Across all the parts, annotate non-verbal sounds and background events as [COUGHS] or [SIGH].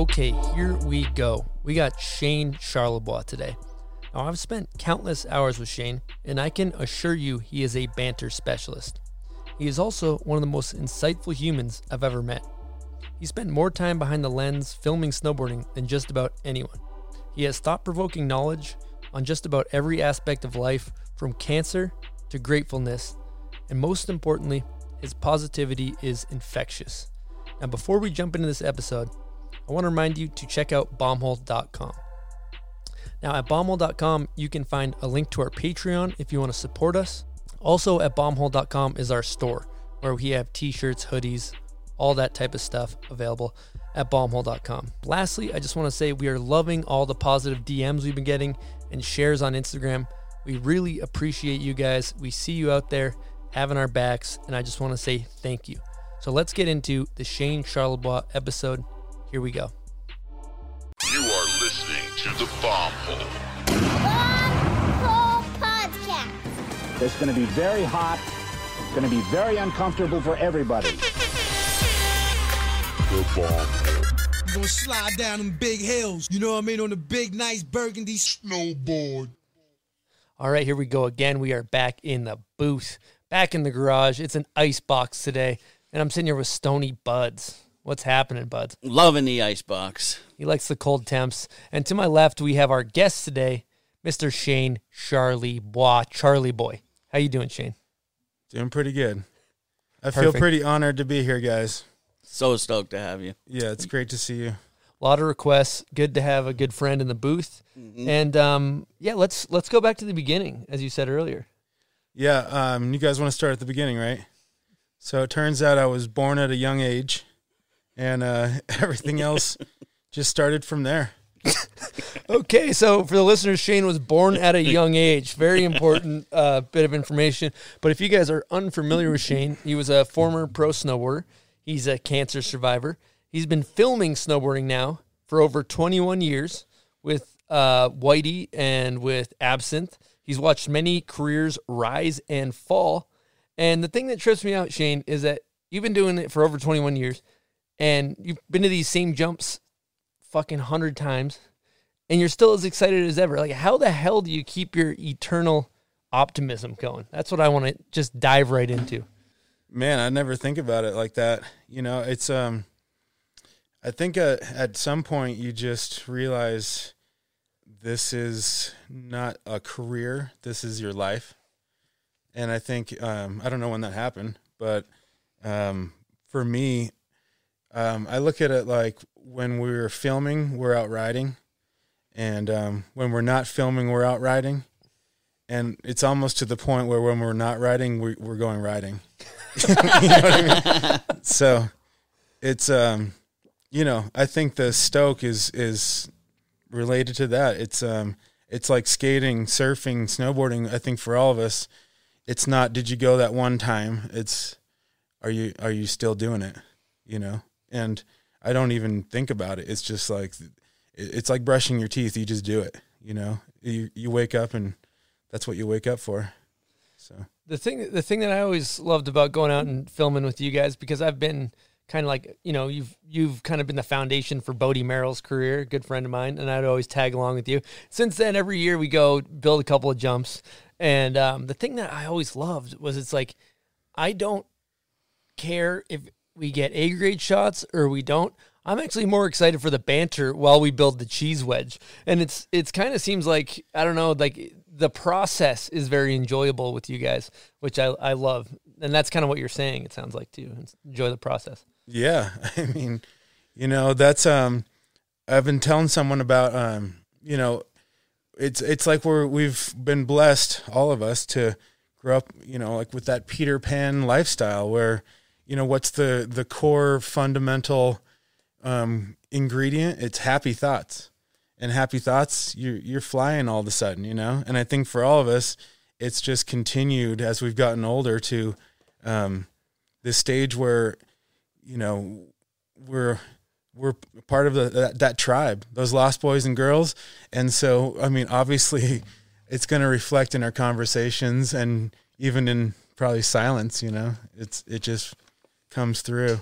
Okay, here we go. We got Shane Charlebois today. Now, I've spent countless hours with Shane, and I can assure you he is a banter specialist. He is also one of the most insightful humans I've ever met. He spent more time behind the lens filming snowboarding than just about anyone. He has thought provoking knowledge on just about every aspect of life, from cancer to gratefulness, and most importantly, his positivity is infectious. Now, before we jump into this episode, I want to remind you to check out bombhole.com. Now, at bombhole.com, you can find a link to our Patreon if you want to support us. Also, at bombhole.com is our store where we have t shirts, hoodies, all that type of stuff available at bombhole.com. Lastly, I just want to say we are loving all the positive DMs we've been getting and shares on Instagram. We really appreciate you guys. We see you out there having our backs, and I just want to say thank you. So let's get into the Shane Charlebois episode. Here we go. You are listening to the Bomb Hole. Bomb Hole Podcast. It's going to be very hot. It's going to be very uncomfortable for everybody. The Bomb Hole. I'm gonna slide down them big hills, you know what I mean, on the big, nice burgundy snowboard. All right, here we go again. We are back in the booth, back in the garage. It's an ice box today, and I'm sitting here with Stony Buds. What's happening, Buds? Loving the icebox. He likes the cold temps. And to my left, we have our guest today, Mr. Shane Charlie Bois, Charlie Boy. How you doing, Shane? Doing pretty good. I feel pretty honored to be here, guys. So stoked to have you. Yeah, it's great to see you. A lot of requests. Good to have a good friend in the booth. And um, yeah, let's let's go back to the beginning, as you said earlier. Yeah, um, you guys want to start at the beginning, right? So it turns out I was born at a young age, and uh, [LAUGHS] everything else just started from there. [LAUGHS] Okay, so for the listeners, Shane was born at a young age. Very important uh, bit of information. But if you guys are unfamiliar with Shane, he was a former pro snowboarder. He's a cancer survivor. He's been filming snowboarding now for over 21 years with uh, Whitey and with Absinthe. He's watched many careers rise and fall. And the thing that trips me out, Shane, is that you've been doing it for over 21 years and you've been to these same jumps fucking 100 times and you're still as excited as ever. Like, how the hell do you keep your eternal optimism going? That's what I want to just dive right into. Man, I never think about it like that. You know, it's um, I think uh, at some point you just realize this is not a career. This is your life, and I think um, I don't know when that happened, but um, for me, um, I look at it like when we're filming, we're out riding, and um, when we're not filming, we're out riding, and it's almost to the point where when we're not riding, we, we're going riding. [LAUGHS] you know I mean? So it's um, you know, I think the stoke is is related to that. It's um, it's like skating, surfing, snowboarding. I think for all of us, it's not did you go that one time. It's are you are you still doing it? You know, and I don't even think about it. It's just like it's like brushing your teeth. You just do it. You know, you you wake up and that's what you wake up for. So The thing, the thing that I always loved about going out and filming with you guys, because I've been kind of like, you know, you've you've kind of been the foundation for Bodie Merrill's career, good friend of mine, and I'd always tag along with you. Since then, every year we go build a couple of jumps, and um, the thing that I always loved was it's like I don't care if we get A grade shots or we don't. I'm actually more excited for the banter while we build the cheese wedge. And it's it's kind of seems like I don't know, like the process is very enjoyable with you guys, which I I love. And that's kind of what you're saying it sounds like too. Enjoy the process. Yeah, [LAUGHS] I mean, you know, that's um I've been telling someone about um, you know, it's it's like we're we've been blessed all of us to grow up, you know, like with that Peter Pan lifestyle where you know, what's the the core fundamental um ingredient? It's happy thoughts. And happy thoughts, you're you're flying all of a sudden, you know? And I think for all of us, it's just continued as we've gotten older to um this stage where you know we're we're part of the, that, that tribe those lost boys and girls and so i mean obviously [LAUGHS] it's going to reflect in our conversations and even in probably silence you know it's it just comes through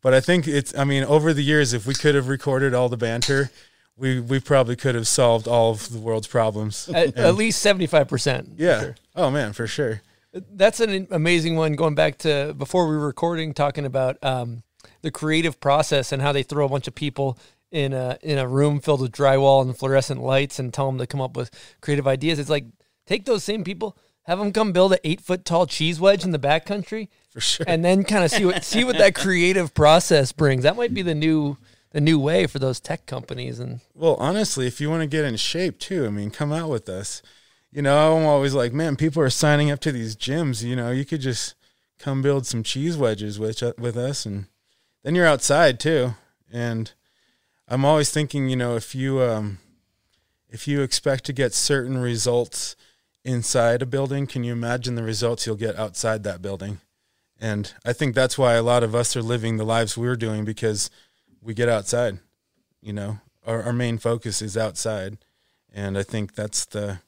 But I think it's. I mean, over the years, if we could have recorded all the banter, we we probably could have solved all of the world's problems. at, at least seventy five percent. yeah. Oh man, for sure. That's an amazing one. Going back to before we were recording, talking about um, the creative process and how they throw a bunch of people in a in a room filled with drywall and fluorescent lights and tell them to come up with creative ideas. It's like take those same people, have them come build an eight foot tall cheese wedge in the backcountry, For sure. and then kind of see what see what that creative process brings. That might be the new the new way for those tech companies. And Well, honestly, if you want to get in shape too, I mean, come out with us. You know, I'm always like, man, people are signing up to these gyms. You know, you could just come build some cheese wedges with with us, and then you're outside too. And I'm always thinking, you know, if you um, if you expect to get certain results inside a building, can you imagine the results you'll get outside that building? And I think that's why a lot of us are living the lives we're doing because we get outside. You know, our, our main focus is outside, and I think that's the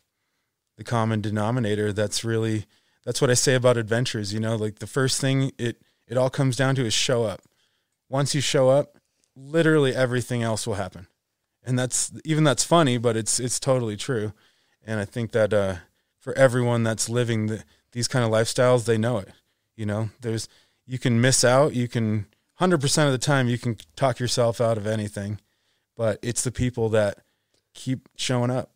the common denominator. That's really that's what I say about adventures. You know, like the first thing it it all comes down to is show up. Once you show up, literally everything else will happen, and that's even that's funny, but it's it's totally true. And I think that uh, for everyone that's living the, these kind of lifestyles, they know it. You know, there's you can miss out. You can hundred percent of the time you can talk yourself out of anything, but it's the people that keep showing up,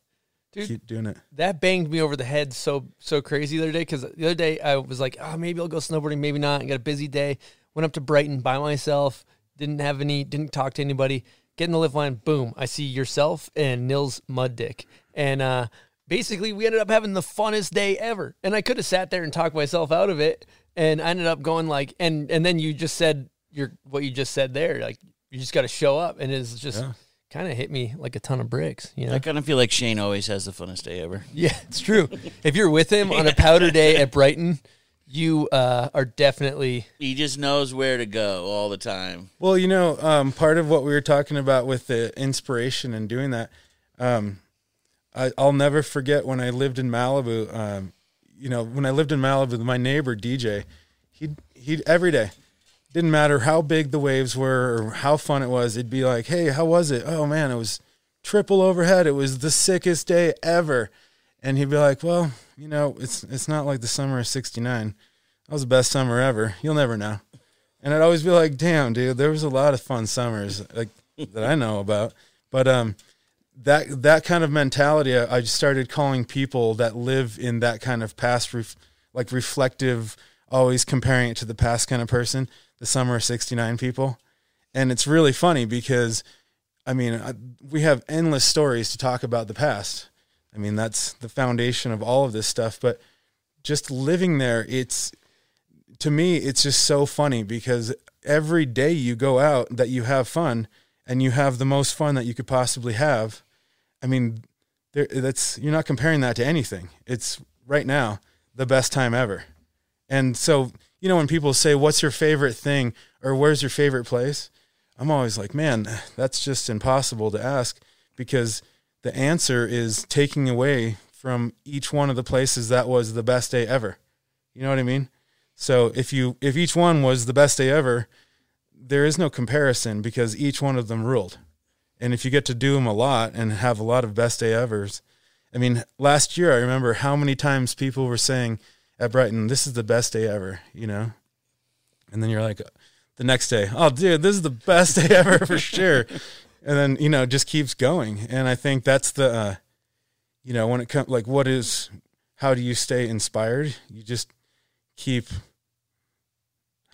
Dude. keep doing it. that banged me over the head so so crazy the other day because the other day I was like, oh, maybe I'll go snowboarding, maybe not. I got a busy day. Went up to Brighton by myself. Didn't have any. Didn't talk to anybody. Get in the lift line. Boom! I see yourself and Nils Mindnich, and uh, basically we ended up having the funnest day ever. And I could have sat there and talked myself out of it, and I ended up going like, and and then you just said your what you just said there, like you just got to show up, and it's just. Yeah. Kind of hit me like a ton of bricks, you know. I kind of feel like Shane always has the funnest day ever. Yeah, it's true. if you're with him on a powder day at Brighton, you uh, are definitely He just knows where to go all the time. Well, you know, um, part of what we were talking about with the inspiration and doing that, um, I, I'll never forget when I lived in Malibu. Um, you know, when I lived in Malibu, my neighbor DJ, he he every day, didn't matter how big the waves were or how fun it was. It'd be like, "Hey, how was it? Oh man, it was triple overhead. It was the sickest day ever." And he'd be like, "Well, you know, it's it's not like the summer of '69. That was the best summer ever. You'll never know." And I'd always be like, "Damn, dude, there was a lot of fun summers like that I know about." But um, that that kind of mentality, I, started calling people that live in that kind of past, ref, like reflective, always comparing it to the past kind of person. The summer of '69 people, and it's really funny because, I mean, I, we have endless stories to talk about the past. I mean, that's the foundation of all of this stuff. But just living there, it's to me, it's just so funny because every day you go out that you have fun and you have the most fun that you could possibly have. I mean, there, that's you're not comparing that to anything. It's right now the best time ever. And so, you know, when people say, "What's your favorite thing?" or "Where's your favorite place?" I'm always like, "Man, that's just impossible to ask because the answer is taking away from each one of the places that was the best day ever." You know what I mean? So if you if each one was the best day ever, there is no comparison because each one of them ruled. And if you get to do them a lot and have a lot of best day evers, I mean, last year I remember how many times people were saying at Brighton, "This is the best day ever," you know, and then you're like, the next day, "Oh, dude, this is the best day [LAUGHS] ever for sure," and then you know, just keeps going. And I think that's the, uh, you know, when it comes like, what is, how do you stay inspired? You just keep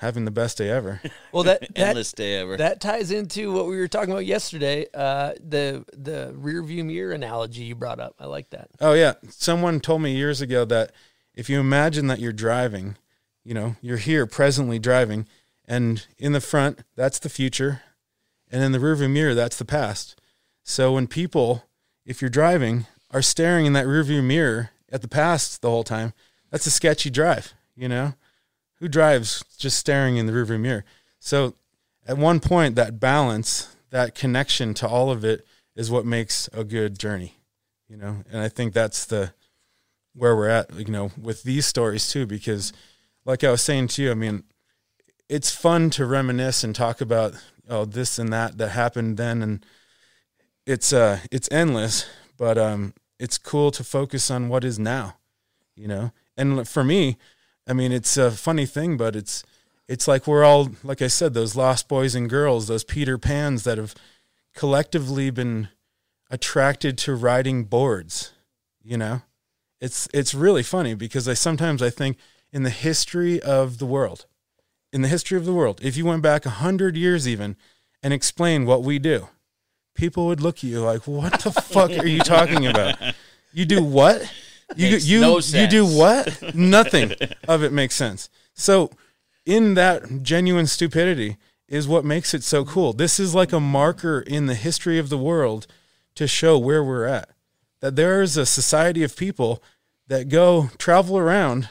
having the best day ever. [LAUGHS] well that [LAUGHS] that Endless day ever. that ties into what we were talking about yesterday. Uh, the the rear view mirror analogy you brought up. I like that. Oh yeah, someone told me years ago that if you imagine that you're driving, you know, you're here presently driving, and in the front that's the future, and in the rearview mirror that's the past. So when people, if you're driving, are staring in that rearview mirror at the past the whole time, that's a sketchy drive. You know, who drives just staring in the rearview mirror? So at one point, that balance, that connection to all of it, is what makes a good journey. You know, and I think that's the where we're at. You know, with these stories too, because like I was saying to you, I mean, it's fun to reminisce and talk about oh this and that that happened then and it's uh it's endless but um it's cool to focus on what is now you know and for me i mean it's a funny thing but it's it's like we're all like i said those lost boys and girls those peter pans that have collectively been attracted to riding boards you know? It's it's really funny because i sometimes i think in the history of the world in the history of the world if you went back a hundred years even and explained what we do people would look at you like what the fuck are you talking about? You do what you you no you do what? [LAUGHS] Nothing of it makes sense. So in that genuine stupidity is what makes it so cool. This is like a marker in the history of the world to show where we're at. That there is a society of people that go travel around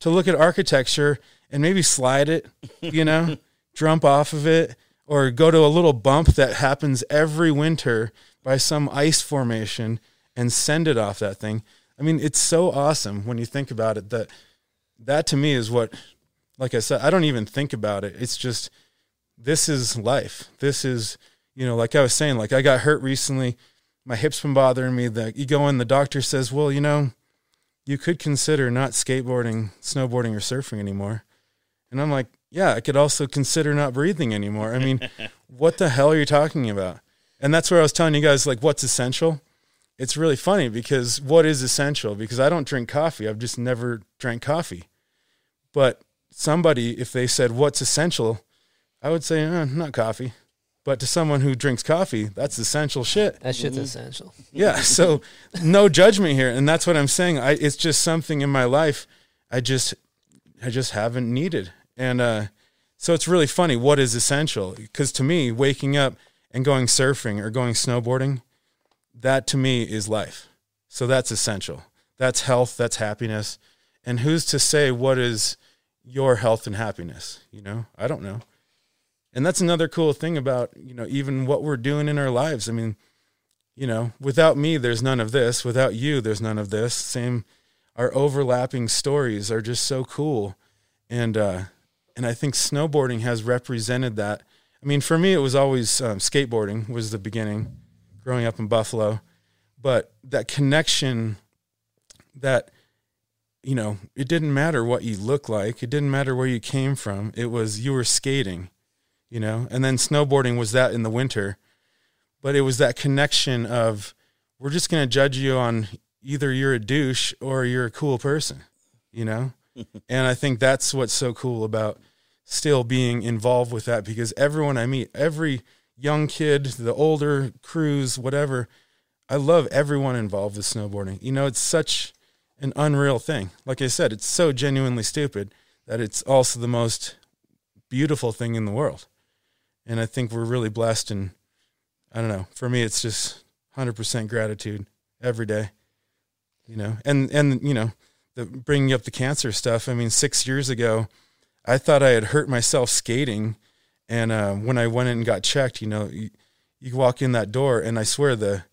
to look at architecture and maybe slide it, you know, [LAUGHS] jump off of it, or go to a little bump that happens every winter by some ice formation and send it off that thing. I mean, it's so awesome when you think about it that that to me is what like I said, I don't even think about it. It's just this is life. This is, you know, like I was saying, like I got hurt recently. My hip's been bothering me. That you go in, the doctor says, well, you know, you could consider not skateboarding, snowboarding, or surfing anymore. And I'm like, yeah, I could also consider not breathing anymore. I mean, [LAUGHS] what the hell are you talking about? And that's where I was telling you guys, like, what's essential. It's really funny because what is essential? Because I don't drink coffee. I've just never drank coffee. But somebody, if they said, what's essential? I would say, uh, not coffee. But to someone who drinks coffee, that's essential shit. That shit's essential. Yeah. So no judgment here. And that's what I'm saying. I, it's just something in my life I just, I just haven't needed. And, uh, so it's really funny what is essential because to me, waking up and going surfing or going snowboarding, that to me is life. So that's essential. That's health, that's happiness. And who's to say what is your health and happiness? You know, I don't know. And that's another cool thing about, you know, even what we're doing in our lives. I mean, you know, without me, there's none of this. Without you, there's none of this. Same, our overlapping stories are just so cool. And, uh, and I think snowboarding has represented that. I mean, for me, it was always um, skateboarding was the beginning, growing up in Buffalo, but that connection, that you know, it didn't matter what you look like, it didn't matter where you came from. It was you were skating, you know, and then snowboarding was that in the winter, but it was that connection of we're just going to judge you on either you're a douche or you're a cool person, you know. [LAUGHS] and I think that's what's so cool about still being involved with that because everyone I meet, every young kid, the older crews, whatever, I love everyone involved with snowboarding. You know, it's such an unreal thing. Like I said, it's so genuinely stupid that it's also the most beautiful thing in the world. And I think we're really blessed. And I don't know, for me, it's just 100% gratitude every day, you know, and, and, you know, the bringing up the cancer stuff. I mean, six years ago, I thought I had hurt myself skating. And uh, when I went in and got checked, you know, you, you walk in that door, and I swear the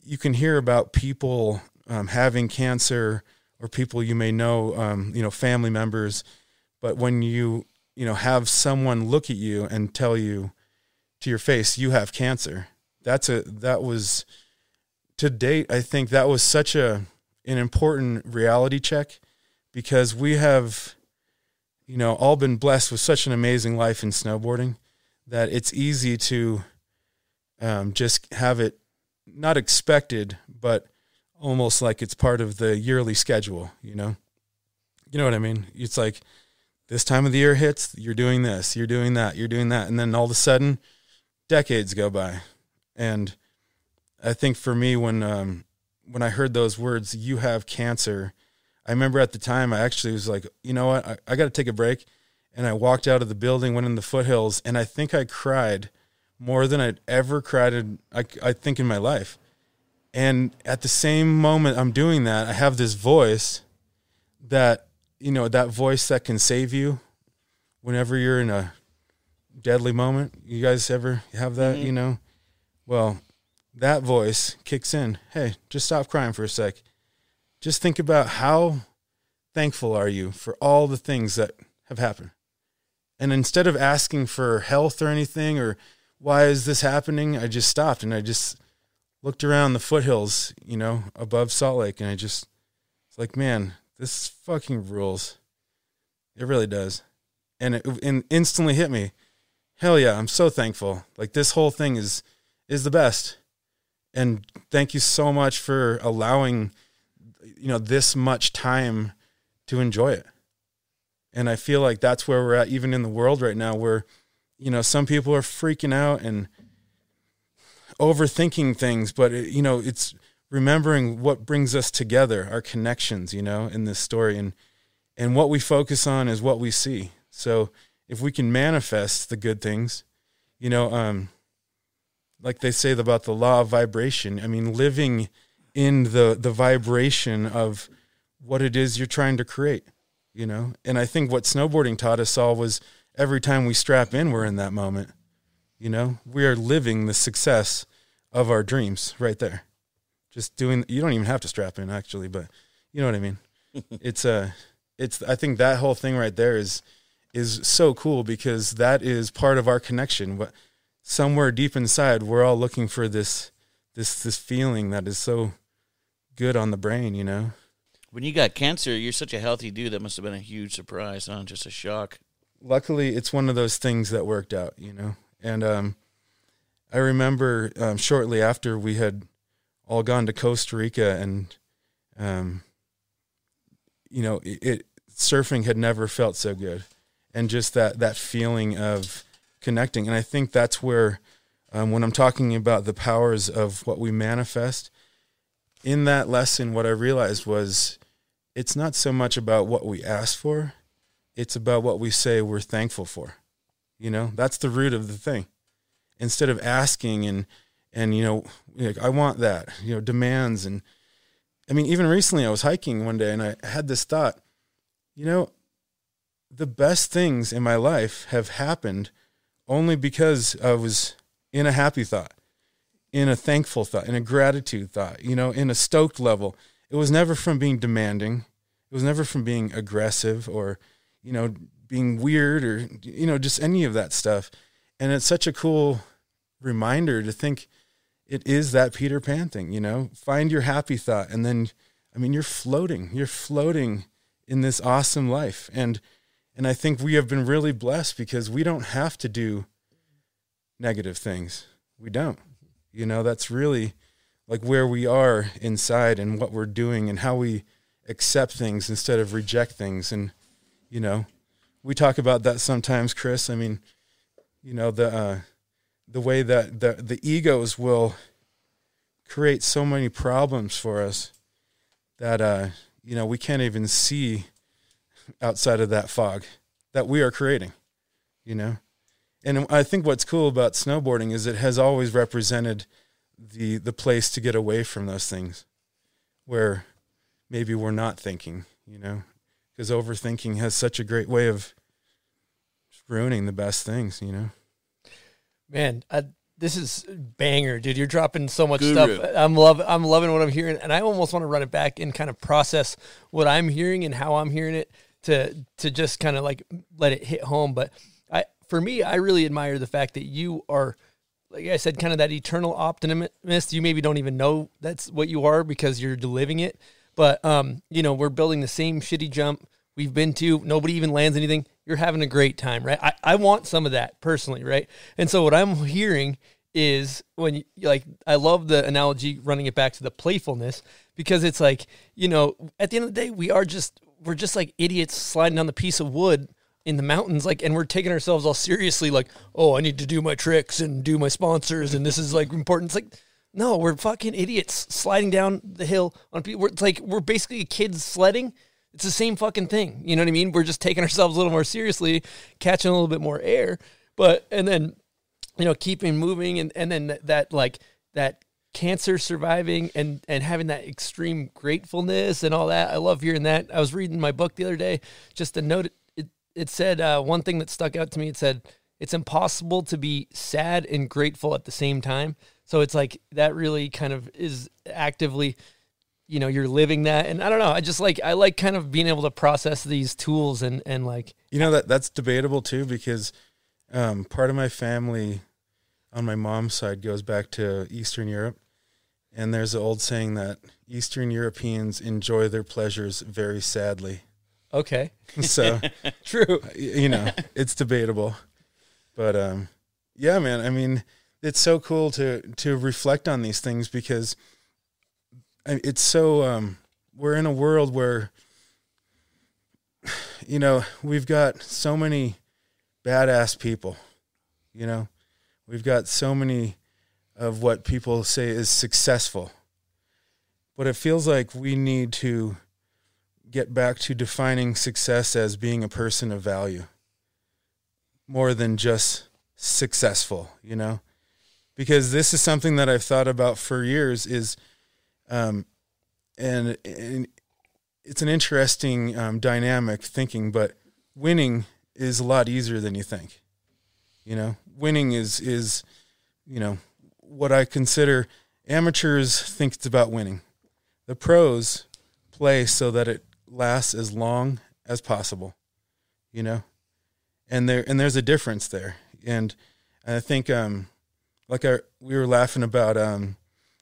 you can hear about people um, having cancer or people you may know, um, you know, family members. But when you you know have someone look at you and tell you to your face you have cancer, that's a that was to date. I think that was such a an important reality check because we have you know all been blessed with such an amazing life in snowboarding that it's easy to um, just have it not expected but almost like it's part of the yearly schedule you know? You know what i mean? It's like this time of the year hits you're doing this you're doing that you're doing that and then all of a sudden decades go by. And i think for me when um, when I heard those words, you have cancer, I remember at the time I actually was like, you know what, I, I got to take a break. And I walked out of the building, went in the foothills, and I think I cried more than I'd ever cried, in, I, I think, in my life. And at the same moment I'm doing that, I have this voice that, you know, that voice that can save you whenever you're in a deadly moment. You guys ever have that, mm-hmm. you know? Well, that voice kicks in. Hey, just stop crying for a sec. Just think about how thankful are you for all the things that have happened. And instead of asking for health or anything or why is this happening, I just stopped and I just looked around the foothills, you know, above Salt Lake, and I just it's like, man, this fucking rules. It really does, and it and instantly hit me. Hell yeah, I'm so thankful. Like this whole thing is is the best, and thank you so much for allowing, you know, this much time to enjoy it. And I feel like that's where we're at, even in the world right now, where, you know, some people are freaking out and overthinking things, but it, you know, it's remembering what brings us together, our connections, you know, in this story, and and what we focus on is what we see. So if we can manifest the good things, you know, um, like they say about the law of vibration. I mean, living in the the vibration of what it is you're trying to create, you know. And I think what snowboarding taught us all was every time we strap in, we're in that moment. You know, we are living the success of our dreams right there. Just doing you don't even have to strap in actually, but you know what I mean. [LAUGHS] it's a uh, it's I think that whole thing right there is is so cool because that is part of our connection. What somewhere deep inside we're all looking for this this this feeling that is so good on the brain, you know. When you got cancer, you're such a healthy dude. That must have been a huge surprise, huh? Just a shock. Luckily, it's one of those things that worked out, you know. And um, I remember um, shortly after we had all gone to Costa Rica, and um, you know, it, it surfing had never felt so good, and just that that feeling of connecting. And I think that's where, um, when I'm talking about the powers of what we manifest, in that lesson, what I realized was it's not so much about what we ask for, it's about what we say we're thankful for. You know, that's the root of the thing instead of asking and and you know like, I want that you know demands and I mean even recently I was hiking one day and I had this thought you know the best things in my life have happened only because I was in a happy thought in a thankful thought in a gratitude thought you know in a stoked level it was never from being demanding it was never from being aggressive or you know being weird or you know just any of that stuff and it's such a cool reminder to think it is that Peter Pan thing, you know? Find your happy thought and then I mean you're floating. You're floating in this awesome life. And and I think we have been really blessed because we don't have to do negative things. We don't. You know, that's really like where we are inside and what we're doing and how we accept things instead of reject things and you know, we talk about that sometimes, Chris. I mean, you know, the uh the way that the the egos will create so many problems for us that uh, you know we can't even see outside of that fog that we are creating you know and i think what's cool about snowboarding is it has always represented the the place to get away from those things where maybe we're not thinking you know because overthinking has such a great way of ruining the best things you know Man, I, this is banger, dude. You're dropping so much Guru. stuff. I'm love I'm loving what I'm hearing, and I almost want to run it back and kind of process what I'm hearing and how I'm hearing it to to just kind of like let it hit home. But I, for me, I really admire the fact that you are, like I said, kind of that eternal optimist. You maybe don't even know that's what you are because you're living it. But um, you know, we're building the same shitty jump we've been to. Nobody even lands anything you're having a great time, right? I, I want some of that personally, right? And so what I'm hearing is when you like I love the analogy running it back to the playfulness because it's like, you know, at the end of the day, we are just we're just like idiots sliding down the piece of wood in the mountains like and we're taking ourselves all seriously like, "Oh, I need to do my tricks and do my sponsors and this is like important." It's like no, we're fucking idiots sliding down the hill on people. It's like we're basically kids sledding it's the same fucking thing. You know what I mean? We're just taking ourselves a little more seriously, catching a little bit more air, but and then you know keeping moving and and then that, that like that cancer surviving and and having that extreme gratefulness and all that. I love hearing that. I was reading my book the other day, just a note. It said uh, one thing that stuck out to me. It said it's impossible to be sad and grateful at the same time. So it's like that really kind of is actively you know you're living that and i don't know i just like i like kind of being able to process these tools and and like You know that that's debatable too because um, part of my family on my mom's side goes back to Eastern Europe, and there's an old saying that Eastern Europeans enjoy their pleasures very sadly. Okay [LAUGHS] So [LAUGHS] true you know it's debatable, but um, yeah, man. I mean, it's so cool to to reflect on these things because it's so um, we're in a world where you know we've got so many badass people. You know, we've got so many of what people say is successful, but it feels like we need to get back to defining success as being a person of value more than just successful, you know? Because this is something that I've thought about for years is um and, and it's an interesting um, dynamic thinking, but winning is a lot easier than you think. You know, winning is is you know what I consider amateurs think it's about winning. The pros play so that it lasts as long as possible. You know, and there and there's a difference there, and I think um like our we were laughing about um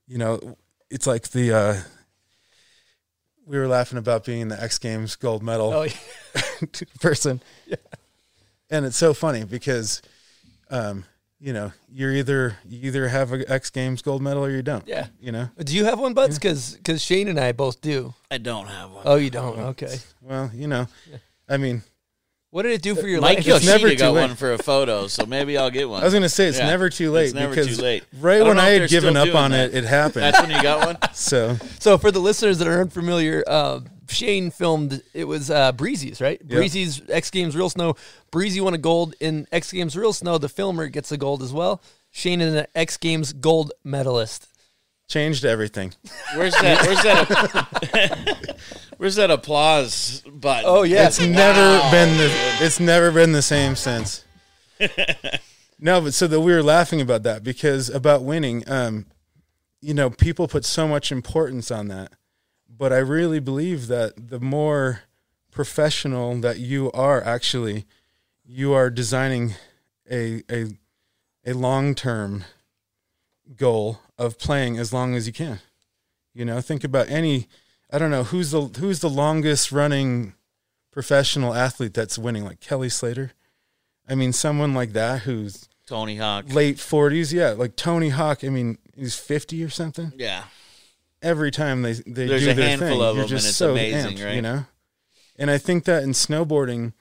you know it's like the uh we were laughing about being the X Games gold medal oh [LAUGHS] yeah. person. And it's so funny because, um, you know, you're either you either have a X Games gold medal or you don't. Yeah. You know. do you have one buds because because shane and i both do I don't have one. oh you don't okay Well, you know, I mean, what did it do for your Mike life It's never Yoshida too got late. one for a photo, so maybe I'll get one. I was gonna say it's Yeah. never too late It's never because too late. right I when I had given up on that. it, it happened. That's when you got one. [LAUGHS] so So for the listeners that are unfamiliar, uh, Shane filmed it was uh, Breezy's right. Yeah. Breezy's X Games Real Snow. Breezy won a gold in X Games Real Snow. The filmer gets a gold as well. Shane is an X Games gold medalist. changed everything. Where's that? Where's that? where's that applause button? Oh yeah, It's never been the it's never been the same since. no, but so that we were laughing about that because about winning, um, you know, people put so much importance on that. But I really believe that the more professional that you are actually, you are designing a a a long term goal of playing as long as you can. You know, think about any I don't know who's the who's the longest running professional athlete that's winning, like Kelly Slater. I mean, someone like that who's Tony Hawk. late forties, yeah, like Tony Hawk. I mean, he's fifty or something. Yeah. Every time they they There's do a their handful thing, of you're just it's so amazing, amped, right? You know, and I think that in snowboarding,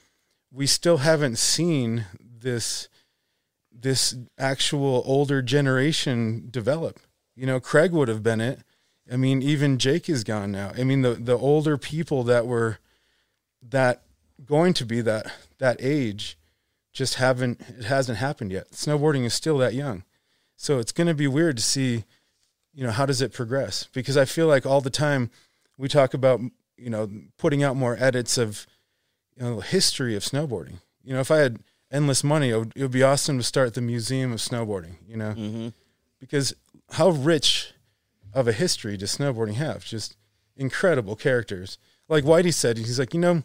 we still haven't seen this this actual older generation develop. You know, Craig would have been it. I mean, even Jake is gone now. I mean, the the older people that were that going to be that that age just haven't it hasn't happened yet. Snowboarding is still that young. So it's going to be weird to see you know, how does it progress? Because I feel like all the time we talk about, you know, putting out more edits of, you know, history of snowboarding. You know, if I had endless money, it would, it would be awesome to start the museum of snowboarding. You know, Mm-hmm. because how rich of a history does snowboarding have? Just incredible characters. Like Whitey said, he's like, you know,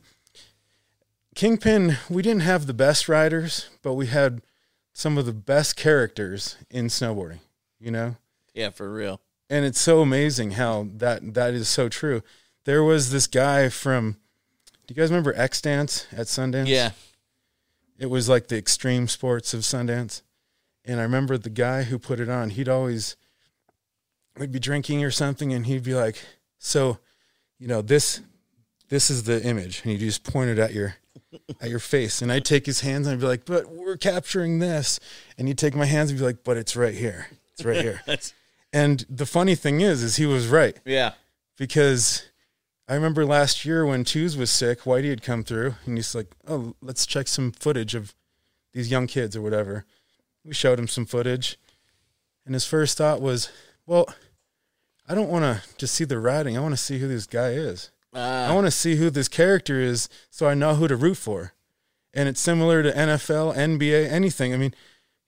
Kingpin, we didn't have the best riders, but we had some of the best characters in snowboarding. You know, Yeah, for real. and it's so amazing how that that is so true. There was this guy from. Do you guys remember X Dance at Sundance? Yeah. it was like the extreme sports of Sundance, and I remember the guy who put it on. He'd always we'd be drinking or something, and he'd be like, "So, you know this this is the image," and he'd just point it at your at your face, and I'd take his hands and I'd be like, "But we're capturing this," and he'd take my hands and be like, "But it's right here, it's right here." [LAUGHS] And the funny thing is, is he was right yeah. because I remember last year when Choose was sick, Whitey had come through and he's like, "Oh, let's check some footage of these young kids or whatever." We showed him some footage, and his first thought was, "Well, I don't want to just see the riding. I want to see who this guy is. I Uh, want to see who this character is, so I know who to root for." And it's similar to NFL, NBA, anything. I mean,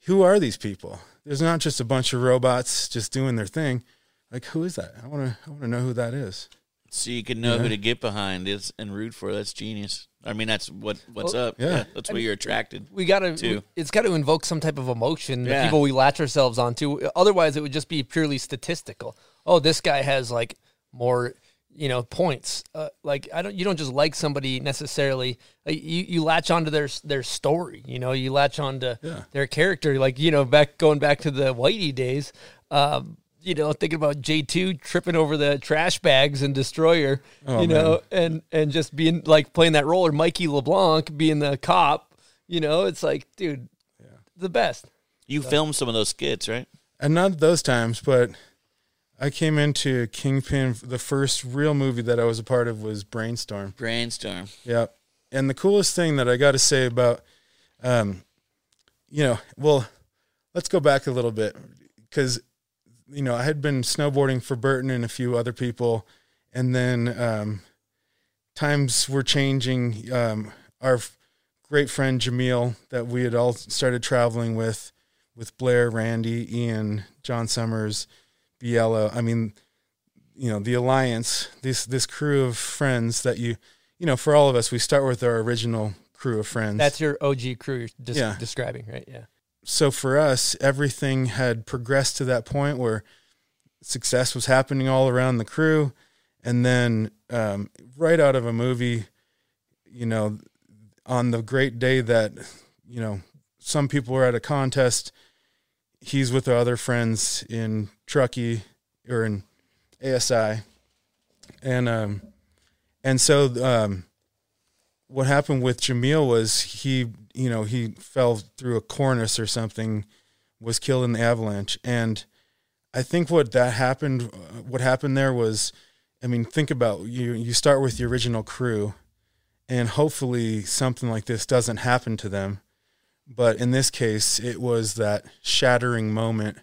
who are these people? There's not just a bunch of robots just doing their thing. Like, who is that? I want to. I want to know who that is. So you can know Yeah. who to get behind is and root for. That's genius. I mean, that's what what's Well, up. yeah. that's what you're attracted. we gotta too. it's got to invoke some type of emotion the people we latch ourselves onto otherwise it would just be purely statistical oh this guy has like more you know points. Uh, like i don't you don't just like somebody necessarily like, you you latch onto their their story you know you latch onto Yeah. their character. Like you know back going back to the whitey days um you know thinking about j2 tripping over the trash bags and destroyer Oh, you know and and just being like playing that role or mikey leblanc being the cop you know it's like dude the best. You filmed some of those skits, right? and not those times, but I came into Kingpin. The first real movie that I was a part of was Brainstorm. Brainstorm. Yeah. And the coolest thing that I got to say about, um, you know, well, let's go back a little bit because, you know, I had been snowboarding for Burton and a few other people, and then um, times were changing. Um, our great friend Jamil that we had all started traveling with, with Blair, Randy, Ian, John Summers, Biella. I mean, you know, the alliance, this this crew of friends that you you know, for all of us, we start with our original crew of friends. that's your og crew you're des- Yeah. describing right yeah so for us, everything had progressed to that point where success was happening all around the crew, and then um, right out of a movie, you know, on the great day that you know some people were at a contest, he's with the other friends in Truckee or in ASI, and um, and so um, what happened with Jamil was he, you know, he fell through a cornice or something, was killed in the avalanche, and I think what that happened, what happened there was, I mean, think about you. You start with the original crew, and hopefully something like this doesn't happen to them. But in this case, it was that shattering moment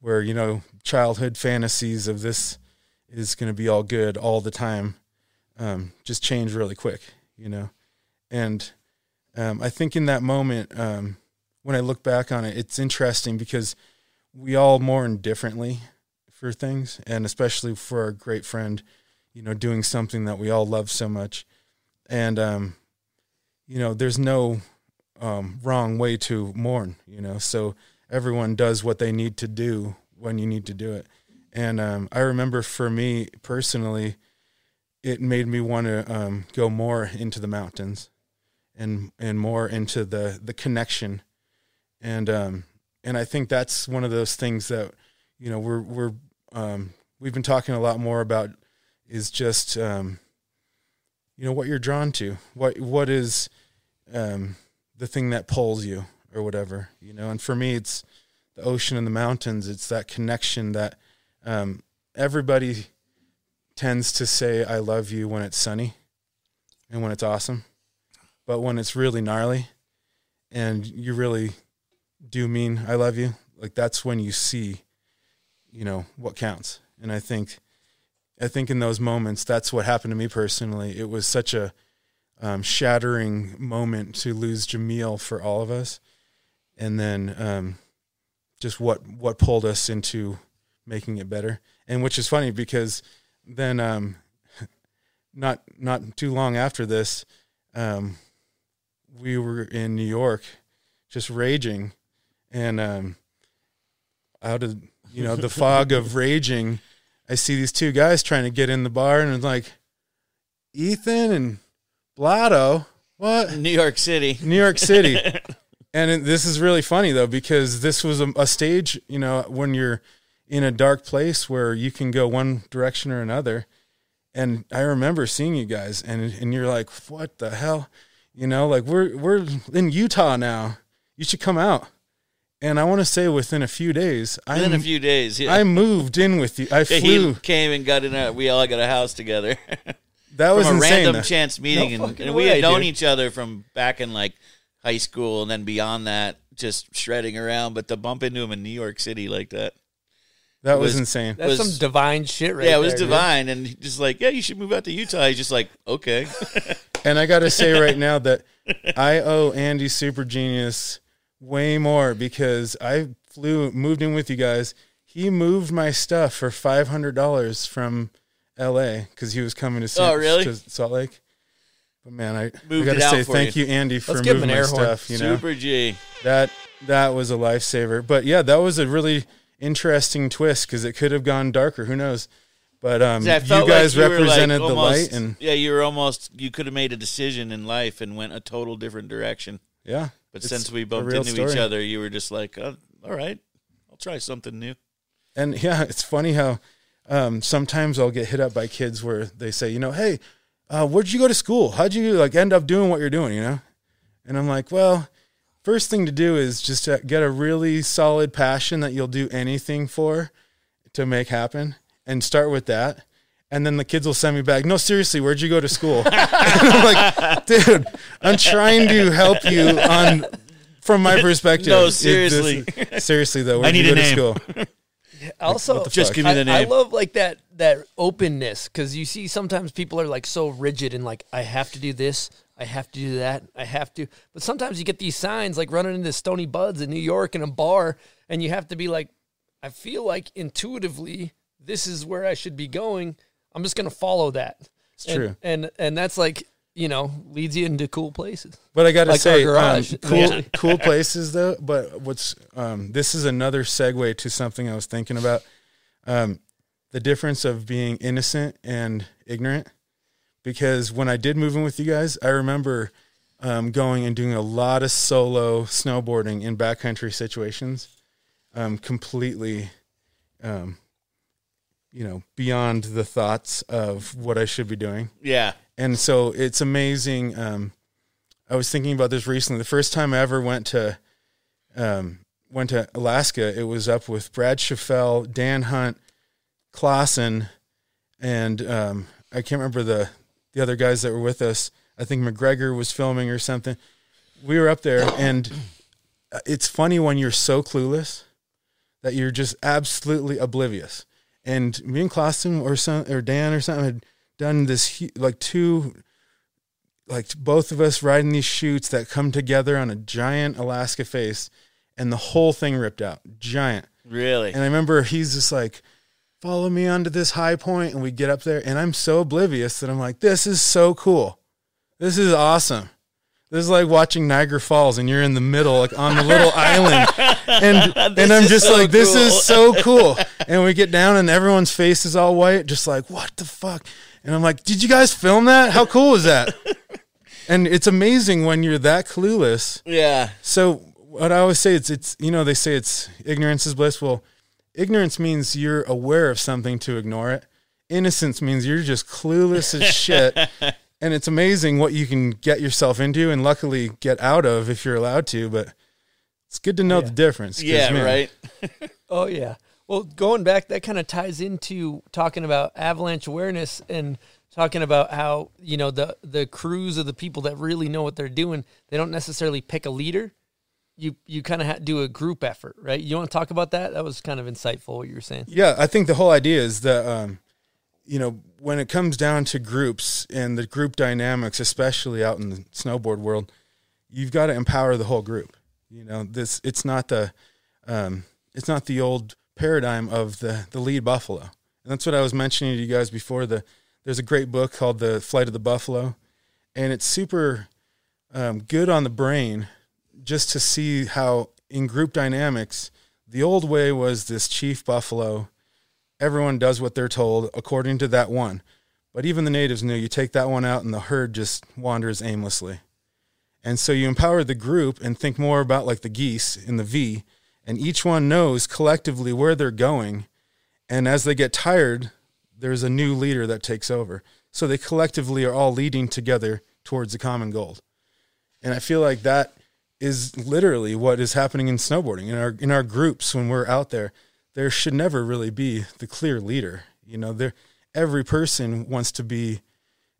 where you know childhood fantasies of this is going to be all good all the time um, just change really quick, you know. And um, I think in that moment, um, when I look back on it, it's interesting because we all mourn differently for things, and especially for our great friend, you know, doing something that we all love so much. And um, you know, there's no um, wrong way to mourn, you know. So everyone does what they need to do when you need to do it. And um, I remember for me personally, it made me want to um, go more into the mountains and and more into the the connection and um and I think that's one of those things that you know we're we're um we've been talking a lot more about is just um you know what you're drawn to what what is um the thing that pulls you or whatever you know and for me it's the ocean and the mountains it's that connection that um everybody tends to say I love you when it's sunny and when it's awesome. But when it's really gnarly and you really do mean I love you, like that's when you see, you know, what counts. And I think I think in those moments that's what happened to me personally. It was such a um, shattering moment to lose Jamil for all of us. And then um, just what what pulled us into making it better. And which is funny because then um [LAUGHS] not not too long after this um we were in New York just raging and um out of you know the [LAUGHS] fog of raging I see these two guys trying to get in the bar and it's like Ethan and Blotto what New York City. New York City. [LAUGHS] and it, this is really funny though because this was a, a stage, you know, when you're in a dark place where you can go one direction or another. And I remember seeing you guys, and and you're like, "What the hell?" You know, like we're we're in Utah now. You should come out. And I want to say within a few days, I Within a few days, yeah. I moved in with you. I Yeah, flew. he came and got in. A, we all got a house together [LAUGHS] that was from a insane. random chance meeting, and, and we way, had known dude. each other from back in like high school, and then beyond that, just shredding around. But to bump into him in New York City like that, that was, was- insane. That's was- some divine shit right yeah, it was there, dude. divine. And just like, yeah, you should move out to Utah. He's just like, okay, [LAUGHS] And I got to say right now [LAUGHS] that I owe Andy Super Genius way more because I flew, moved in with you guys. He moved my stuff for five hundred dollars from L.A. because he was coming to, San, Oh, really? to Salt Lake. But man, I, I got to say thank you, Andy, for Let's moving an my stuff. You know Super G. that that was a lifesaver. But yeah, that was a really interesting twist because it could have gone darker. Who knows? But um, you guys like you were, like, represented the almost- light, and yeah, you were almost you could have made a decision in life and went a total different direction. yeah. But since we bumped into story. each other, you were just like, oh, "All right, I'll try something new." And yeah, it's funny how um, sometimes I'll get hit up by kids where they say, you know, hey, uh, where'd you go to school? How'd you like end up doing what you're doing? You know, and I'm like, well, first thing to do is just to get a really solid passion that you'll do anything for to make happen, and start with that. And then the kids will send me back. No, seriously, where'd you go to school? [LAUGHS] I'm like, dude, I'm trying to help you on from my [LAUGHS] perspective. No, It- this- seriously. seriously though, where'd need you a go name. to school? [LAUGHS] Also, the Just fuck? give me the I, I love like that that openness because you see sometimes people are like so rigid and like I have to do this, I have to do that, I have to. But sometimes you get these signs like running into Stony Buds in New York in a bar, and you have to be like, I feel like intuitively this is where I should be going. I'm just gonna follow that. It's true. and and that's like you know leads you into cool places. But I got to Like say, garage. um, cool, Yeah. cool [LAUGHS] places though. But what's um, this is another segue to something I was thinking about. Um, the difference of being innocent and ignorant. Because when I did move in with you guys, I remember um, going and doing a lot of solo snowboarding in backcountry situations, um, completely, um, you know, beyond the thoughts of what I should be doing Yeah, and so it's amazing. Um, I was thinking about this recently. The first time I ever went to um, went to Alaska, it was up with Brad Schaffel, Dan Hunt, Clausen, and um, I can't remember the the other guys that were with us. I think McGregor was filming or something. We were up there, and it's funny when you're so clueless that you're just absolutely oblivious. And me and Clausen or some or Dan or something had done this like two like both of us riding these chutes that come together on a giant Alaska face and the whole thing ripped out. Giant. really. And I remember he's just like, follow me onto this high point, and we get up there, and I'm so oblivious that I'm like, this is so cool. This is awesome. This is like watching Niagara Falls, and you're in the middle, like on the little [LAUGHS] island, and [LAUGHS] and I'm just so like, this cool. is so [LAUGHS] cool. And we get down, and everyone's face is all white, just like, what the fuck? And I'm like, did you guys film that? How cool is that? [LAUGHS] And it's amazing when you're that clueless yeah, so what I always say it's it's you know they say it's ignorance is bliss. Well, ignorance means you're aware of something to ignore it. Innocence means you're just clueless as shit. [LAUGHS] And it's amazing what you can get yourself into and luckily get out of if you're allowed to, but it's good to know the difference. yeah, man, right. Oh yeah. Well, going back, that kind of ties into talking about avalanche awareness and talking about how you know the the crews of the people that really know what they're doing. They don't necessarily pick a leader. You you kind of do a group effort, right? You want to talk about that? That was kind of insightful what you were saying. Yeah, I think the whole idea is that um, you know when it comes down to groups and the group dynamics, especially out in the snowboard world, you've got to empower the whole group. You know, this it's not the um, it's not the old paradigm of the the lead buffalo, and that's what I was mentioning to you guys before. The there's a great book called The Flight of the Buffalo, and it's super um, good on the brain just to see how in group dynamics the old way was this chief buffalo everyone does what they're told according to that one. But even the natives knew you take that one out and the herd just wanders aimlessly. And so you empower the group and think more about like the geese in the V, and each one knows collectively where they're going. And as they get tired, there's a new leader that takes over. So they collectively are all leading together towards a common goal. And I feel like that is literally what is happening in snowboarding in our in our groups when we're out there there should never really be the clear leader. You know, there every person wants to be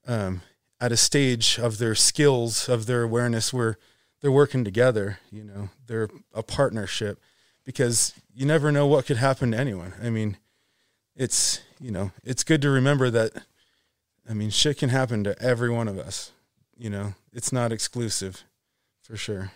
um, at a stage of their skills, of their awareness, where they're working together. You know, they're a partnership because you never know what could happen to anyone. I mean, it's you know, it's good to remember that. I mean, shit can happen to every one of us. You know, it's not exclusive, for sure.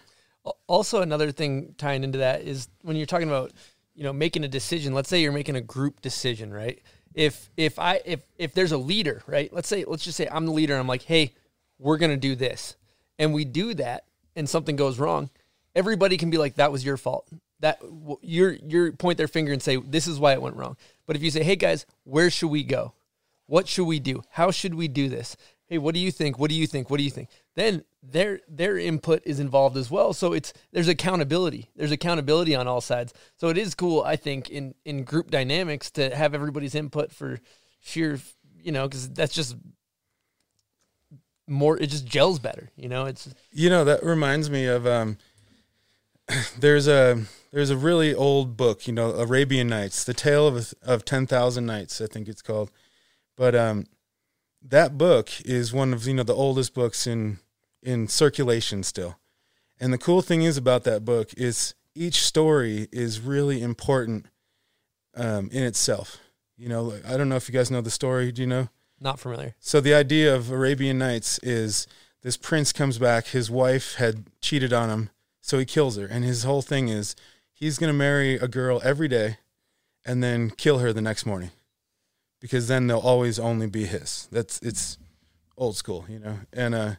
Also, another thing tying into that is when you're talking about, you know, making a decision. Let's say you're making a group decision, right? if if I if if there's a leader, right? Let's say let's just say I'm the leader and I'm like, "Hey, we're going to do this." And we do that and something goes wrong. Everybody can be like, "That was your fault." That you're you're point their finger and say, "This is why it went wrong." But if you say, "Hey guys, where should we go? What should we do? How should we do this?" Hey, what do you think? What do you think? What do you think? Then their their input is involved as well. So it's there's accountability. There's accountability on all sides. So it is cool, I think, in in group dynamics to have everybody's input for sheer, you know, because that's just more. It just gels better. You know, it's You know, that reminds me of um [CLEARS THROAT] there's a there's a really old book, you know, Arabian Nights, The Tale of of 10,000 Nights, I think it's called. But um that book is one of, you know, the oldest books in in circulation still. And the cool thing is about that book is each story is really important um in itself. You know, like, I don't know if you guys know the story, do you know? not familiar. So the idea of Arabian Nights is this prince comes back, his wife had cheated on him, so he kills her, and his whole thing is he's going to marry a girl every day and then kill her the next morning. Because then they'll always only be his. That's it's old school, you know. And uh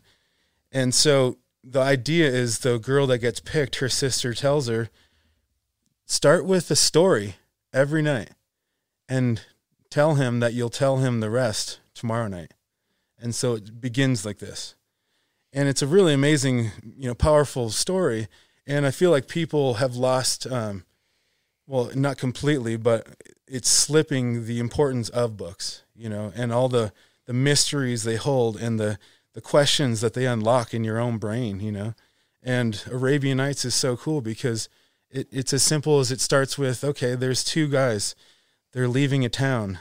and so the idea is the girl that gets picked, her sister tells her start with a story every night and tell him that you'll tell him the rest tomorrow night. And so it begins like this. And it's a really amazing, you know, powerful story. And I feel like people have lost, um, well, not completely, but it's slipping the importance of books, you know, and all the, the mysteries they hold and the, the questions that they unlock in your own brain, you know. And Arabian Nights is so cool because it, it's as simple as it starts with okay, there's two guys, they're leaving a town,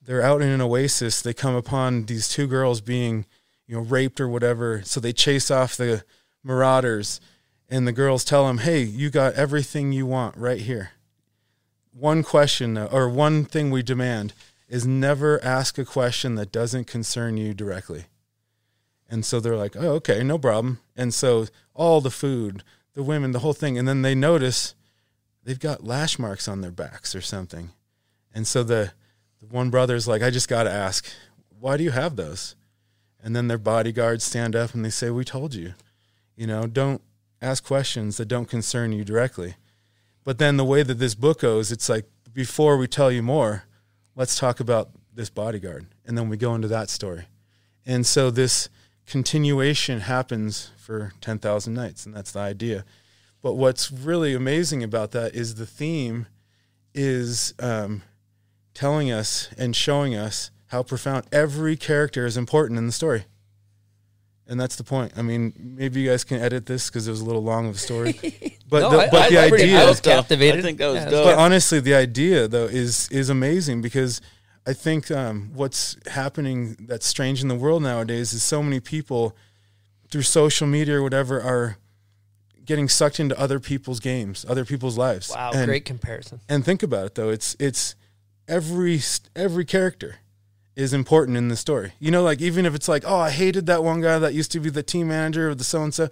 they're out in an oasis, they come upon these two girls being, you know, raped or whatever, so they chase off the marauders, and the girls tell them, hey, you got everything you want right here. One question, or one thing we demand is never ask a question that doesn't concern you directly. And so they're like, oh, okay, no problem. And so all the food, the women, the whole thing. And then they notice they've got lash marks on their backs or something. And so the, the one brother's like, I just got to ask, why do you have those? And then their bodyguards stand up and they say, we told you, you know, don't ask questions that don't concern you directly. But then the way that this book goes, it's like, before we tell you more, let's talk about this bodyguard. And then we go into that story. And so this continuation happens for 10,000 nights, and that's the idea. But what's really amazing about that is the theme is um, telling us and showing us how profound every character is important in the story. And that's the point. I mean, maybe you guys can edit this because it was a little long of a story. [LAUGHS] But, No, the, I- but I- the I pretty- idea, I was dope. captivated. I think that was Yeah, dope. but honestly, the idea though is is amazing because I think um, what's happening that's strange in the world nowadays is so many people through social media or whatever are getting sucked into other people's games, other people's lives. Wow, and, great comparison. And think about it though; it's it's every every character is important in the story. You know, like even if it's like, oh, I hated that one guy that used to be the team manager of the so and so,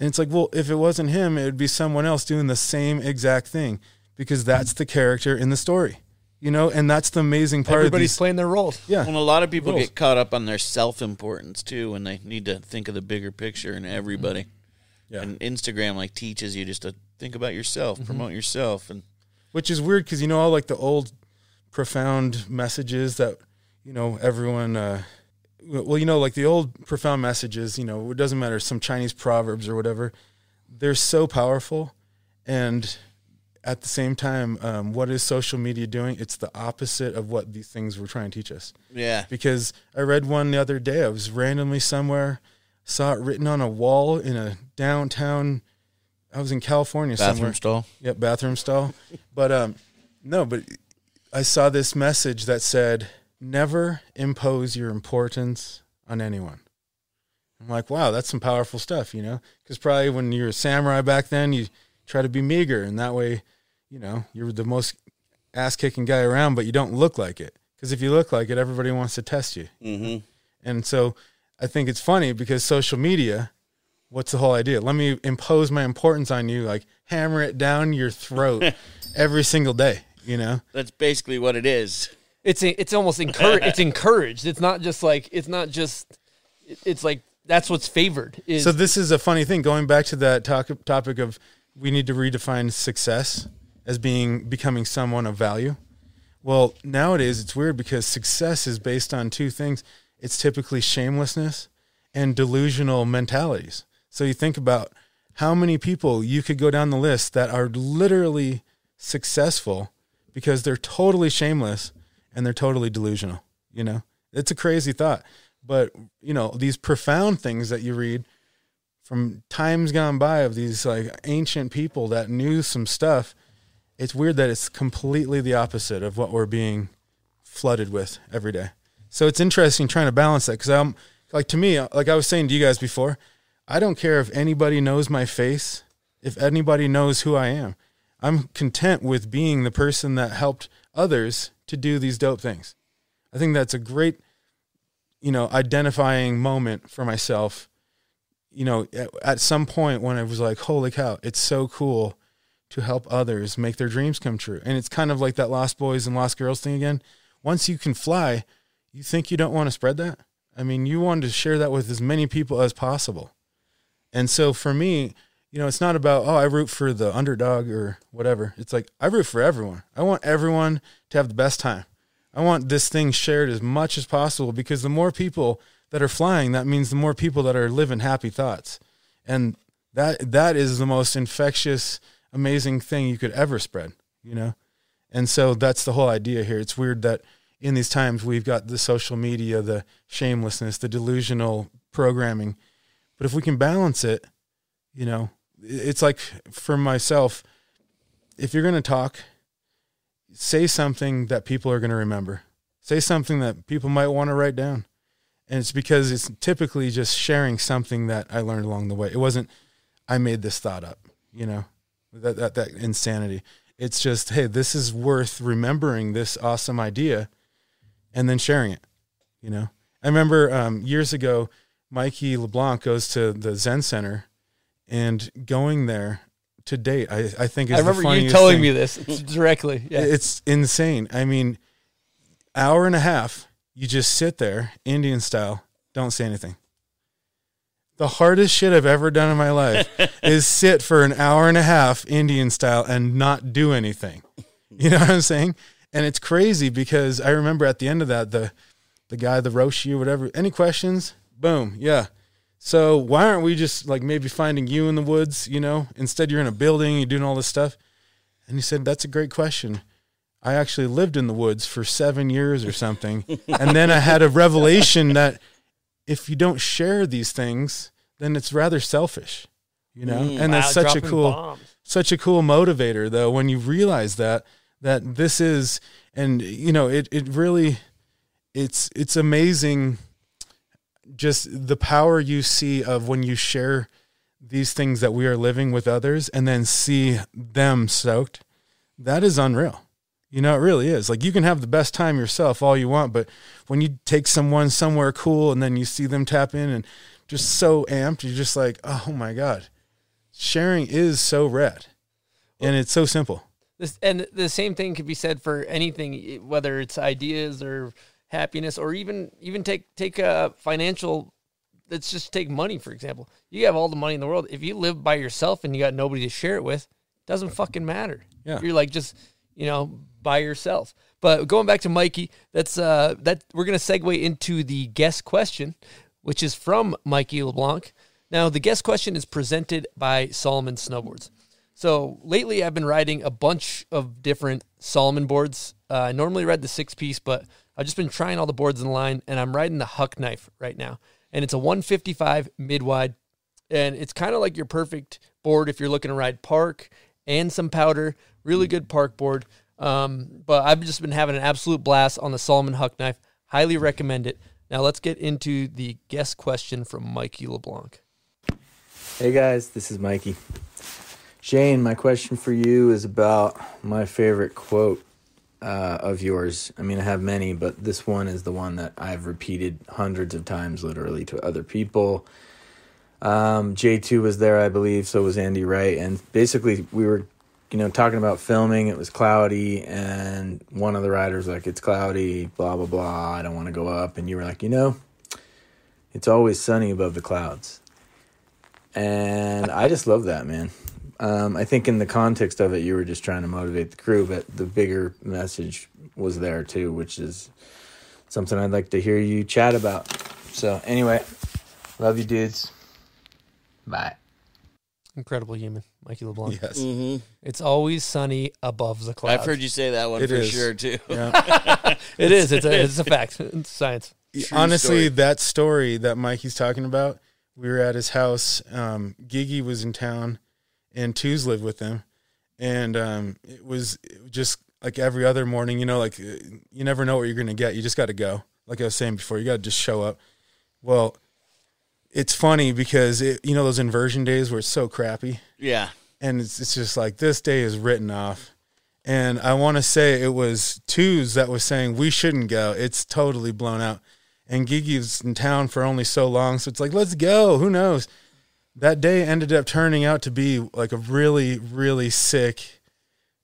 and it's like, well, if it wasn't him, it would be someone else doing the same exact thing because that's the character in the story. You know, and that's the amazing part Everybody's of these. playing their roles. yeah, Well, a lot of people Rules. get caught up on their self importance too, and they need to think of the bigger picture and everybody. Mm-hmm. Yeah. And Instagram like teaches you just to think about yourself, mm-hmm. promote yourself, and which is weird because you know all like the old profound messages that you know everyone uh well you know like the old profound messages you know it doesn't matter some chinese proverbs or whatever they're so powerful. And at the same time um, what is social media doing? It's the opposite of what these things were trying to teach us. Yeah, because i read one the other day i was randomly somewhere saw it written on a wall in a downtown i was in california somewhere. Bathroom stall. Yep, bathroom stall. [LAUGHS] But um, no, but I saw this message that said, "Never impose your importance on anyone." I'm like, wow, that's some powerful stuff, you know? Because probably when you're a samurai back then, you try to be meager, and that way, you know, you're the most ass kicking guy around, but you don't look like it. Because if you look like it, everybody wants to test you. Mm-hmm. And so I think it's funny because social media, what's the whole idea? Let me impose my importance on you, like hammer it down your throat [LAUGHS] every single day, you know? That's basically what it is. It's it's almost encouraged. it's [LAUGHS] encouraged. It's not just like it's not just. It's like that's what's favored. Is So this is a funny thing. Going back to that talk, topic of we need to redefine success as being becoming someone of value. Well, nowadays it's weird because success is based on two things. It's typically shamelessness and delusional mentalities. So you think about how many people you could go down the list that are literally successful because they're totally shameless and they're totally delusional. You know, it's a crazy thought. But, you know, these profound things that you read from times gone by of these like ancient people that knew some stuff, it's weird that it's completely the opposite of what we're being flooded with every day. So it's interesting trying to balance that because I'm like to me, like I was saying to you guys before, I don't care if anybody knows my face, if anybody knows who I am. I'm content with being the person that helped others to do these dope things. I think that's a great, you know, identifying moment for myself. You know, at, at some point when I was like, holy cow, it's so cool to help others make their dreams come true. And it's kind of like that Lost Boys and Lost Girls thing again. Once you can fly, you think you don't want to spread that? I mean, you want to share that with as many people as possible. And so for me, you know, it's not about, oh, I root for the underdog or whatever. It's like, I root for everyone. I want everyone to have the best time. I want this thing shared as much as possible because the more people that are flying, that means the more people that are living happy thoughts. And that that is the most infectious, amazing thing you could ever spread, you know? And so that's the whole idea here. It's weird that in these times we've got the social media, the shamelessness, the delusional programming. But if we can balance it, you know, it's like for myself, if you're going to talk, say something that people are going to remember. Say something that people might want to write down. And it's because it's typically just sharing something that I learned along the way. It wasn't I made this thought up, you know, that that, that insanity. It's just, hey, this is worth remembering this awesome idea and then sharing it, you know. I remember um, years ago, Mikey LeBlanc goes to the Zen Center and going there to date, I, I think is I remember you telling thing. me this directly. Yeah. It's insane. I mean, hour and a half, you just sit there, Indian style, don't say anything. The hardest shit I've ever done in my life [LAUGHS] is sit for an hour and a half, Indian style, and not do anything. You know what I'm saying? And it's crazy because I remember at the end of that, the the guy, the Roshi or whatever, any questions? Boom, yeah. So why aren't we just like maybe finding you in the woods, you know? Instead you're in a building, you're doing all this stuff. And he said, That's a great question. I actually lived in the woods for seven years or something. [LAUGHS] and then I had a revelation that if you don't share these things, then it's rather selfish. You know? Mm, and that's Wow, such a cool bombs. such a cool motivator though when you realize that that this is and you know it it really it's it's amazing just the power you see of when you share these things that we are living with others and then see them soaked that is unreal. You know it really is. Like you can have the best time yourself all you want but when you take someone somewhere cool and then you see them tap in and just so amped you're just like oh my god sharing is so rad. And it's so simple. This, and the same thing could be said for anything, whether it's ideas or happiness, or even even take take a financial. Let's just take money for example. You have all the money in the world. If you live by yourself and you got nobody to share it with, doesn't fucking matter. Yeah. you're like just you know by yourself. But going back to Mikey, that's uh that we're gonna segue into the guest question, which is from Mikey LeBlanc. Now the guest question is presented by Salomon Snowboards. So lately, I've been riding a bunch of different Salomon boards. Uh, I normally ride the six piece, but I've just been trying all the boards in the line, and I'm riding the Huck Knife right now. And it's a 155 mid wide, and it's kind of like your perfect board if you're looking to ride park and some powder. Really good park board. Um, but I've just been having an absolute blast on the Salomon Huck Knife. Highly recommend it. Now let's get into the guest question from Mikey LeBlanc. Hey guys, this is Mikey. Shane, my question for you is about my favorite quote uh, of yours. I mean, I have many, but this one is the one that I've repeated hundreds of times, literally, to other people. Um, J2 was there, I believe, so was Andy Wright. And basically, we were you know, talking about filming. It was cloudy, and one of the riders like, "It's cloudy, blah blah blah. I don't want to go up." And you were like, "You know, it's always sunny above the clouds," and I just love that, man. Um, I think in the context of it, you were just trying to motivate the crew, but the bigger message was there too, which is something I'd like to hear you chat about. So anyway, love you, dudes. Bye. Incredible human, Mikey LeBlanc. Yes. Mm-hmm. It's always sunny above the clouds. I've heard you say that one It for is. sure too. Yeah. [LAUGHS] [LAUGHS] It is. It's a, it's a fact. It's science. True Honestly, story. that story that Mikey's talking about, we were at his house. Um, Gigi was in town, and Twos lived with him, and um, it was just like every other morning. You know, like uh, you never know what you're to get. You just got to go. Like I was saying before, you got to just show up. Well, it's funny because it, you know those inversion days where it's so crappy. Yeah. and it's, it's just like this day is written off. And I want to say it was Twos that was saying we shouldn't go. It's totally blown out. And Gigi's in town for only so long, so it's like let's go. Who knows? That day ended up turning out to be like a really, really sick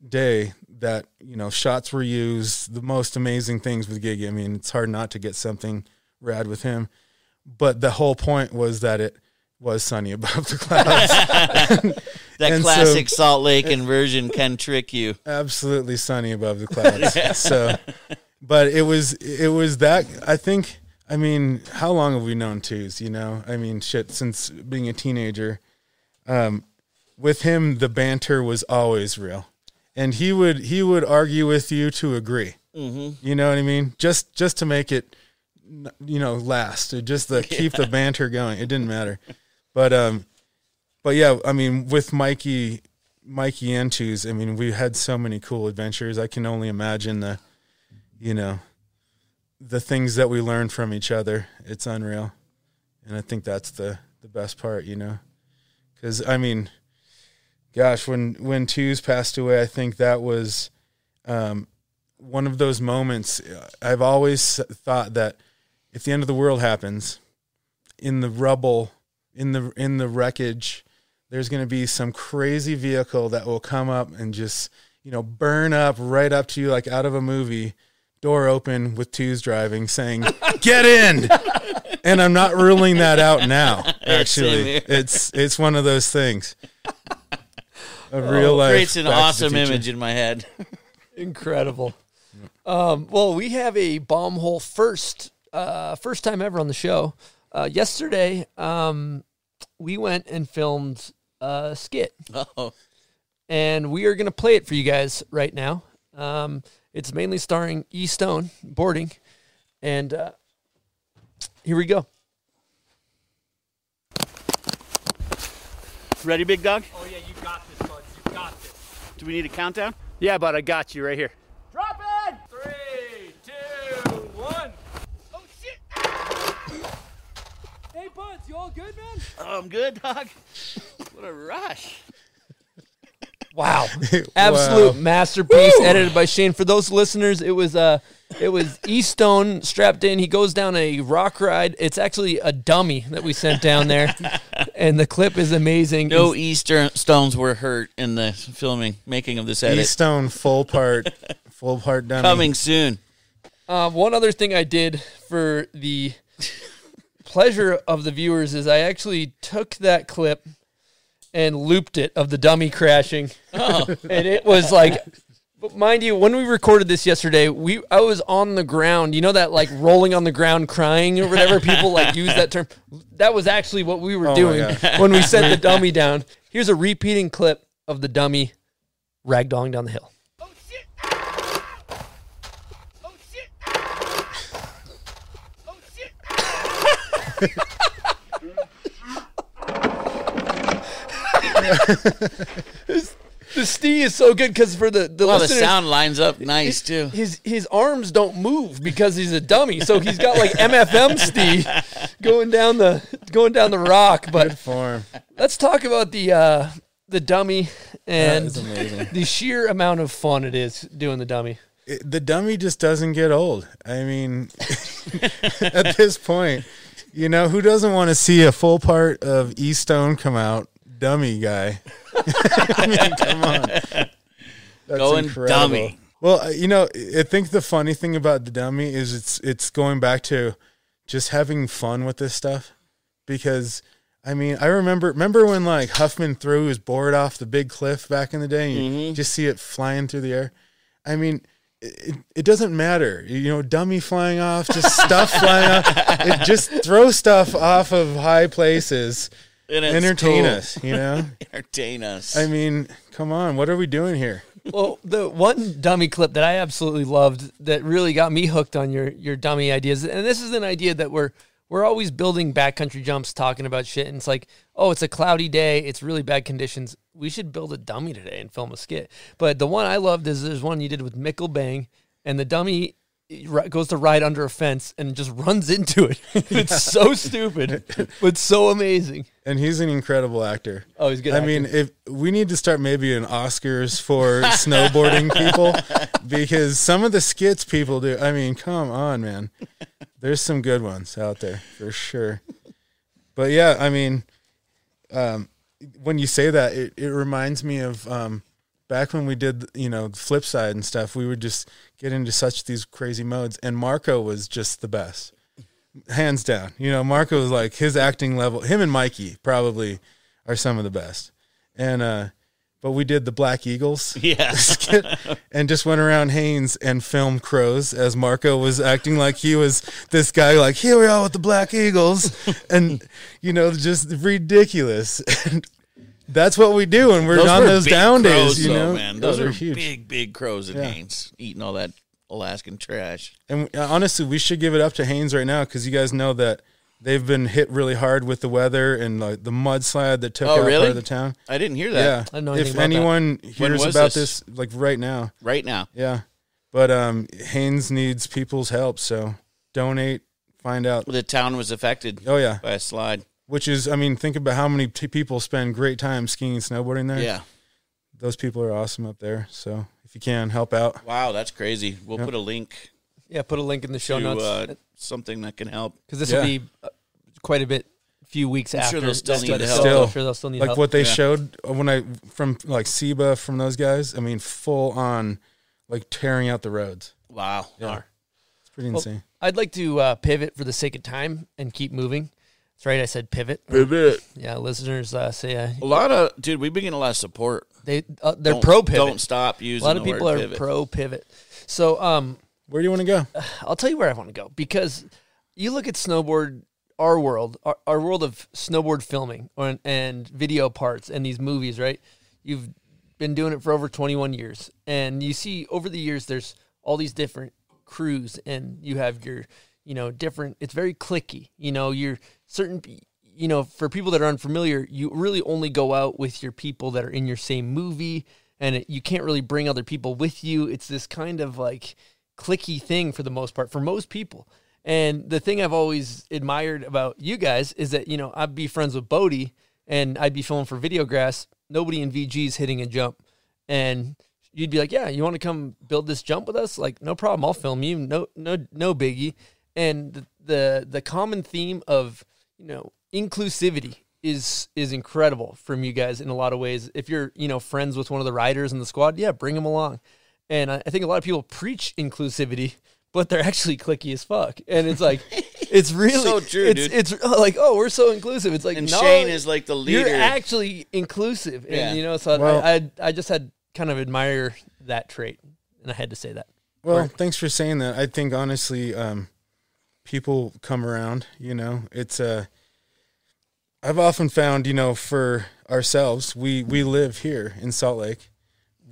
day. That you know, shots were used, the most amazing things with Gigi. I mean, it's hard not to get something rad with him. But the whole point was that it was sunny [LAUGHS] above the clouds. [LAUGHS] That And so- classic Salt Lake inversion can trick you. absolutely sunny above the [LAUGHS] clouds. So, but it was it was that I think. I mean, how long have we known twos? You know, I mean, shit, since being a teenager. Um, with him, the banter was always real, and he would he would argue with you to agree. Mm-hmm. You know what I mean? Just just to make it, you know, last. Just to [LAUGHS] keep the banter going. It didn't matter, but um, but yeah, I mean, with Mikey, Mikey and twos, I mean, we had so many cool adventures. I can only imagine the, you know, the things that we learn from each other. It's unreal, and I think that's the the best part, you know, because I mean, gosh, when when twos passed away, I think that was, um, one of those moments. I've always thought that if the end of the world happens, in the rubble, in the in the wreckage there's going to be some crazy vehicle that will come up and just you know burn up right up to you like out of a movie door open with twos driving saying get in and i'm not ruling that out now actually it's it's one of those things a real life Oh, Creates an Back to the awesome image in my head. Incredible. Um, well, we have a bomb hole first, uh, first time ever on the show. Uh, yesterday, um, we went and filmed a skit, [LAUGHS] Oh, and we are going to play it for you guys right now. Um, it's mainly starring E Stone boarding, and uh, here we go. Ready, big dog? Oh yeah, you got this, bud. You got this. Do we need a countdown? Yeah, bud, I got you right here. Drop it! Three, two, one. Oh shit! Hey, buds, you all good, man? Oh, I'm good, dog. What a rush. [LAUGHS] Wow, absolute Wow. masterpiece, edited by Shane. For those listeners, it was uh, it was E Stone strapped in. He goes down a rock ride. It's actually a dummy that we sent down there, [LAUGHS] and the clip is amazing. no It's- Easter stones were hurt in the filming, making of this edit. Keystone full part [LAUGHS] full part dummy Coming soon. Uh, one other thing I did for the pleasure of the viewers is I actually took that clip and looped it of the dummy crashing, [LAUGHS] oh. and it was like. But mind you, when we recorded this yesterday, we I was on the ground. You know that like rolling on the ground crying or whatever people like [LAUGHS] use that term. That was actually what we were Oh doing when we sent the [LAUGHS] dummy down. Here's a repeating clip of the dummy ragdolling down the hill. Oh shit! Ah! Oh shit! Ah! Oh shit! Ah! [LAUGHS] The Stee is so good because for the the Well, the sound lines up nice too. his his arms don't move because he's a dummy. So he's got like MFM Steve going down the going down the rock. But form let's talk about the uh, the dummy and the sheer amount of fun it is doing the dummy. it, the dummy just doesn't get old. I mean, [LAUGHS] at this point, you know, who doesn't want to see a full part of E Stone come out dummy guy. [LAUGHS] I mean, come on. That's Going dummy. Well, uh, you know, I think the funny thing about the dummy is it's it's going back to just having fun with this stuff because I mean, I remember remember when like Huffman threw his board off the big cliff back in the day and you Mm-hmm. just see it flying through the air. I mean, it, it doesn't matter. You know, dummy flying off, just stuff flying off. It just throw stuff off of high places. And it's Entertain cool. us, you know? [LAUGHS] Entertain us. I mean, come on, what are we doing here? well, the one dummy clip that I absolutely loved that really got me hooked on your your dummy ideas, and this is an idea that we're we're always building backcountry jumps, talking about shit, and it's like, oh, it's a cloudy day, it's really bad conditions. We should build a dummy today and film a skit. But the one I loved is there's one you did with Mikkel Bang, and the dummy ri- goes to ride under a fence and just runs into it. [LAUGHS] it's so [LAUGHS] stupid, but so amazing. And he's an incredible actor. Oh, he's good. I actor. mean, if we need to start maybe an Oscars for [LAUGHS] snowboarding people because some of the skits people do. I mean, come on, man. There's some good ones out there for sure. But yeah, I mean, um, when you say that, it, it reminds me of um, back when we did, you know, flip side and stuff. We would just get into such these crazy modes, and Marco was just the best, hands down. You know, Marco was like his acting level. Him and Mikey probably are some of the best, and uh, but we did the Black Eagles [LAUGHS] yeah. [LAUGHS] skit and just went around Haines and filmed crows as Marco was acting like he was this guy, like, here we are with the Black Eagles. [LAUGHS] And, you know, just ridiculous. And that's what we do when we're Those on were those down crows, days, you though, know. man. Those, are are huge. big, big crows and Yeah. Haines eating all that Alaskan trash. And uh, honestly, we should give it up to Haines right now because you guys know that they've been hit really hard with the weather and like the mudslide that took Oh, out part of the town. I didn't hear that. Yeah. I didn't know if anything about that. anyone When hears about this? this, like right now, Right now. Yeah. But um Haines needs people's help, so donate, find out. The town was affected Oh yeah. by a slide. Which is I mean, think about how many t- people spend great time skiing and snowboarding there. Yeah. Those people are awesome up there. So if you can help out. Wow, that's crazy. We'll Yep. put a link yeah, put a link in the show to notes uh, something that can help. because this yeah. will be uh, quite a bit, few weeks I'm after. sure they'll still this need study, help. Still. I'm sure they'll still need Like help. what they Yeah. showed when I from like Seba from those guys, I mean full on like tearing out the roads. Wow. Yeah. It's pretty Well, insane. I'd like to uh, pivot for the sake of time and keep moving. That's right, I said pivot. Pivot. Yeah, listeners uh, say uh, A lot of dude, we've been getting a lot of support. they uh, they're Don't- pro pivot. Don't stop using a lot of the people word are pivot. pro pivot. So um, Where do you want to go? [SIGHS] I'll tell you where I want to go because you look at snowboard, our world, our, our world of snowboard filming or, and video parts and these movies, right? You've been doing it for over 21 years. And you see over the years, there's all these different crews and you have your, you know, different, it's very clicky. You know, you're certain, you know, for people that are unfamiliar, you really only go out with your people that are in your same movie and it, you can't really bring other people with you. It's this kind of like clicky thing for the most part for most people. And the thing I've always admired about you guys is that, you know, I'd be friends with Bodie and I'd be filming for Videograss. Nobody in VG's hitting a jump. And you'd be like, Yeah, you want to come build this jump with us? Like, no problem, I'll film you. No no no biggie. And the the, the common theme of, you know, inclusivity is is incredible from you guys in a lot of ways. If you're, you know, friends with one of the riders in the squad, yeah, bring them along. And I, I think a lot of people preach inclusivity, but they're actually clicky as fuck. And it's like, [LAUGHS] it's really So true, it's, dude. It's like, oh, we're so inclusive. It's like, And no, Shane is like the leader. You're actually inclusive, and Yeah. you know, so Well- I, I I just had kind of admire that trait, and I had to say that. Well, Right. thanks for saying that. I think honestly, um, people come around. You know, it's Uh, I've often found, you know, for ourselves, we we live here in Salt Lake.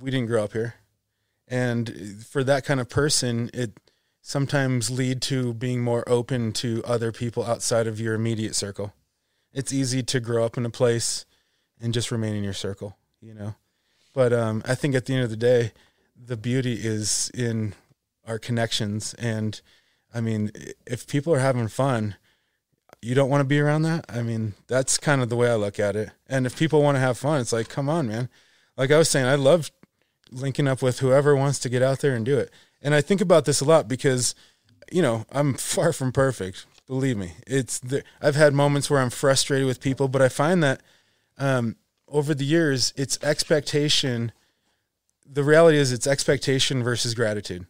We didn't grow up here, and for that kind of person, it sometimes lead to being more open to other people outside of your immediate circle. It's easy to grow up in a place and just remain in your circle, you know. But um, I think at the end of the day, the beauty is in our connections. And I mean, if people are having fun, you don't want to be around that. I mean, that's kind of the way I look at it. And if people want to have fun, it's like, come on, man. Like I was saying, I love linking up with whoever wants to get out there and do it. And I think about this a lot because, you know, I'm [LAUGHS] far from perfect. Believe me, it's the, I've had moments where I'm frustrated with people, but I find that um, over the years, it's expectation. The reality is, it's expectation versus gratitude.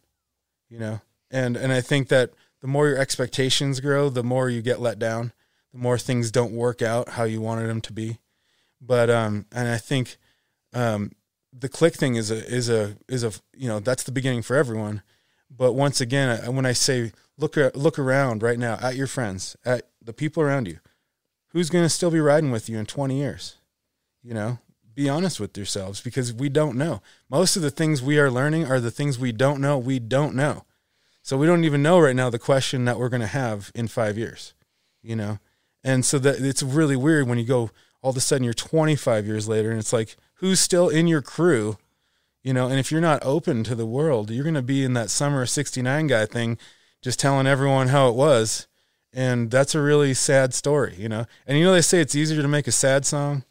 You know, and and I think that the more your expectations grow, the more you get let down. The more things don't work out how you wanted them to be. But um, and I think um, the click thing is a is a is a you know that's the beginning for everyone. But once again, when I say look look around right now at your friends, at the people around you, who's going to still be riding with you in 20 years? You know, be honest with yourselves because we don't know. Most of the things we are learning are the things we don't know. We don't know. So we don't even know right now the question that we're going to have in five years, you know? And so that it's really weird when you go all of a sudden you're 25 years later and it's like, who's still in your crew? You know, and if you're not open to the world, you're going to be in that summer 69 guy thing, just telling everyone how it was. And that's a really sad story, you know? And you know, they say it's easier to make a sad song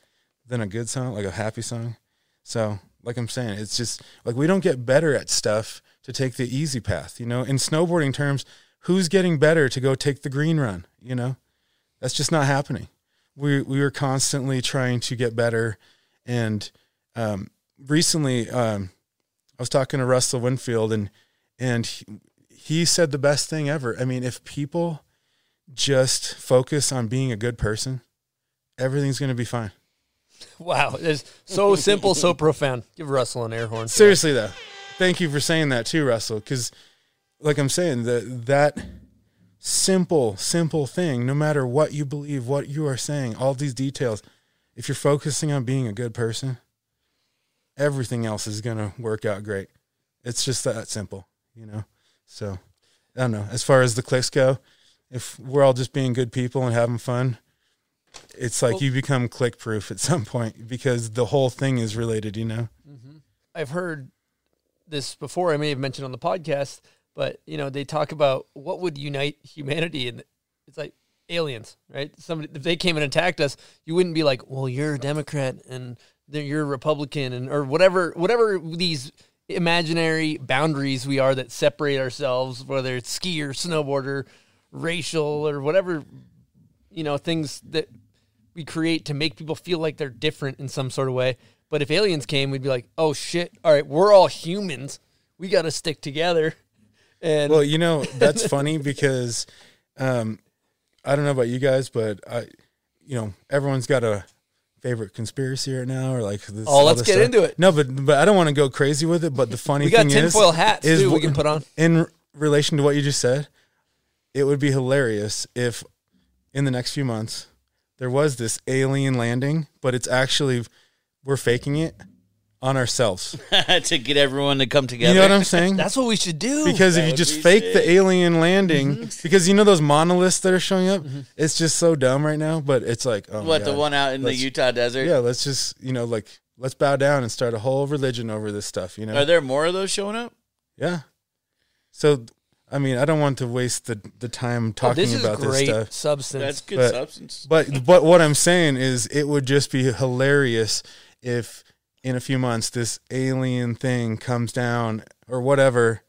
than a good song, like a happy song. So, like I'm saying, it's just like we don't get better at stuff to take the easy path, you know? In snowboarding terms, who's getting better to go take the green run, you know? That's just not happening. We we were constantly trying to get better and um recently um I was talking to Russell Winfield and and he, he said the best thing ever. I mean, if people just focus on being a good person, everything's going to be fine. [LAUGHS] Wow, it's so simple, so [LAUGHS] profound. Give Russell an air horn. Seriously though, thank you for saying that too, Russell. Because, like I'm saying, that that simple, simple thing, no matter what you believe, what you are saying, all these details, if you're focusing on being a good person, everything else is gonna work out great. It's just that simple, you know. So, I don't know. As far as the clicks go, if we're all just being good people and having fun, it's like Well- you become click proof at some point because the whole thing is related, you know. Mm-hmm. I've heard this before. I may have mentioned on the podcast, but you know, they talk about what would unite humanity, and it's like aliens, right? Somebody if they came and attacked us, you wouldn't be like, "Well, you're a Democrat and you're a Republican," and or whatever, whatever these imaginary boundaries we are that separate ourselves, whether it's skier, snowboarder, racial, or whatever, you know, things that we create to make people feel like they're different in some sort of way. But if aliens came, we'd be like, "Oh shit! All right, we're all humans. We got to stick together." And Well, you know, that's funny because um, I don't know about you guys, but I, you know, everyone's got a favorite conspiracy right now, or like this. Oh, let's get stuff. into it. No, but but I don't want to go crazy with it. But the funny thing. we got thing is, tinfoil hats is too. We can put on. in relation to what you just said. It would be hilarious if in the next few months there was this alien landing, but it's actually we're faking it on ourselves. [LAUGHS] to get everyone to come together. You know what I'm saying? That's what we should do. because if you just be fake sick. the alien landing, Mm-hmm. because you know those monoliths that are showing up, it's just so dumb right now. But it's like, oh, my what the one out in the Let's- Utah desert? Yeah, let's just you know like let's bow down and start a whole religion over this stuff. You know? Are there more of those showing up? yeah. So, I mean, I don't want to waste the the time Oh, talking this is about this stuff. substance. That's good But- substance. But but what I'm saying is, it would just be hilarious if in a few months this alien thing comes down or whatever,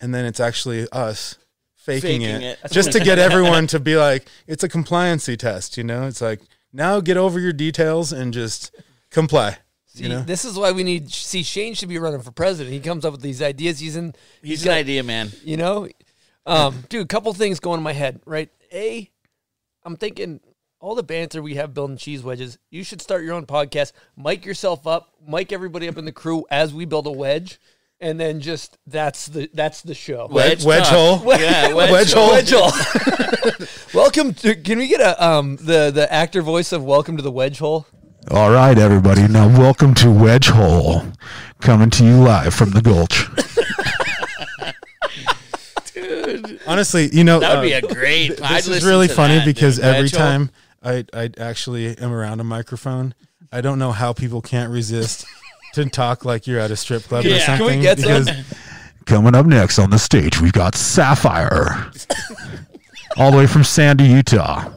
and then it's actually us faking, Faking it, it. [LAUGHS] just to get everyone to be like, it's a compliancy test. You know, it's like now get over your details and just comply. See, you know, this is why we need. See, Shane should be running for president. He comes up with these ideas. He's in. He's got- an idea man. You know, um, dude, a couple things going in my head. Right, a, I'm thinking all the banter we have building cheese wedges. You should start your own podcast. Mic yourself up. Mic everybody up in the crew as we build a wedge, and then just that's the that's the show. Wedge- wedge talk. hole. Yeah, wedge, Wedge hole. hole. Wedge hole. [LAUGHS] Welcome to. Can we get a um the the actor voice of Welcome to the Wedge Hole? All right, everybody. Now, welcome to Wedge Hole, coming to you live from the Gulch. [LAUGHS] Dude. Honestly, you know, That would be uh, a great. th- I'd this is really funny that, because dude. every Wedge hole. time I I actually am around a microphone, I don't know how people can't resist to [LAUGHS] talk like you're at a strip club or Yeah. Can something. we get some? because Coming up next on the stage, we've got Sapphire, [LAUGHS] all the way from Sandy, Utah.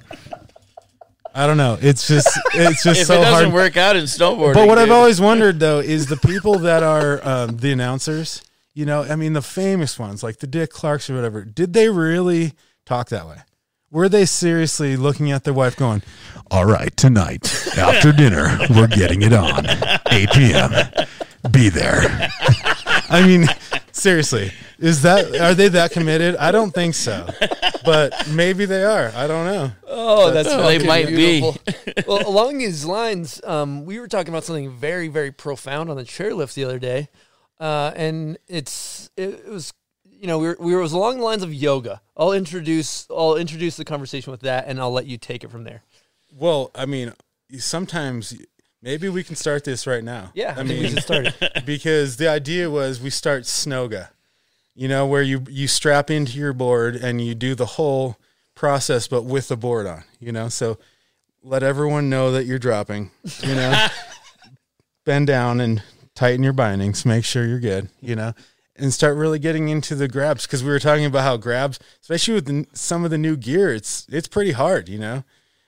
I don't know. It's just it's just if so it doesn't hard. work out in snowboarding, But what I've always wondered though is the people that are um, the announcers. You know, I mean, the famous ones like the Dick Clarks or whatever. Did they really talk that way, Were they seriously looking at their wife going, All right, tonight [LAUGHS] after dinner, we're getting it on. 8 p.m. Be there. [LAUGHS] I mean, seriously, is that are they that committed? I don't think so, but maybe they are. I don't know. Oh, that's They fucking might be. [LAUGHS] well, along these lines, um, we were talking about something very, very profound on the chairlift the other day, uh, and it's it, it was you know we were, we were was along the lines of yoga. I'll introduce I'll introduce the conversation with that, and I'll let you take it from there. Well, I mean, sometimes maybe we can start this right now. Yeah, I, think we mean, should start it. [LAUGHS] because the idea was we start snowga, you know, where you you strap into your board and you do the whole process, but with the board on, you know. So let everyone know that you're dropping, you know. [LAUGHS] Bend down and tighten your bindings. Make sure you're good, you know, and start really getting into the grabs because we were talking about how grabs, especially with the, some of the new gear, it's it's pretty hard, you know.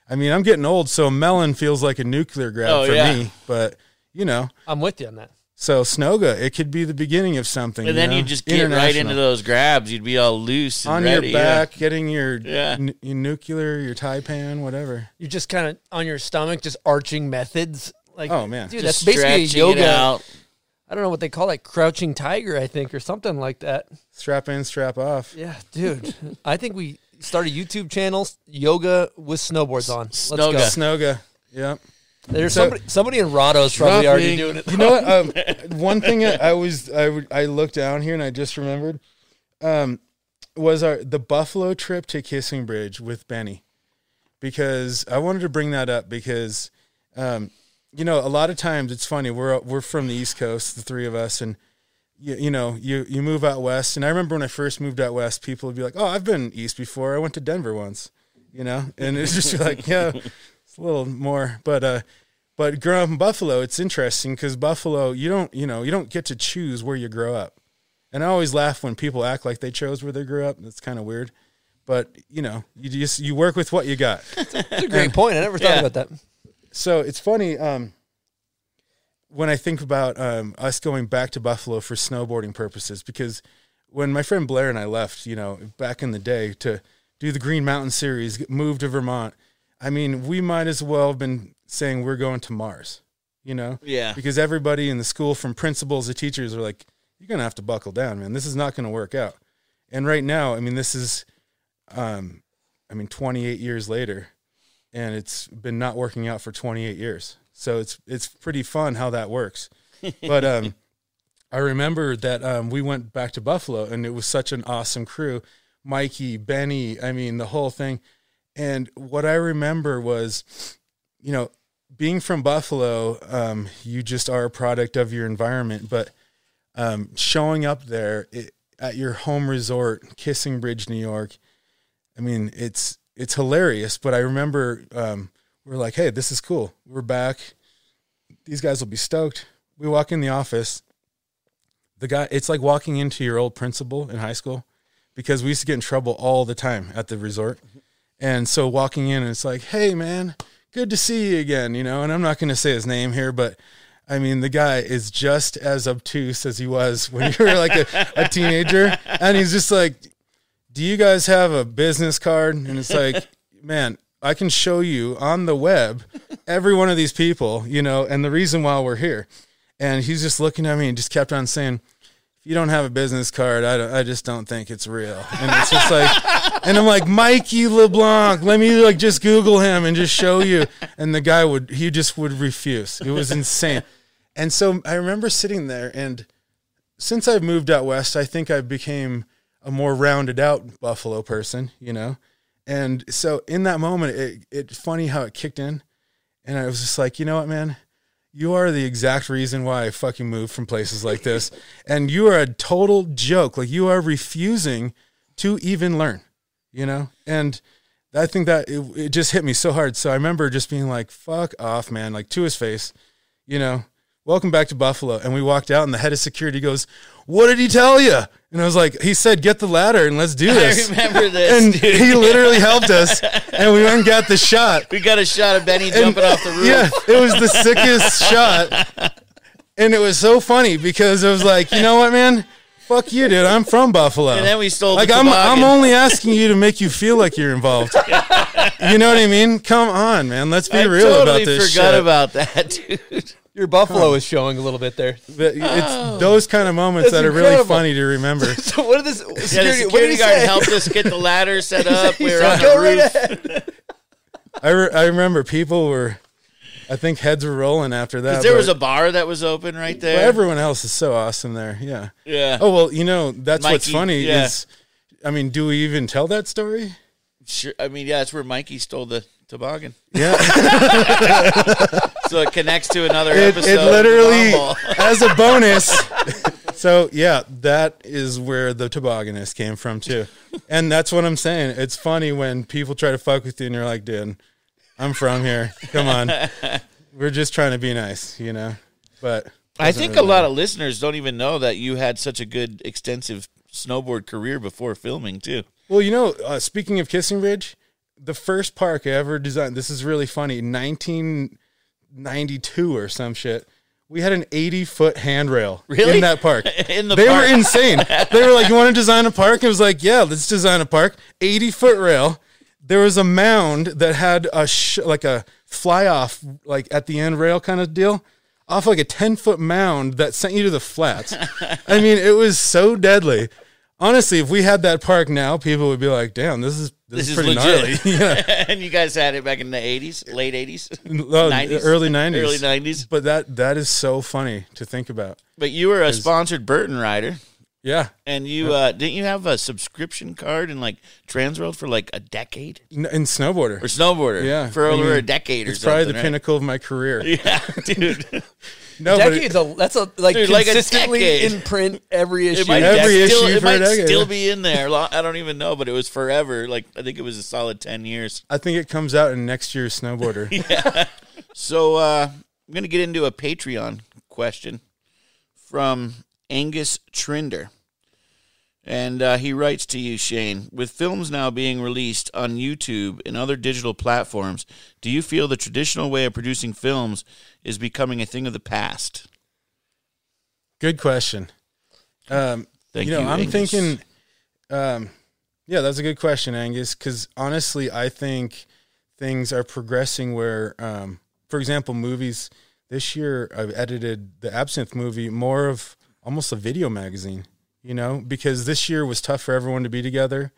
I mean, I'm getting old, so melon feels like a nuclear grab Oh, for yeah. me, but you know. I'm with you on that. So Snowga, it could be the beginning of something. And then you you know? just get right into those grabs. You'd be all loose and on ready, your yeah. back, getting your, Yeah. n- your nuclear, your taipan, whatever. You're just kind of on your stomach, just arching methods. Like, Oh, man. dude, Just that's basically yoga. Out. I don't know what they call it, crouching tiger, I think, or something like that. Strap in, strap off. Yeah, dude. I think we start a YouTube channel, yoga with snowboards on. Let's Snowga. go. Snowga. Yep. There's So- somebody, somebody in Rado's probably already doing it. You know what? [LAUGHS] Um, one thing I I was I, would- I looked down here and I just remembered um, was our the Buffalo trip to Kissing Bridge with Benny because I wanted to bring that up because um, you know a lot of times it's funny we're we're from the East Coast the three of us and you, you know you you move out west and I remember when I first moved out west people would be like oh I've been east before I went to Denver once you know and it's just like yeah it's a little more but uh but growing up in Buffalo, it's interesting because Buffalo, you don't, you know, you don't get to choose where you grow up. And I always laugh when people act like they chose where they grew up. That's kind of weird. But you know, you just you work with what you got. That's a great point. I never thought Yeah. about that. So it's funny um, when I think about um, us going back to Buffalo for snowboarding purposes because when my friend Blair and I left, you know, back in the day to do the Green Mountain Series, move to Vermont. I mean, we might as well have been saying we're going to Mars, you know? Yeah. Because everybody in the school, from principals to teachers, are like, you're going to have to buckle down, man. This is not going to work out. And right now, I mean, this is, um, I mean, 28 years later, and it's been not working out for 28 years. So it's it's pretty fun how that works. [LAUGHS] But um, I remember that um, we went back to Buffalo, and it was such an awesome crew. Mikey, Benny, I mean, the whole thing. And what I remember was, you know, being from Buffalo, um, you just are a product of your environment. But um, showing up there it, at your home resort, Kissing Bridge, New York, I mean, it's it's hilarious. But I remember um, we're like, hey, this is cool. We're back. These guys will be stoked. We walk in the office. The guy, it's like walking into your old principal in high school because we used to get in trouble all the time at the resort. And so walking in, it's like, hey, man, good to see you again, you know. And I'm not going to say his name here, but I mean, the guy is just as obtuse as he was when you [LAUGHS] were like a, a teenager. And he's just like, do you guys have a business card? And it's like, [LAUGHS] man, I can show you on the web every one of these people, you know, and the reason why we're here. And he's just looking at me and just kept on saying, if you don't have a business card, I, I just don't think it's real. And it's just like, and I'm like, Mikey LeBlanc, let me like just Google him and just show you. And the guy would, he just would refuse. It was insane. And so I remember sitting there and since I've moved out west, I think I became a more rounded out Buffalo person, you know? And so in that moment, it, it's funny how it kicked in. And I was just like, you know what, man? You are the exact reason why I fucking moved from places like this. [LAUGHS] and you are a total joke. Like you are refusing to even learn, you know? And I think that it, it just hit me so hard. So I remember just being like, fuck off, man, like to his face, you know, welcome back to Buffalo. And we walked out and the head of security goes, what did he tell you? And I was like, he said, get the ladder and let's do [LAUGHS] this. I remember this. and dude. he literally helped us and we went and got the shot. We got a shot of Benny And- jumping off the roof. Yeah, it was the sickest shot. And it was so funny because it was like, you know what, man? Fuck you, dude. I'm from Buffalo. And then we stole the like I'm I'm only asking you to make you feel like you're involved. you know what I mean? Come on, man. Let's be I real totally about this forgot shit. about that, [LAUGHS] dude. Your buffalo is showing a little bit there. But it's oh. those kind of moments That's that are really incredible. funny to remember. [LAUGHS] So what did this Yeah, the security, what did security he guard say? helped us get the ladder [LAUGHS] set up. We were said, on the "Go right roof. ahead." [LAUGHS] I, re- I remember people were, I think heads were rolling after that. 'Cause there was a bar that was open right there. Well, everyone else is so awesome there. Yeah. Yeah. Oh well, you know that's what's Mikey, funny yeah. is, I mean, do we even tell that story? Sure. I mean, yeah, that's where Mikey stole the toboggan. Yeah. So it connects to another It, episode. it literally, as a bonus. [LAUGHS] so yeah, that is where the tobogganist came from too, and that's what I'm saying. It's funny when people try to fuck with you and you're like, dude, I'm from here. Come on, we're just trying to be nice, you know. But I think a lot of listeners don't even know that you had such a good, extensive snowboard career before filming too. Well, you know, uh, speaking of Kissing Bridge, the first park I ever designed, this is really funny, 1992 or some shit. We had an 80 foot handrail Really? in that park. [LAUGHS] In the they park. were insane. [LAUGHS] They were like, You want to design a park? It was like, Yeah, let's design a park. 80 foot rail. There was a mound that had a sh- like a fly off, like at the end rail kind of deal, off like a 10 foot mound that sent you to the flats. [LAUGHS] I mean, it was so deadly. Honestly, if we had that park now, people would be like, "Damn, this is this, This is pretty legit. gnarly." [LAUGHS] [LAUGHS] yeah, and you guys had it back in the eighties, late eighties, [LAUGHS] Oh, early nineties, early nineties. But that that is so funny to think about. But you were a sponsored Burton rider. Yeah, And you uh, didn't you have a subscription card in like Transworld for like a decade N- and snowboarder or snowboarder? Yeah, for I over mean, a decade or It's probably the right? pinnacle of my career. Yeah, dude. No, but it- Decades a, that's a like Dude, like a consistently decade. in print every issue. It might Every still, issue it for might decade, still be in there. I don't even know, but it was forever. Like I think it was a solid ten years. I think it comes out in next year's snowboarder. [LAUGHS] So uh, I'm gonna get into a Patreon question from Angus Trinder. And uh, he writes to you, Shane, with films now being released on YouTube and other digital platforms, do you feel the traditional way of producing films is becoming a thing of the past? Good question. Um, Thank you know, you, I'm Angus. thinking, um, yeah, that's a good question, Angus. Because honestly, I think things are progressing where, um, for example, movies. This year, I've edited the Absinthe movie more of almost a video magazine. You know, because this year was tough for everyone to be together,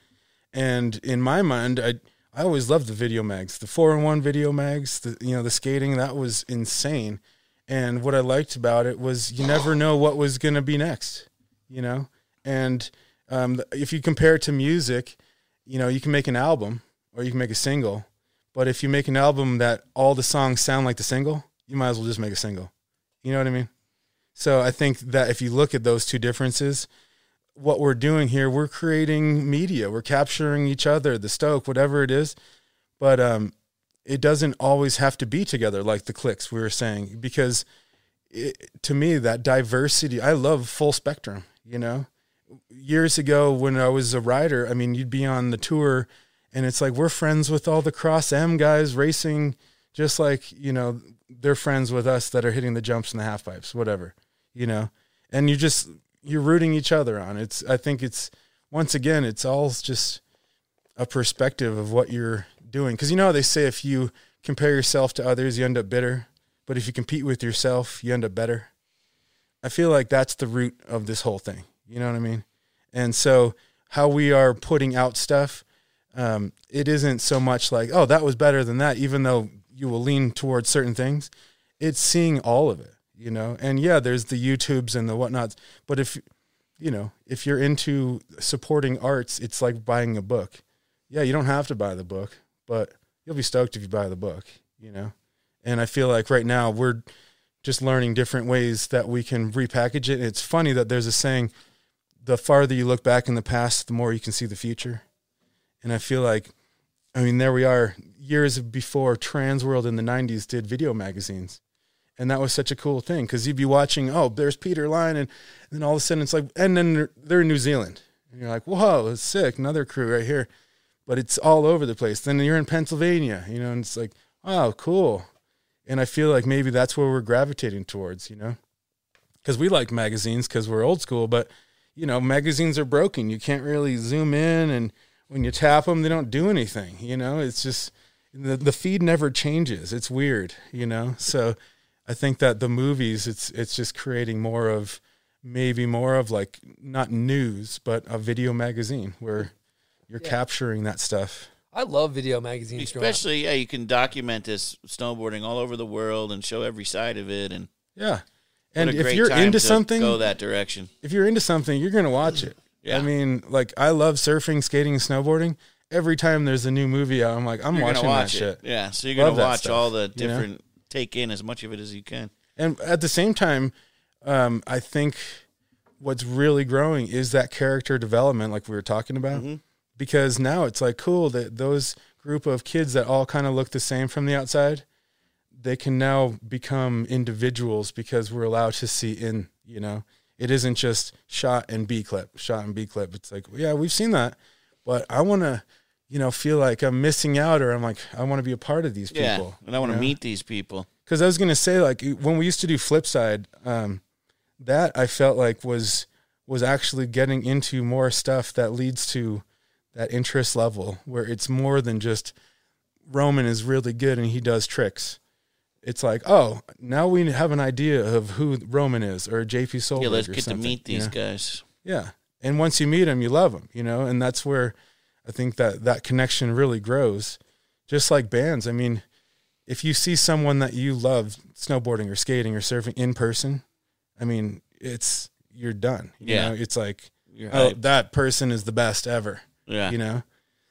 and in my mind, I I always loved the video mags, the four in one video mags. The you know the skating that was insane. And what I liked about it was you never know what was to be next, you know? And um, if you compare it to music, you know, you can make an album or you can make a single. But if you make an album that all the songs sound like the single, you might as well just make a single. You know what I mean? So I think that if you look at those two differences, what we're doing here, we're creating media, we're capturing each other, the Stoke, whatever it is. But um, it doesn't always have to be together like the clicks we were saying because it, to me that diversity i love full spectrum you know years ago when i was a rider i mean you'd be on the tour and it's like we're friends with all the cross m guys racing just like you know they're friends with us that are hitting the jumps and the half pipes whatever you know and you just you're rooting each other on it's i think it's once again it's all just a perspective of what you're doing. Because you know they say if you compare yourself to others, you end up bitter. But if you compete with yourself, you end up better. I feel like that's the root of this whole thing. You know what I mean? And so how we are putting out stuff, um, it isn't so much like, oh, that was better than that, even though you will lean towards certain things. It's seeing all of it, you know? And yeah, there's the YouTubes and the whatnots. But if, you know, if you're into supporting arts, it's like buying a book. Yeah, you don't have to buy the book, but you'll be stoked if you buy the book, you know? And I feel like right now we're just learning different ways that we can repackage it. and It's funny that there's a saying, the farther you look back in the past, the more you can see the future. And I feel like, I mean, there we are years before Transworld in the 90s did video magazines. And that was such a cool thing because you'd be watching, oh, there's Peter Line. And then all of a sudden it's like, and then they're, they're in New Zealand. And you're like, whoa, it's sick. Another crew right here. But it's all over the place. Then you're in Pennsylvania, you know, and it's like, oh, cool. And I feel like maybe that's where we're gravitating towards, you know, because we like magazines because we're old school. But you know, magazines are broken. You can't really zoom in, and when you tap them, they don't do anything. You know, it's just the the feed never changes. It's weird, you know. So I think that the movies, it's it's just creating more of maybe more of like not news, but a video magazine where you're Yeah. capturing that stuff. I love video magazines. Especially, yeah, you can document this snowboarding all over the world and show every side of it. And Yeah. And if you're into something, go that direction. if you're into something, you're gonna watch it. Yeah. I mean, like I love surfing, skating, and snowboarding. Every time there's a new movie out, I'm like, I'm You're watching watch that it. shit. Yeah, so you're gonna Love watch stuff, all the you know? Take in as much of it as you can. And at the same time, um, I think what's really growing is that character development, like we were talking about. Mm-hmm. Because now it's like cool that those group of kids that all kind of look the same from the outside, they can now become individuals because we're allowed to see in. You know, it isn't just shot and B clip, shot and B clip. It's like, yeah, we've seen that, but I want to, you know, feel like I'm missing out, or I'm like, I want to be a part of these people. Yeah, and I want to know? meet these people. because I was gonna say like when we used to do Flipside, um, that I felt like was was actually getting into more stuff that leads to that interest level where it's more than just Roman is really good and he does tricks. It's like, oh, now we have an idea of who Roman is or JP Solberg. yeah, let's get to meet you these know? guys. Yeah. And once you meet them, you love them, you know, and that's where I think that that connection really grows. Just like bands. I mean, if you see someone that you love snowboarding or skating or surfing in person, I mean, it's, you're done. You Yeah. know, it's like, You're oh, hyped. that person is the best ever. Yeah. You know?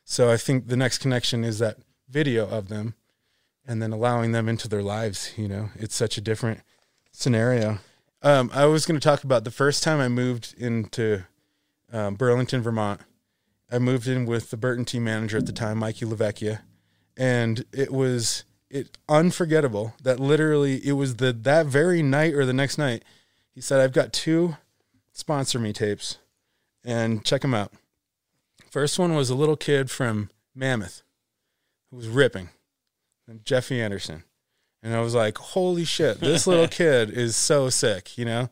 So I think the next connection is that video of them and then allowing them into their lives. You know, it's such a different scenario. Um, I was going to talk about the first time I moved into um, Burlington, Vermont. I moved in with the Burton team manager at the time, Mikey Lavecchia, and it was it unforgettable that literally it was the that very night or the next night. He said, "I've got two sponsor me tapes, and check them out." First one was a little kid from Mammoth who was ripping, and Jeffy Anderson. And I was like, holy shit, this little [LAUGHS] kid is so sick, you know?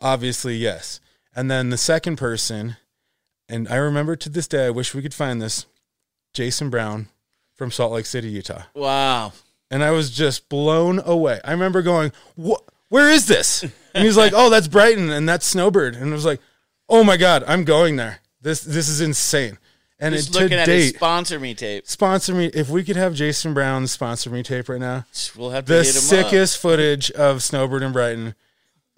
Obviously, yes. And then the second person, and I remember to this day, I wish we could find this, Jason Brown from Salt Lake City, Utah. Wow. And I was just blown away. I remember going, what? Where is this? And he's like, oh, that's Brighton and that's Snowbird. And I was like, oh my God, I'm going there. This this is insane. And Just it, to looking at his date, sponsor me tape. sponsor me if we could have Jason Brown sponsor me tape right now. We'll have to The sickest footage of Snowbird and Brighton.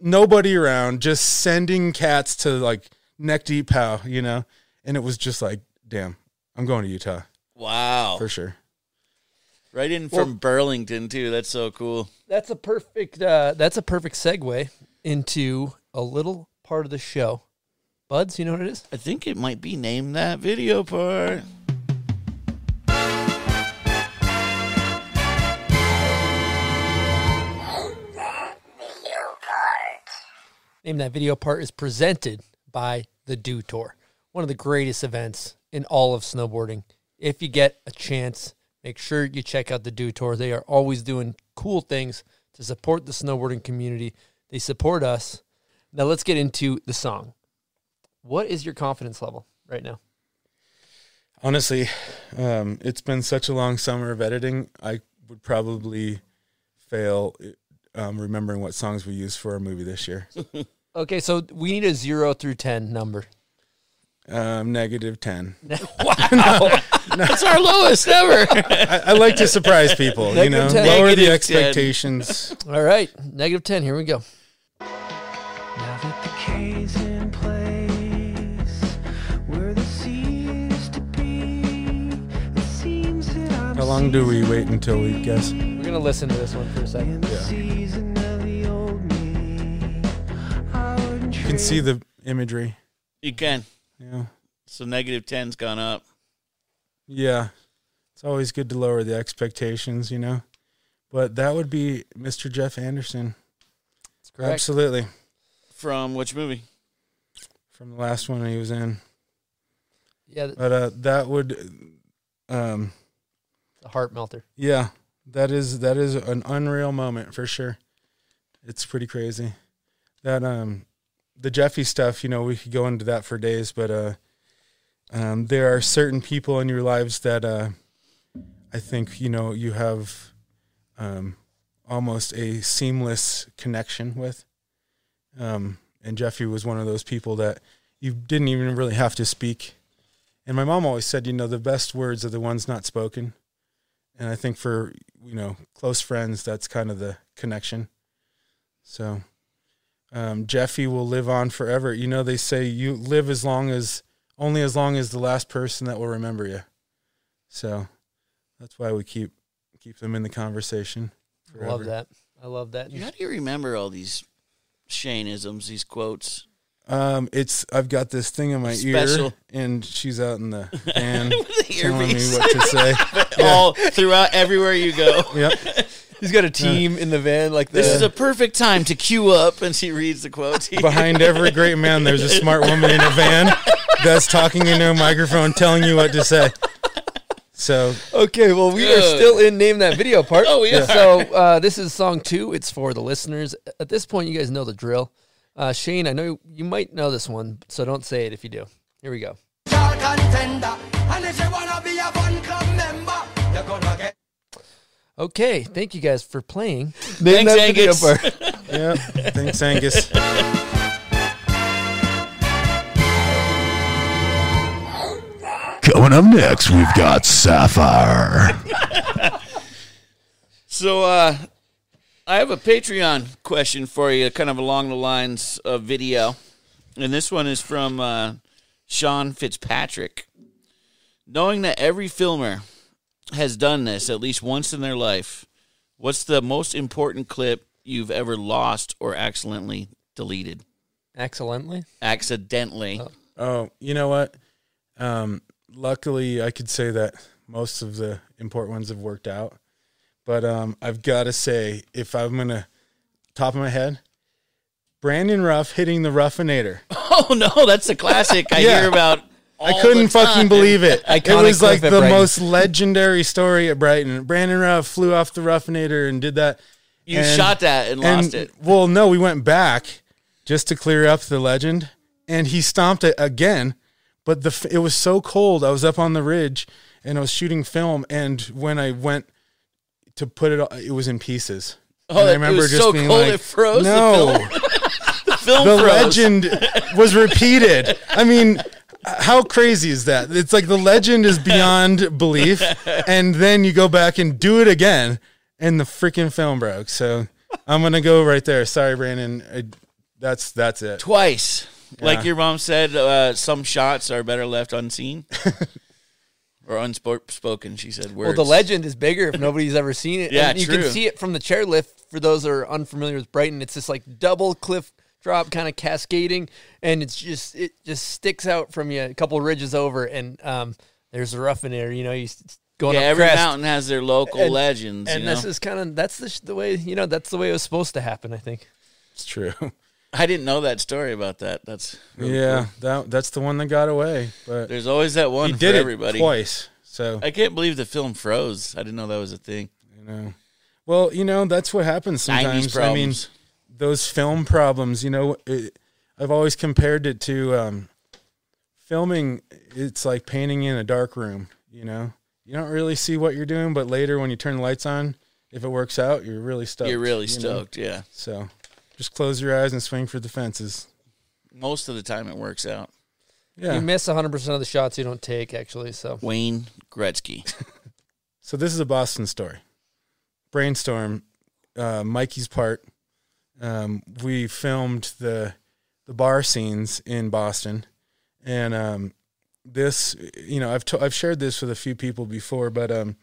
Nobody around, just sending cats to like neck deep pow, you know? And it was just like, damn, I'm going to Utah. Wow. for sure. Right in from Burlington too. That's so cool. That's a perfect. Uh, that's a perfect segue into a little part of the show. Buds, you know what it is? I think it might be named that video part. Name that video part is presented by the Dew Tour, one of the greatest events in all of snowboarding. If you get a chance, make sure you check out the Dew Tour. They are always doing cool things to support the snowboarding community. They support us. Now let's get into the song. What is your confidence level right now? Honestly, um, it's been such a long summer of editing. I would probably fail um, remembering what songs we used for our movie this year. [LAUGHS] Okay, so we need a zero through ten number. Um, negative 10. [LAUGHS] Wow. [LAUGHS] That's our lowest ever. I, I like to surprise people, you know, Negative 10. lower the Negative 10. expectations. [LAUGHS] All right, negative ten. Here we go. Now that the K's in place, where the sea used to be, it seems that I'm How long do we wait until we guess? We're gonna listen to this one for a second. Yeah. Can see the imagery. you can. Yeah. So negative ten's gone up. Yeah. It's always good to lower the expectations, you know. But that would be Mr. Jeff Anderson. That's correct. Absolutely. From which movie? From the last one he was in. Yeah, th- But uh that would um the heart melter. yeah, that is that is an unreal moment for sure. It's pretty crazy. That um the Jeffy stuff, you know, we could go into that for days, but uh, um, there are certain people in your lives that uh, I think you know you have um, almost a seamless connection with. Um, and Jeffy was one of those people that you didn't even really have to speak. And my mom always said, you know, the best words are the ones not spoken. And I think for you know close friends, that's kind of the connection. So um, Jeffy will live on forever. You know, they say you live as long as only as long as the last person that will remember you. So that's why we keep keep them in the conversation. I love that. I love that. How do you remember all these Shane-isms, these quotes? Um, it's I've got this thing in my Special. ear, and she's out in the [LAUGHS] van With the telling me what to say. [LAUGHS] All throughout everywhere you go. Yep. [LAUGHS] He's got a team in the van like This is a perfect time to queue up, and she reads the quotes. [LAUGHS] Behind every great man, there's a smart woman in a van that's talking into a microphone, telling you what to say. So Okay, well, we are still in name that video part. Oh, we are. So uh, this is song two. It's for the listeners. At this point, you guys know the drill. Uh, Shane, I know you might know this one, so don't say it if you do. Here we go. Okay, thank you guys for playing. Thanks, Angus. part. [LAUGHS] yeah, thanks, Angus. Coming up next, we've got Sapphire. [LAUGHS] So, uh, I have a Patreon question for you, kind of along the lines of video. And this one is from uh, Sean Fitzpatrick. Knowing that every filmer has done this at least once in their life, what's the most important clip you've ever lost or accidentally deleted? Excellently. Accidentally. Oh, you know what? Um, luckily, I could say that most of the important ones have worked out. But um, I've got to say, if I'm gonna top of my head, Brandon Ruff hitting the Ruffinator. [LAUGHS] Oh, no, that's a classic I [LAUGHS] Yeah. hear about. I couldn't the time. fucking believe it. it was like the most legendary story at Brighton. Brandon Ruff flew off the Ruffinator and did that. You And- shot that and lost it. Well, no, we went back just to clear up the legend, and he stomped it again. But the it was so cold. I was up on the ridge and I was shooting film, and when I went to put it, it was in pieces. Oh, And it was so cold it froze the No, film? [LAUGHS] The film the froze. legend was repeated. I mean, how crazy is that? It's like the legend is beyond [LAUGHS] belief, and then you go back and do it again, and the freaking film broke. So I'm gonna go right there. Sorry, Brandon. I, that's that's it. Twice. Like your mom said, uh, some shots are better left unseen [LAUGHS] or unspoken. She said words. Well, the legend is bigger if nobody's ever seen it. [LAUGHS] Yeah, and you true. can see it from the chairlift. For those that are unfamiliar with Brighton, it's this like double cliff drop, kind of cascading, and it's just it just sticks out from you a couple ridges over, and um, there's a rough in there. You know, you s- going yeah, up every crest. mountain has their local And- legends. and you know? this is kind of that's the, sh- the way you know that's the way it was supposed to happen. I think. It's true. [LAUGHS] I didn't know that story about that. That's really yeah, cool. that that's the one that got away. But There's always that one he for did everybody. it twice. So I can't believe the film froze. I didn't know that was a thing. you know, well, you know that's what happens 90s sometimes. I mean, problems. Those film problems. You know, it, I've always compared it to um, filming. It's like painting in a dark room. You know, you don't really see what you're doing, but later when you turn the lights on, if it works out, you're really stoked. You're really you know? stoked, yeah. So just close your eyes and swing for the fences. Most of the time, it works out. Yeah. You miss 100 percent of the shots you don't take, actually. So Wayne Gretzky. [LAUGHS] [LAUGHS] So this is a Boston story. Brainstorm, uh, Mikey's part. Um, we filmed the the bar scenes in Boston, and um, this, you know, I've I've shared this with a few people before, but um,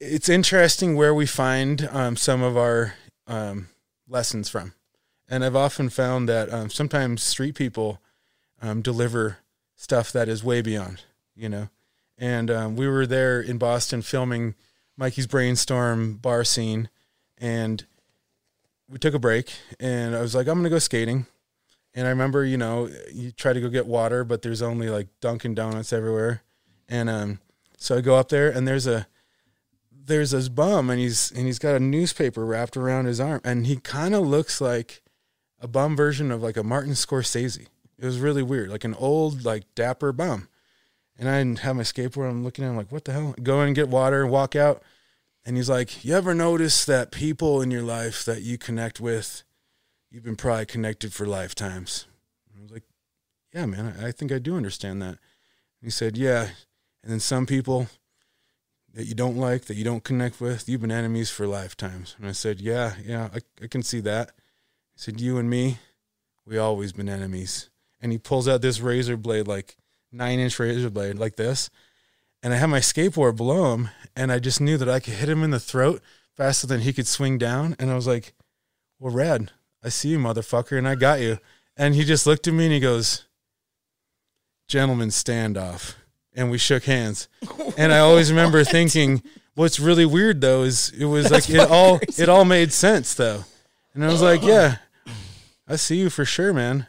it's interesting where we find um, some of our um, lessons from, and I've often found that um, sometimes street people deliver stuff that is way beyond, you know? And we were there in Boston filming Mikey's brainstorm bar scene, and we took a break, and I was like, I'm gonna go skating, and I remember, you know, you try to go get water, but there's only like Dunkin' Donuts everywhere, and um, so I go up there, and there's a there's this bum, and he's and he's got a newspaper wrapped around his arm, and he kind of looks like a bum version of like a Martin Scorsese. It was really weird, like an old, like dapper bum. And I didn't have my skateboard. I'm looking at him like, what the hell? Go in and get water walk out. And he's like, You ever notice that people in your life that you connect with, you've been probably connected for lifetimes? And I was like, Yeah, man, I I think I do understand that. He said, Yeah. And then some people that you don't like, that you don't connect with, you've been enemies for lifetimes. And I said, Yeah, yeah, I, I can see that. He said, You and me, we always been enemies. And he pulls out this razor blade, like nine inch razor blade, like this. And I had my skateboard below him, and I just knew that I could hit him in the throat faster than he could swing down. And I was like, Well, Rad, I see you, motherfucker, and I got you. And he just looked at me and he goes, Gentlemen standoff. And we shook hands. [LAUGHS] And I always remember thinking, what's really weird though is it was That's like it all crazy. it all made sense though. And I was like, [GASPS] Yeah, I see you for sure, man.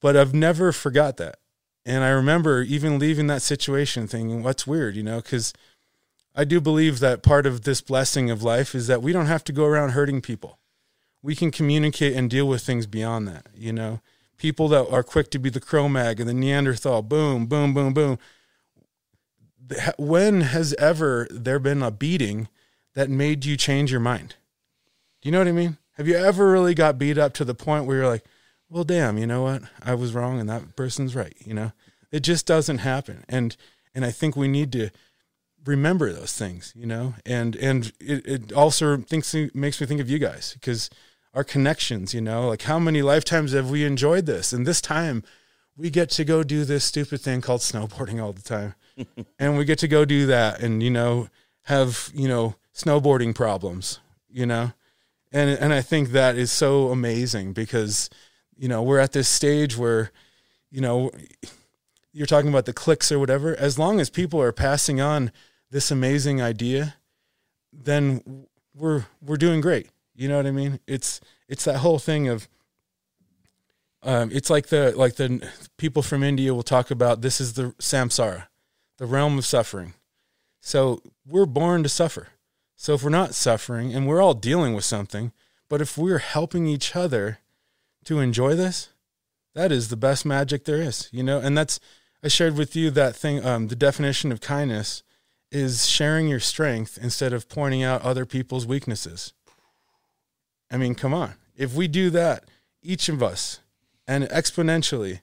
But I've never forgot that. And I remember even leaving that situation thinking, what's weird, you know, because I do believe that part of this blessing of life is that we don't have to go around hurting people. We can communicate and deal with things beyond that, you know. People that are quick to be the Cro-Mag and the Neanderthal, boom, boom, boom, boom. When has ever there been a beating that made you change your mind? Do you know what I mean? Have you ever really got beat up to the point where you're like, well, damn, you know what? I was wrong and that person's right. You know, it just doesn't happen. And, and I think we need to remember those things, you know, and, and it, it also thinks, makes me think of you guys because our connections, you know, like how many lifetimes have we enjoyed this? And this time we get to go do this stupid thing called snowboarding all the time. [LAUGHS] and we get to go do that and, you know, have, you know, snowboarding problems, you know? And, and I think that is so amazing because, you know, we're at this stage where, you know, you're talking about the clicks or whatever. As long as people are passing on this amazing idea, then we're we're doing great. You know what I mean? It's it's that whole thing of um, it's like the like the people from India will talk about this is the samsara, the realm of suffering. So we're born to suffer. So if we're not suffering and we're all dealing with something, but if we're helping each other to enjoy this, that is the best magic there is, you know. And that's I shared with you that thing. Um, the definition of kindness is sharing your strength instead of pointing out other people's weaknesses. I mean, come on. If we do that, each of us, and exponentially,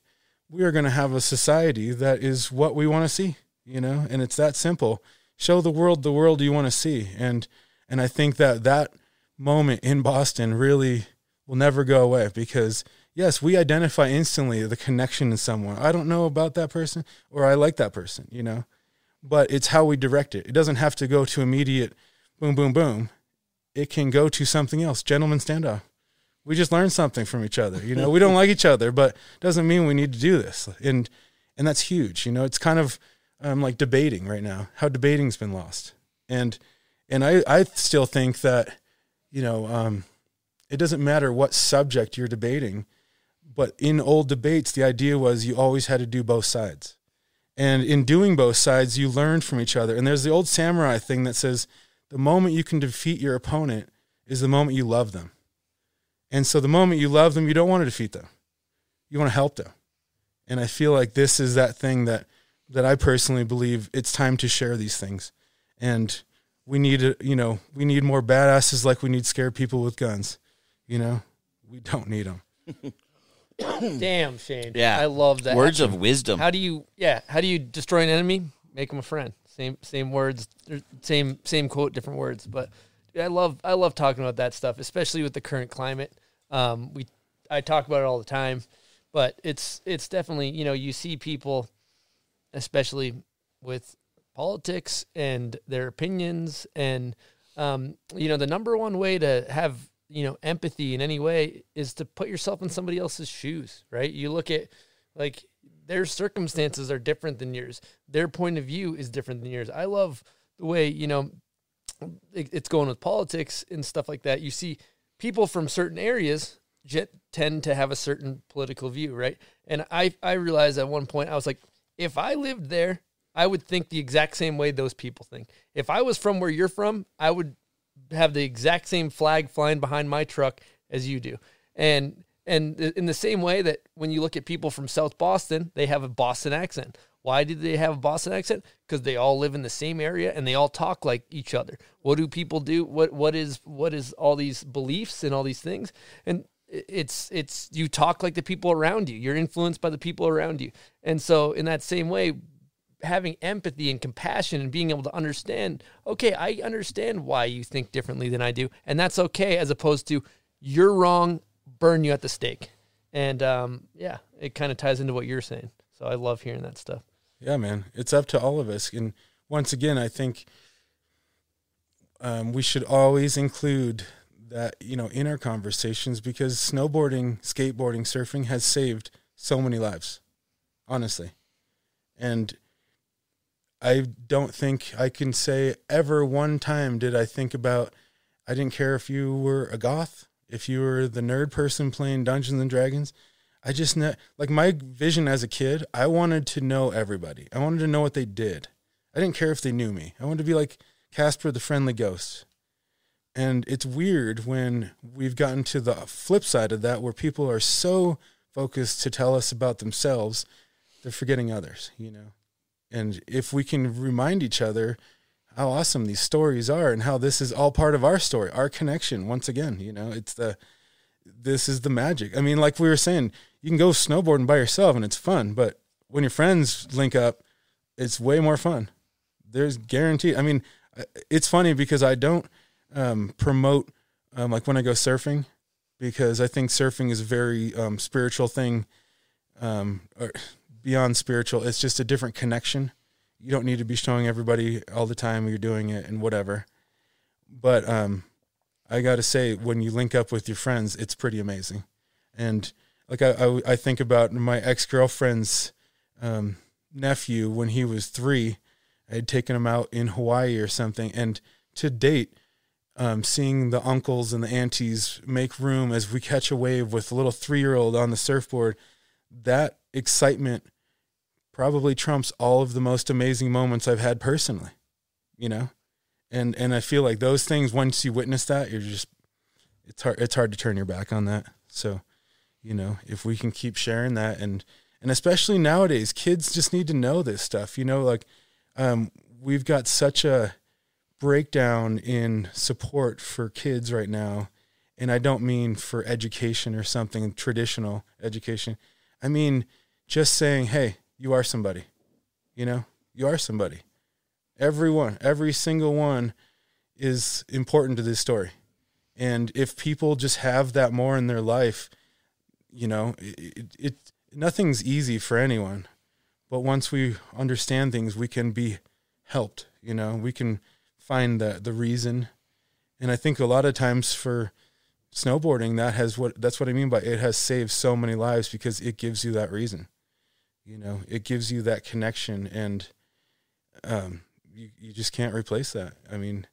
we are going to have a society that is what we want to see, you know, and it's that simple. Show the world the world you want to see. And, and I think that that moment in Boston really will never go away because yes, we identify instantly the connection in someone. I don't know about that person or I like that person, you know, but it's how we direct it. It doesn't have to go to immediate boom, boom, boom. It can go to something else. Gentlemen stand standoff. We just learned something from each other. You know, we don't like each other, but doesn't mean we need to do this. And and that's huge. You know, it's kind of um, like debating right now. How debating's been lost. And and I I still think that you know um, it doesn't matter what subject you're debating, but in old debates, the idea was you always had to do both sides. And in doing both sides, you learned from each other. And there's the old samurai thing that says the moment you can defeat your opponent is the moment you love them. And so the moment you love them, you don't want to defeat them. You want to help them. And I feel like this is that thing that that I personally believe it's time to share these things. And we need you know, we need more badasses like we need scared people with guns. You know, we don't need them. [COUGHS] Damn, Shane. Yeah. I love that. Words of wisdom. How do you? Yeah. How do you destroy an enemy? Make them a friend. Same same words. Same same quote, different words. But I love I love talking about that stuff, especially with the current climate. Um, we I talk about it all the time, but it's it's definitely you know you see people, especially with politics and their opinions and um, you know the number one way to have you know empathy in any way is to put yourself in somebody else's shoes right? You look at like their circumstances are different than yours. Their point of view is different than yours. I love the way you know it, it's going with politics and stuff like that. You see people from certain areas jet, tend to have a certain political view right? And i i realized at one point i was like if i lived there i would think the exact same way those people think. If i was from where you're from i would have the exact same flag flying behind my truck as you do. And And in the same way that when you look at people from South Boston, they have a Boston accent. Why do they have a Boston accent? Because they all live in the same area and they all talk like each other. What do people do? What what is what is all these beliefs and all these things? And it's it's you talk like the people around you. You're influenced by the people around you. And so in that same way, having empathy and compassion and being able to understand, okay, I understand why you think differently than I do, and that's okay, as opposed to you're wrong, burn you at the stake. And um, yeah, it kind of ties into what you're saying. So I love hearing that stuff. Yeah, man, it's up to all of us. And once again, I think um, we should always include that you know in our conversations because snowboarding, skateboarding, surfing has saved so many lives, honestly, and I don't think I can say ever one time did I think about. I didn't care if you were a goth, if you were the nerd person playing Dungeons and Dragons. I just ne- like my vision as a kid. I wanted to know everybody. I wanted to know what they did. I didn't care if they knew me. I wanted to be like Casper the Friendly Ghost. And it's weird when we've gotten to the flip side of that, where people are so focused to tell us about themselves, they're forgetting others. You know. And if we can remind each other how awesome these stories are and how this is all part of our story, our connection, once again, you know, it's the, this is the magic. I mean, like we were saying, you can go snowboarding by yourself and it's fun, but when your friends link up, it's way more fun. There's guaranteed. I mean, it's funny because I don't um, promote um, like when I go surfing because I think surfing is a very um, spiritual thing. Um, or beyond spiritual, it's just a different connection. You don't need to be showing everybody all the time you're doing it and whatever. But um, I got to say, when you link up with your friends, it's pretty amazing. And like I, I, I think about my ex girlfriend's um, nephew when he was three. I had taken him out in Hawaii or something, and to date, um, seeing the uncles and the aunties make room as we catch a wave with a little three year old on the surfboard, that excitement probably trumps all of the most amazing moments I've had personally, you know? And and I feel like those things once you witness that, you're just it's hard it's hard to turn your back on that. So, you know, if we can keep sharing that and and especially nowadays, kids just need to know this stuff. You know, like um, we've got such a breakdown in support for kids right now. And I don't mean for education or something traditional education. I mean just saying, hey, you are somebody. You know, you are somebody. Everyone, every single one is important to this story. And if people just have that more in their life, you know, it, it, nothing's easy for anyone. But once we understand things, we can be helped, you know, we can find the the reason. And I think a lot of times for snowboarding that has what that's what I mean by it has saved so many lives because it gives you that reason. You know it gives you that connection and um, you, you just can't replace that. I mean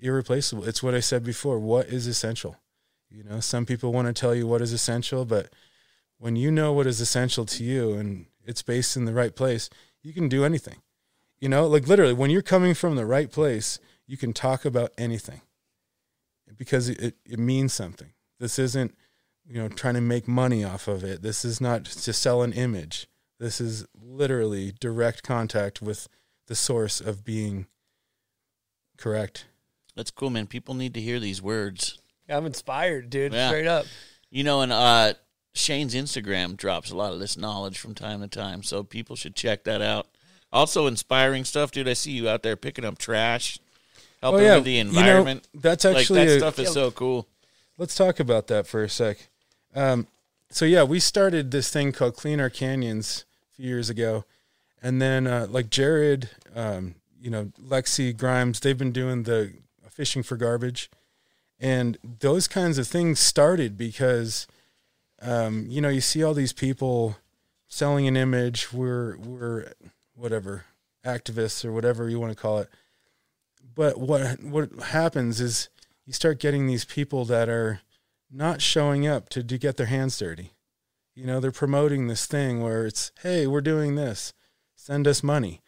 irreplaceable. It's what i said before what is essential? You know some people want to tell you what is essential but when you know what is essential to you and it's based in the right place you can do anything. You know like literally when you're coming from the right place you can talk about anything because it, it means something this isn't you know trying to make money off of it this is not to sell an image this is literally direct contact with the source of being correct. That's cool, man. People need to hear these words. I'm inspired, dude. Yeah. Straight up. You know, and uh, Shane's Instagram drops a lot of this knowledge from time to time, so people should check that out. Also, inspiring stuff, dude. I see you out there picking up trash, helping with the You know, environment. that's Like, actually that a- stuff is so cool. Let's talk about that for a sec. Um, so yeah, we started this thing called Clean Our Canyons a few years ago, and then uh, like Jared, um, you know, Lexi Grimes, they've been doing the fishing for garbage, and those kinds of things started because, um, you know, you see all these people selling an image. We're we're whatever activists or whatever you want to call it. But what what happens is you start getting these people that are not showing up to, to get their hands dirty. You know, they're promoting this thing where it's, hey, we're doing this, send us money.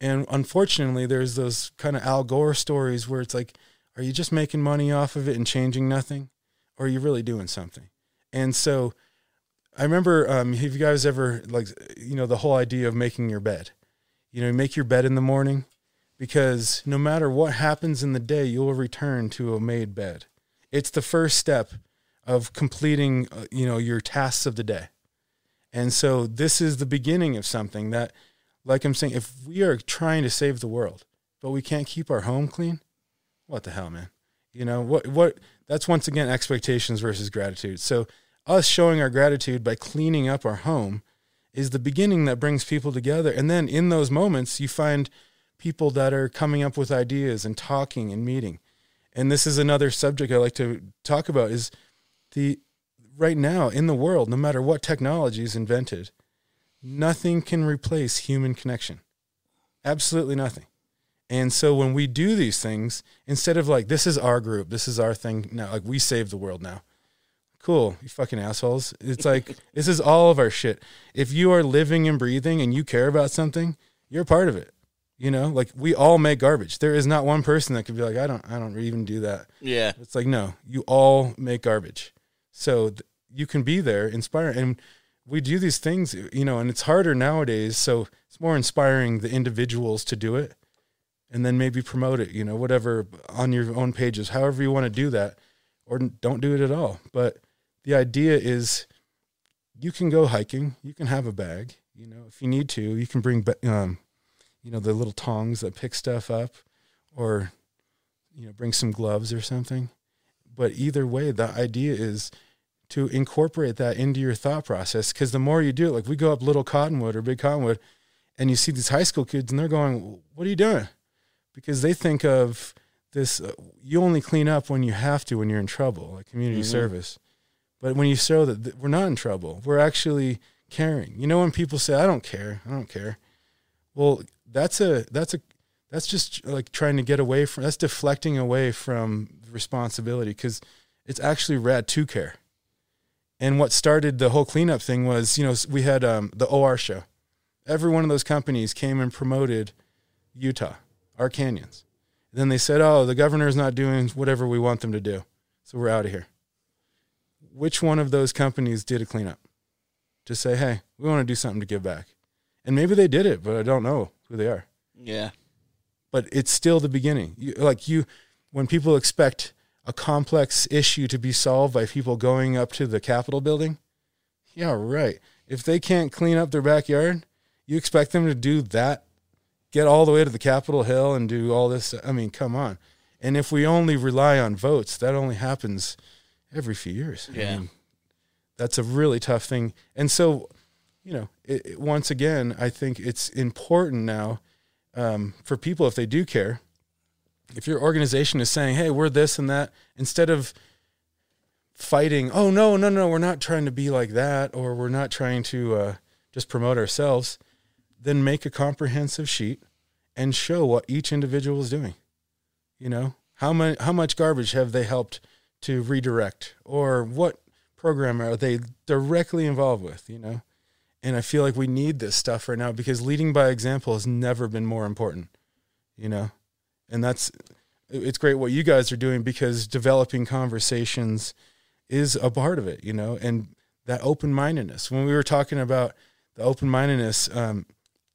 And unfortunately, there's those kind of Al Gore stories where it's like, are you just making money off of it and changing nothing? Or are you really doing something? And so I remember, um, have you guys ever like, you know, the whole idea of making your bed? You know, make your bed in the morning because no matter what happens in the day, you'll return to a made bed. It's the first step of completing, uh, you know, your tasks of the day. And so this is the beginning of something that, like I'm saying, if we are trying to save the world, but we can't keep our home clean, what the hell, man? You know, what, what, that's once again expectations versus gratitude. So us showing our gratitude by cleaning up our home is the beginning that brings people together. And then in those moments, you find people that are coming up with ideas and talking and meeting. And this is another subject I like to talk about is the right now in the world, no matter what technology is invented, nothing can replace human connection. Absolutely nothing. And so when we do these things, instead of like, this is our group, this is our thing now, like we save the world now. Cool, you fucking assholes. It's like, [LAUGHS] this is all of our shit. If you are living and breathing and you care about something, you're part of it. You know, like we all make garbage. There is not one person that could be like, I don't, I don't even do that. Yeah. It's like, no, you all make garbage. So th- you can be there, inspire. And we do these things, you know, and it's harder nowadays. So it's more inspiring the individuals to do it and then maybe promote it, you know, whatever on your own pages, however you want to do that, or don't do it at all. But the idea is you can go hiking, you can have a bag, you know, if you need to, you can bring, um, you know, the little tongs that pick stuff up or, you know, bring some gloves or something. But either way, the idea is to incorporate that into your thought process because the more you do it, like we go up Little Cottonwood or Big Cottonwood and you see these high school kids and they're going, What are you doing? Because they think of this, uh, you only clean up when you have to, when you're in trouble, like community Mhm. service. But when you show that th- we're not in trouble, we're actually caring. You know, when people say, I don't care, I don't care. Well, that's a, that's a, that's just like trying to get away from, that's deflecting away from responsibility because it's actually rad to care. And what started the whole cleanup thing was, you know, we had um, the OR show. Every one of those companies came and promoted Utah, our canyons. And then they said, oh, the governor's not doing whatever we want them to do. So we're out of here. Which one of those companies did a cleanup? To say, hey, we want to do something to give back. And maybe they did it, but I don't know who they are. Yeah. But it's still the beginning. You, like you, when people expect a complex issue to be solved by people going up to the Capitol building, yeah, right. If they can't clean up their backyard, you expect them to do that, get all the way to the Capitol Hill and do all this. I mean, come on. And if we only rely on votes, that only happens every few years. I Yeah. mean, that's a really tough thing. And so, you know, it, it- once again, I think it's important now um, for people if they do care. If your organization is saying, "Hey, we're this and that," instead of fighting, "Oh no, no, no, we're not trying to be like that," or we're not trying to uh, just promote ourselves, then make a comprehensive sheet and show what each individual is doing. You know, how much how much garbage have they helped to redirect, or what program are they directly involved with? You know, and I feel like we need this stuff right now because leading by example has never been more important. You know, and that's it's great what you guys are doing because developing conversations is a part of it. You know, and that open mindedness. When we were talking about the open mindedness, um,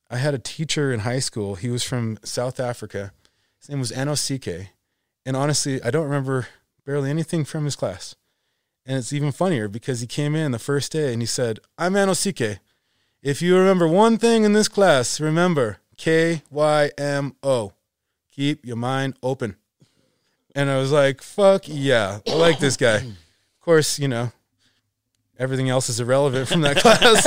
I had a teacher in high school. He was from South Africa. His name was Anosike. And honestly, I don't remember barely anything from his class. And it's even funnier because he came in the first day and he said, I'm Anosike. If you remember one thing in this class, remember K Y M O. Keep your mind open. And I was like, fuck yeah, I like this guy. Of course, you know, everything else is irrelevant from that [LAUGHS] class.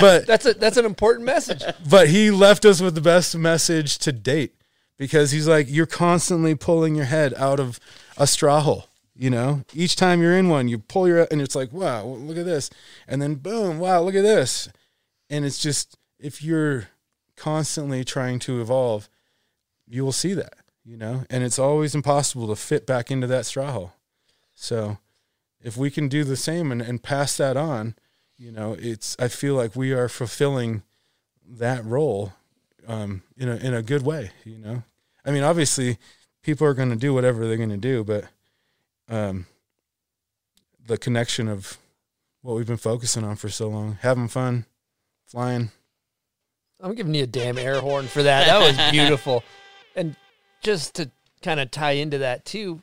but That's a that's an important message. but he left us with the best message to date because he's like, you're constantly pulling your head out of a straw hole. You know, each time you're in one, you pull your and it's like, wow, look at this, and then boom, wow, look at this, and it's just if you're constantly trying to evolve, you will see that. You know, and it's always impossible to fit back into that straw hole. So, if we can do the same and, and pass that on, you know, it's I feel like we are fulfilling that role um, in a in a good way. You know, I mean, obviously, people are going to do whatever they're going to do, but um, the connection of what we've been focusing on for so long. Having fun, flying. I'm giving you a damn air horn for that. That was beautiful. [LAUGHS] and just to kind of tie into that too,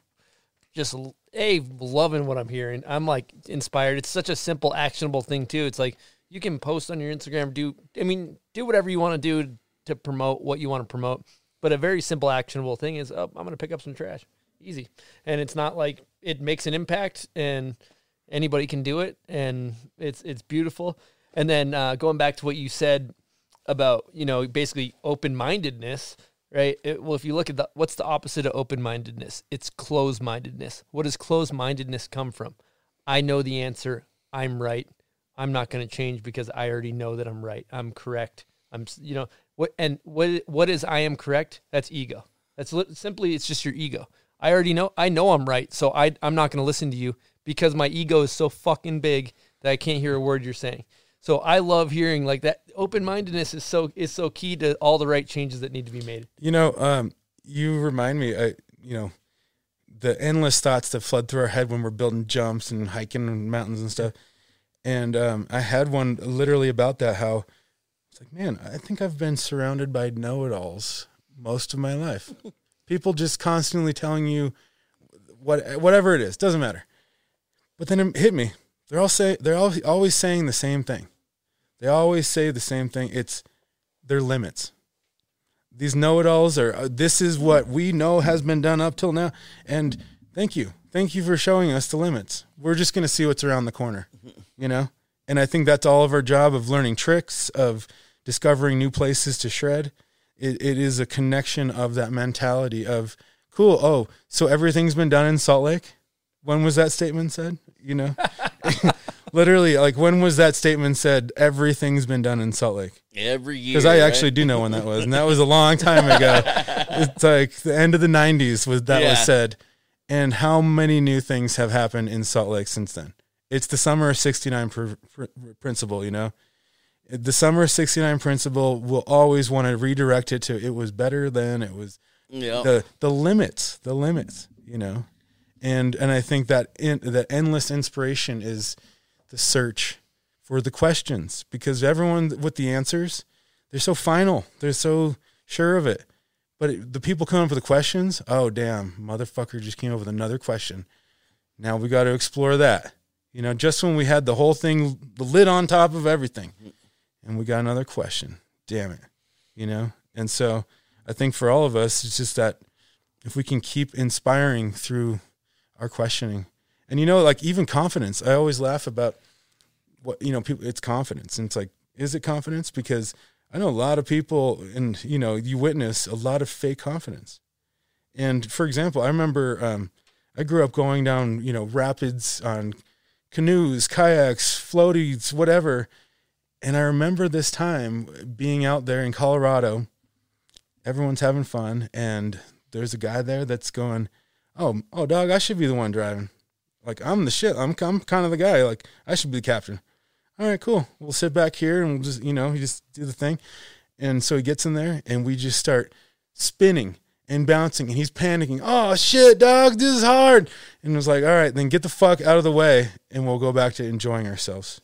just a loving what I'm hearing. I'm like inspired. It's such a simple, actionable thing too. It's like you can post on your Instagram, do I mean, do whatever you want to do to promote what you want to promote. But a very simple, actionable thing is, oh, I'm going to pick up some trash. Easy, and it's not like it makes an impact, and anybody can do it, and it's it's beautiful. And then uh, going back to what you said about you know basically open mindedness right? It, well if you look at the what's the opposite of open mindedness it's closed mindedness what does closed mindedness come from? I know the answer. I'm right. I'm not going to change because i already know that i'm right. I'm correct. I'm you know what and what what is i am correct? That's ego. That's li- simply it's just your ego. I already know i know i'm right so i i'm not going to listen to you because my ego is so fucking big that i can't hear a word you're saying so I love hearing like that. Open mindedness is so is so key to all the right changes that need to be made. You know, um, you remind me, I, you know, the endless thoughts that flood through our head when we're building jumps and hiking in mountains and stuff. And um, I had one literally about that. How it's like, man, I think I've been surrounded by know-it-alls most of my life. [LAUGHS] People just constantly telling you what whatever it is doesn't matter. But then it hit me. They're all say they're all, always saying the same thing. They always say the same thing. It's their limits. These know-it-alls are. uh, This is what we know has been done up till now. And thank you, thank you for showing us the limits. We're just going to see what's around the corner, [LAUGHS] you know. And I think that's all of our job of learning tricks, of discovering new places to shred. It, it is a connection of that mentality of cool. Oh, so everything's been done in Salt Lake. When was that statement said? You know, [LAUGHS] literally, like when was that statement said? Everything's been done in Salt Lake. Every year. Because I actually do know when that was, and that was a long time ago. [LAUGHS] it's like the end of the '90s was that Yeah. was said, and how many new things have happened in Salt Lake since then? It's the summer of '69 pr- pr- principle, you know. The summer of '69 principle will always want to redirect it to it was better than it was. Yeah. The the limits, the limits, you know, and and I think that in, that endless inspiration is the search for the questions because everyone with the answers they're so final. They're so sure of it. But it, the people coming up with the questions oh damn motherfucker just came up with another question. Now we got to explore that. You know just when we had the whole thing the lid on top of everything and we got another question. Damn it. You know? And so i think for all of us it's just that if we can keep inspiring through our questioning and you know like even confidence i always laugh about what you know people it's confidence. And it's like is it confidence? Because i know a lot of people and you know you witness a lot of fake confidence. And for example i remember um, i grew up going down you know rapids on canoes kayaks floaties whatever. And i remember this time being out there in colorado. Everyone's having fun and there's a guy there that's going oh oh dog i should be the one driving like i'm the shit. I'm, I'm kind of the guy. Like i should be the captain. All right cool. We'll sit back here and we'll just you know he just do the thing. And so he gets in there and we just start spinning and bouncing and he's panicking. Oh shit dog this is hard. And it was like all right then get the fuck out of the way and we'll go back to enjoying ourselves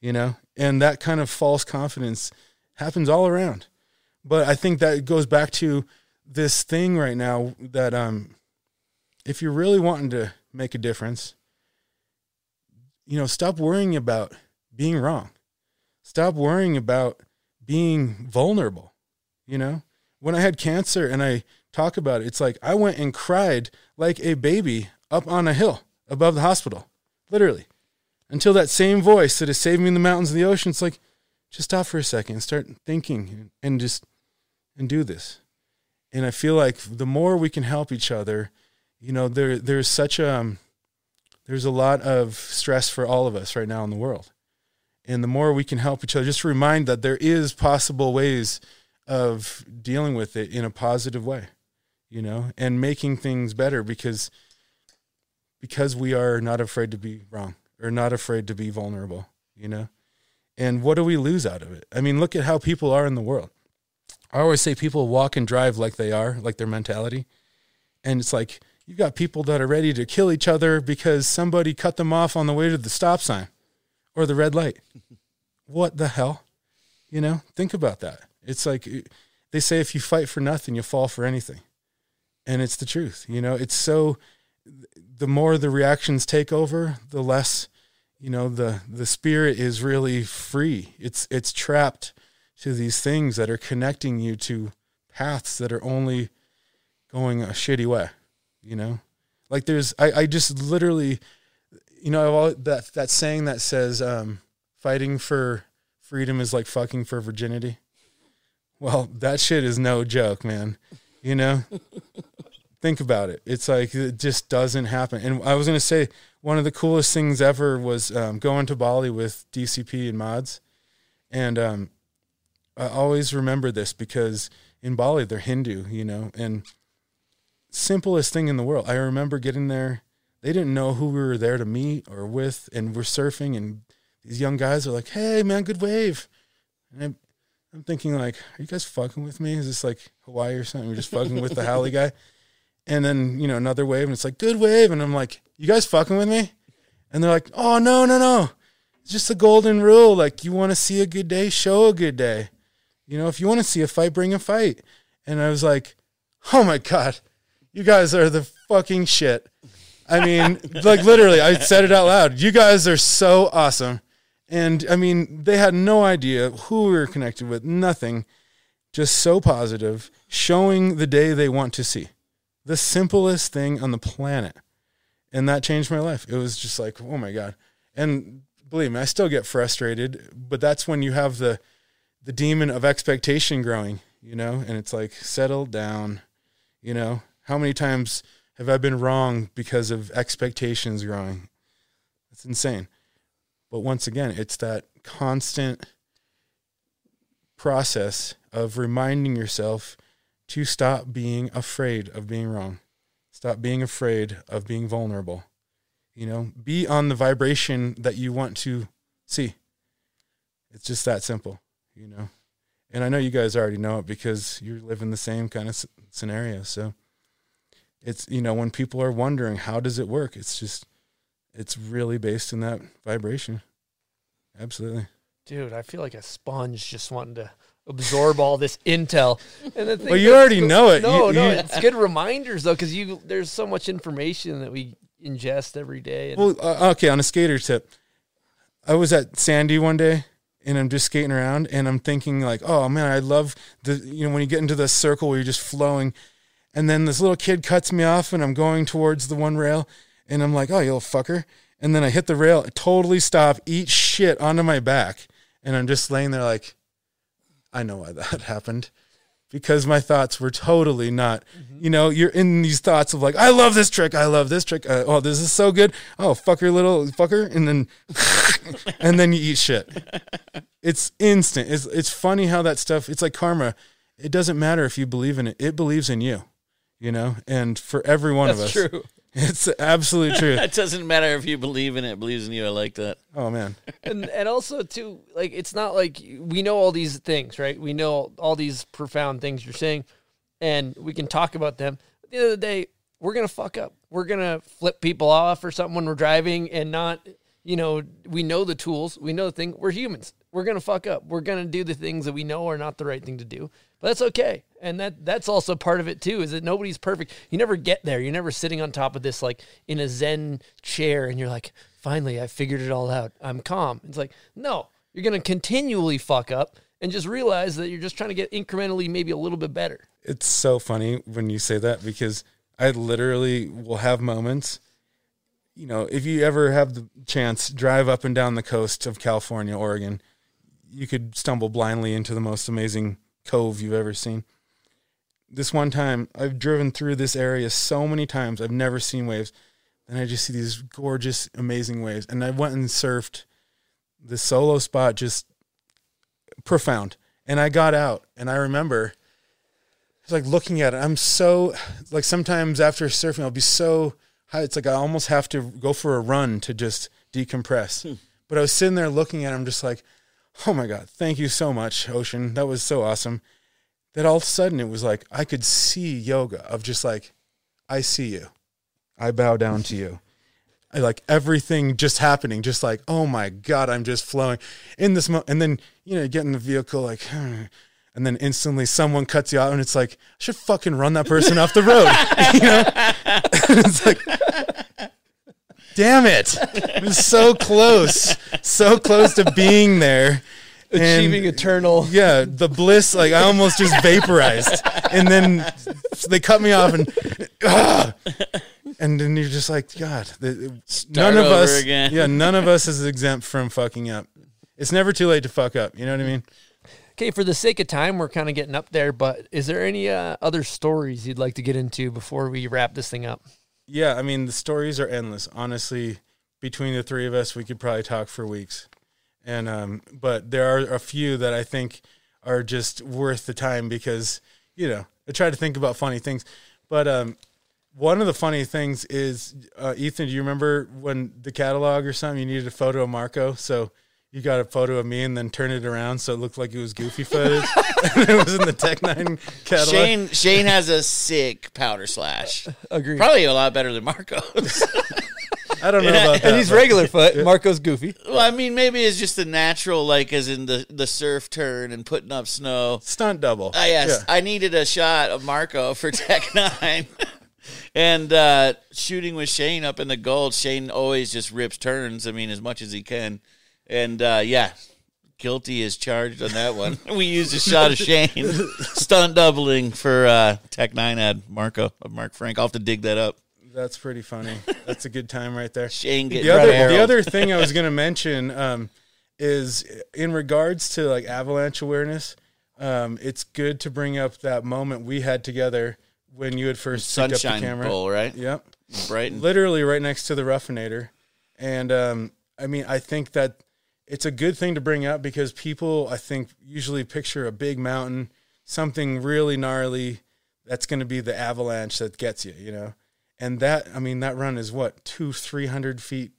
you know? And that kind of false confidence happens all around. But i think that goes back to this thing right now that um if you're really wanting to make a difference you know stop worrying about being wrong. Stop worrying about being vulnerable you know? When i had cancer and i talk about it it's like i went and cried like a baby up on a hill above the hospital literally until that same voice that has saved me in the mountains and the ocean it's like just stop for a second and start thinking and just and do this. And i feel like the more we can help each other you know there there's such a um, there's a lot of stress for all of us right now in the world. And the more we can help each other just remind that there is possible ways of dealing with it in a positive way you know and making things better because because we are not afraid to be wrong or not afraid to be vulnerable you know? And what do we lose out of it? I mean look at how people are in the world. I always say people walk and drive like they are like their mentality. And it's like you've got people that are ready to kill each other because somebody cut them off on the way to the stop sign or the red light. [LAUGHS] what the hell? You know, think about that. It's like uh, they say if you fight for nothing, you'll fall for anything. And it's the truth. You know, it's so the more the reactions take over, the less you know the the spirit is really free. It's it's trapped to these things that are connecting you to paths that are only going a shitty way, you know? Like there's I, I just literally you know, all, that that saying that says um, fighting for freedom is like fucking for virginity. Well, that shit is no joke, man. You know? [LAUGHS] Think about it. It's like it just doesn't happen. And I was gonna say one of the coolest things ever was um, going to Bali with DCP and mods, and um, I always remember this because in Bali they're Hindu, you know, and simplest thing in the world. I remember getting there. They didn't know who we were there to meet or with, and we're surfing, and these young guys are like, "Hey, man, good wave," and I'm, I'm thinking like, "Are you guys fucking with me? Is this like Hawaii or something? We're just fucking with the haole guy." And then you know another wave, and it's like, "Good wave," and I'm like, "You guys fucking with me?" And they're like, "Oh no, no, no." It's just the golden rule. Like, you want to see a good day, show a good day. You know, if you want to see a fight, bring a fight. And I was like, oh my God, you guys are the fucking shit. I mean, [LAUGHS] like literally, I said it out loud. You guys are so awesome. And I mean, they had no idea who we were connected with, nothing. Just so positive, showing the day they want to see. The simplest thing on the planet. And that changed my life. It was just like, oh my God. And believe me, I still get frustrated, but that's when you have the the demon of expectation growing, you know, and it's like settle down, you know. How many times have I been wrong because of expectations growing? It's insane. But once again, it's that constant process of reminding yourself to stop being afraid of being wrong. Stop being afraid of being vulnerable. You know, be on the vibration that you want to see. It's just that simple, you know. And I know you guys already know it because you live in the same kind of scenario. So it's, you know, when people are wondering how does it work, it's just it's really based in that vibration. Absolutely. Dude, I feel like a sponge just wanting to absorb all this intel. And the Well, you already know it. No, You- no, you- it's good reminders though, because you there's so much information that we ingest every day. Well, uh, okay, on a skater tip, I was at Sandy one day and I'm just skating around and I'm thinking like, oh man, I love the you know when you get into the circle where you're just flowing, and then this little kid cuts me off and I'm going towards the one rail and I'm like, oh you little fucker, and then I hit the rail, totally stop, eat shit onto my back, and I'm just laying there like, I know why [LAUGHS] that happened. Because my thoughts were totally not, you know, you're in these thoughts of like, I love this trick, I love this trick, uh, oh, this is so good, oh, fucker, little fucker, and then, [LAUGHS] and then you eat shit. It's instant. It's it's funny how that stuff. It's like karma. It doesn't matter if you believe in it. It believes in you, you know. And for every one of us, true. [LAUGHS] It's absolute truth. [LAUGHS] it doesn't matter if you believe in it, believes in you. I like that. Oh man. and and also too like it's not like we know all these things right we know all these profound things you're saying and we can talk about them at the end of the day we're gonna fuck up we're gonna flip people off or something when we're driving and not you know we know the tools we know the thing we're humans we're gonna fuck up we're gonna do the things that we know are not the right thing to do but that's okay and that that's also part of it too is that nobody's perfect. You never get there. You're never sitting on top of this like in a zen chair and you're like finally i figured it all out. I'm calm. It's like no. You're gonna continually fuck up and just realize that you're just trying to get incrementally maybe a little bit better. It's so funny when you say that because I literally will have moments. You know, if you ever have the chance, drive up and down the coast of California, Oregon, you could stumble blindly into the most amazing cove you've ever seen. This one time, I've driven through this area so many times, I've never seen waves. And I just see these gorgeous, amazing waves. And I went and surfed the solo spot, just profound. And I got out, and I remember it's like looking at it. I'm so like sometimes after surfing, I'll be so high. It's like I almost have to go for a run to just decompress. Hmm. But I was sitting there looking at him, just like, oh my god, thank you so much, Ocean. That was so awesome. That all of a sudden it was like I could see yoga of just like, I see you, I bow down to you. I like everything just happening, just like, oh my God, I'm just flowing in this moment. And then, you know, you get in the vehicle, like, [SIGHS] and then instantly someone cuts you out, and it's like, I should fucking run that person off the road. [LAUGHS] you know? [LAUGHS] it's like, damn it. It was so close, so close to being there. And- Achieving eternal. yeah, the bliss, like I almost just vaporized, and then they cut me off, and ah! and then you're just like, God, the, none of us, again. yeah, none of us is exempt from fucking up. It's never too late to fuck up. You know what I mean? Okay, for the sake of time, we're kind of getting up there, but is there any uh, other stories you'd like to get into before we wrap this thing up? Yeah, I mean the stories are endless. Honestly, between the three of us, we could probably talk for weeks. And um, but there are a few that I think are just worth the time because you know I try to think about funny things. But um, one of the funny things is uh, Ethan. Do you remember when the catalog or something you needed a photo of Marco? So you got a photo of me and then turned it around so it looked like it was Goofy footage. [LAUGHS] [LAUGHS] and it was in the Technine catalog. Shane Shane has a sick powder slash. Agreed. Probably a lot better than Marco's. [LAUGHS] I don't know about [LAUGHS] that. and he's regular foot. Marco's goofy. well, I mean, maybe it's just the natural, like as in the the surf turn and putting up snow. stunt double. Ah, yes, Yeah. I needed a shot of Marco for [LAUGHS] Tech Nine. [LAUGHS] And uh, shooting with Shane up in the gold, Shane always just rips turns. I mean, as much as he can. And uh, yeah, guilty is charged on that one. we used a shot of Shane stunt doubling for uh, Technine ad Marco of Mark Frank. I'll have to dig that up. That's pretty funny. [LAUGHS] That's a good time right there. Shane the other the other thing I was [LAUGHS] going to mention um, is in regards to like avalanche awareness. Um, it's good to bring up that moment we had together when you had first picked up the Sunshine camera. Bowl, right? Yep, Brighton. literally right next to the Ruffinator, and um, I mean I think that it's a good thing to bring up because people I think usually picture a big mountain, something really gnarly that's going to be the avalanche that gets you, you know. And that I mean that run is what two three hundred feet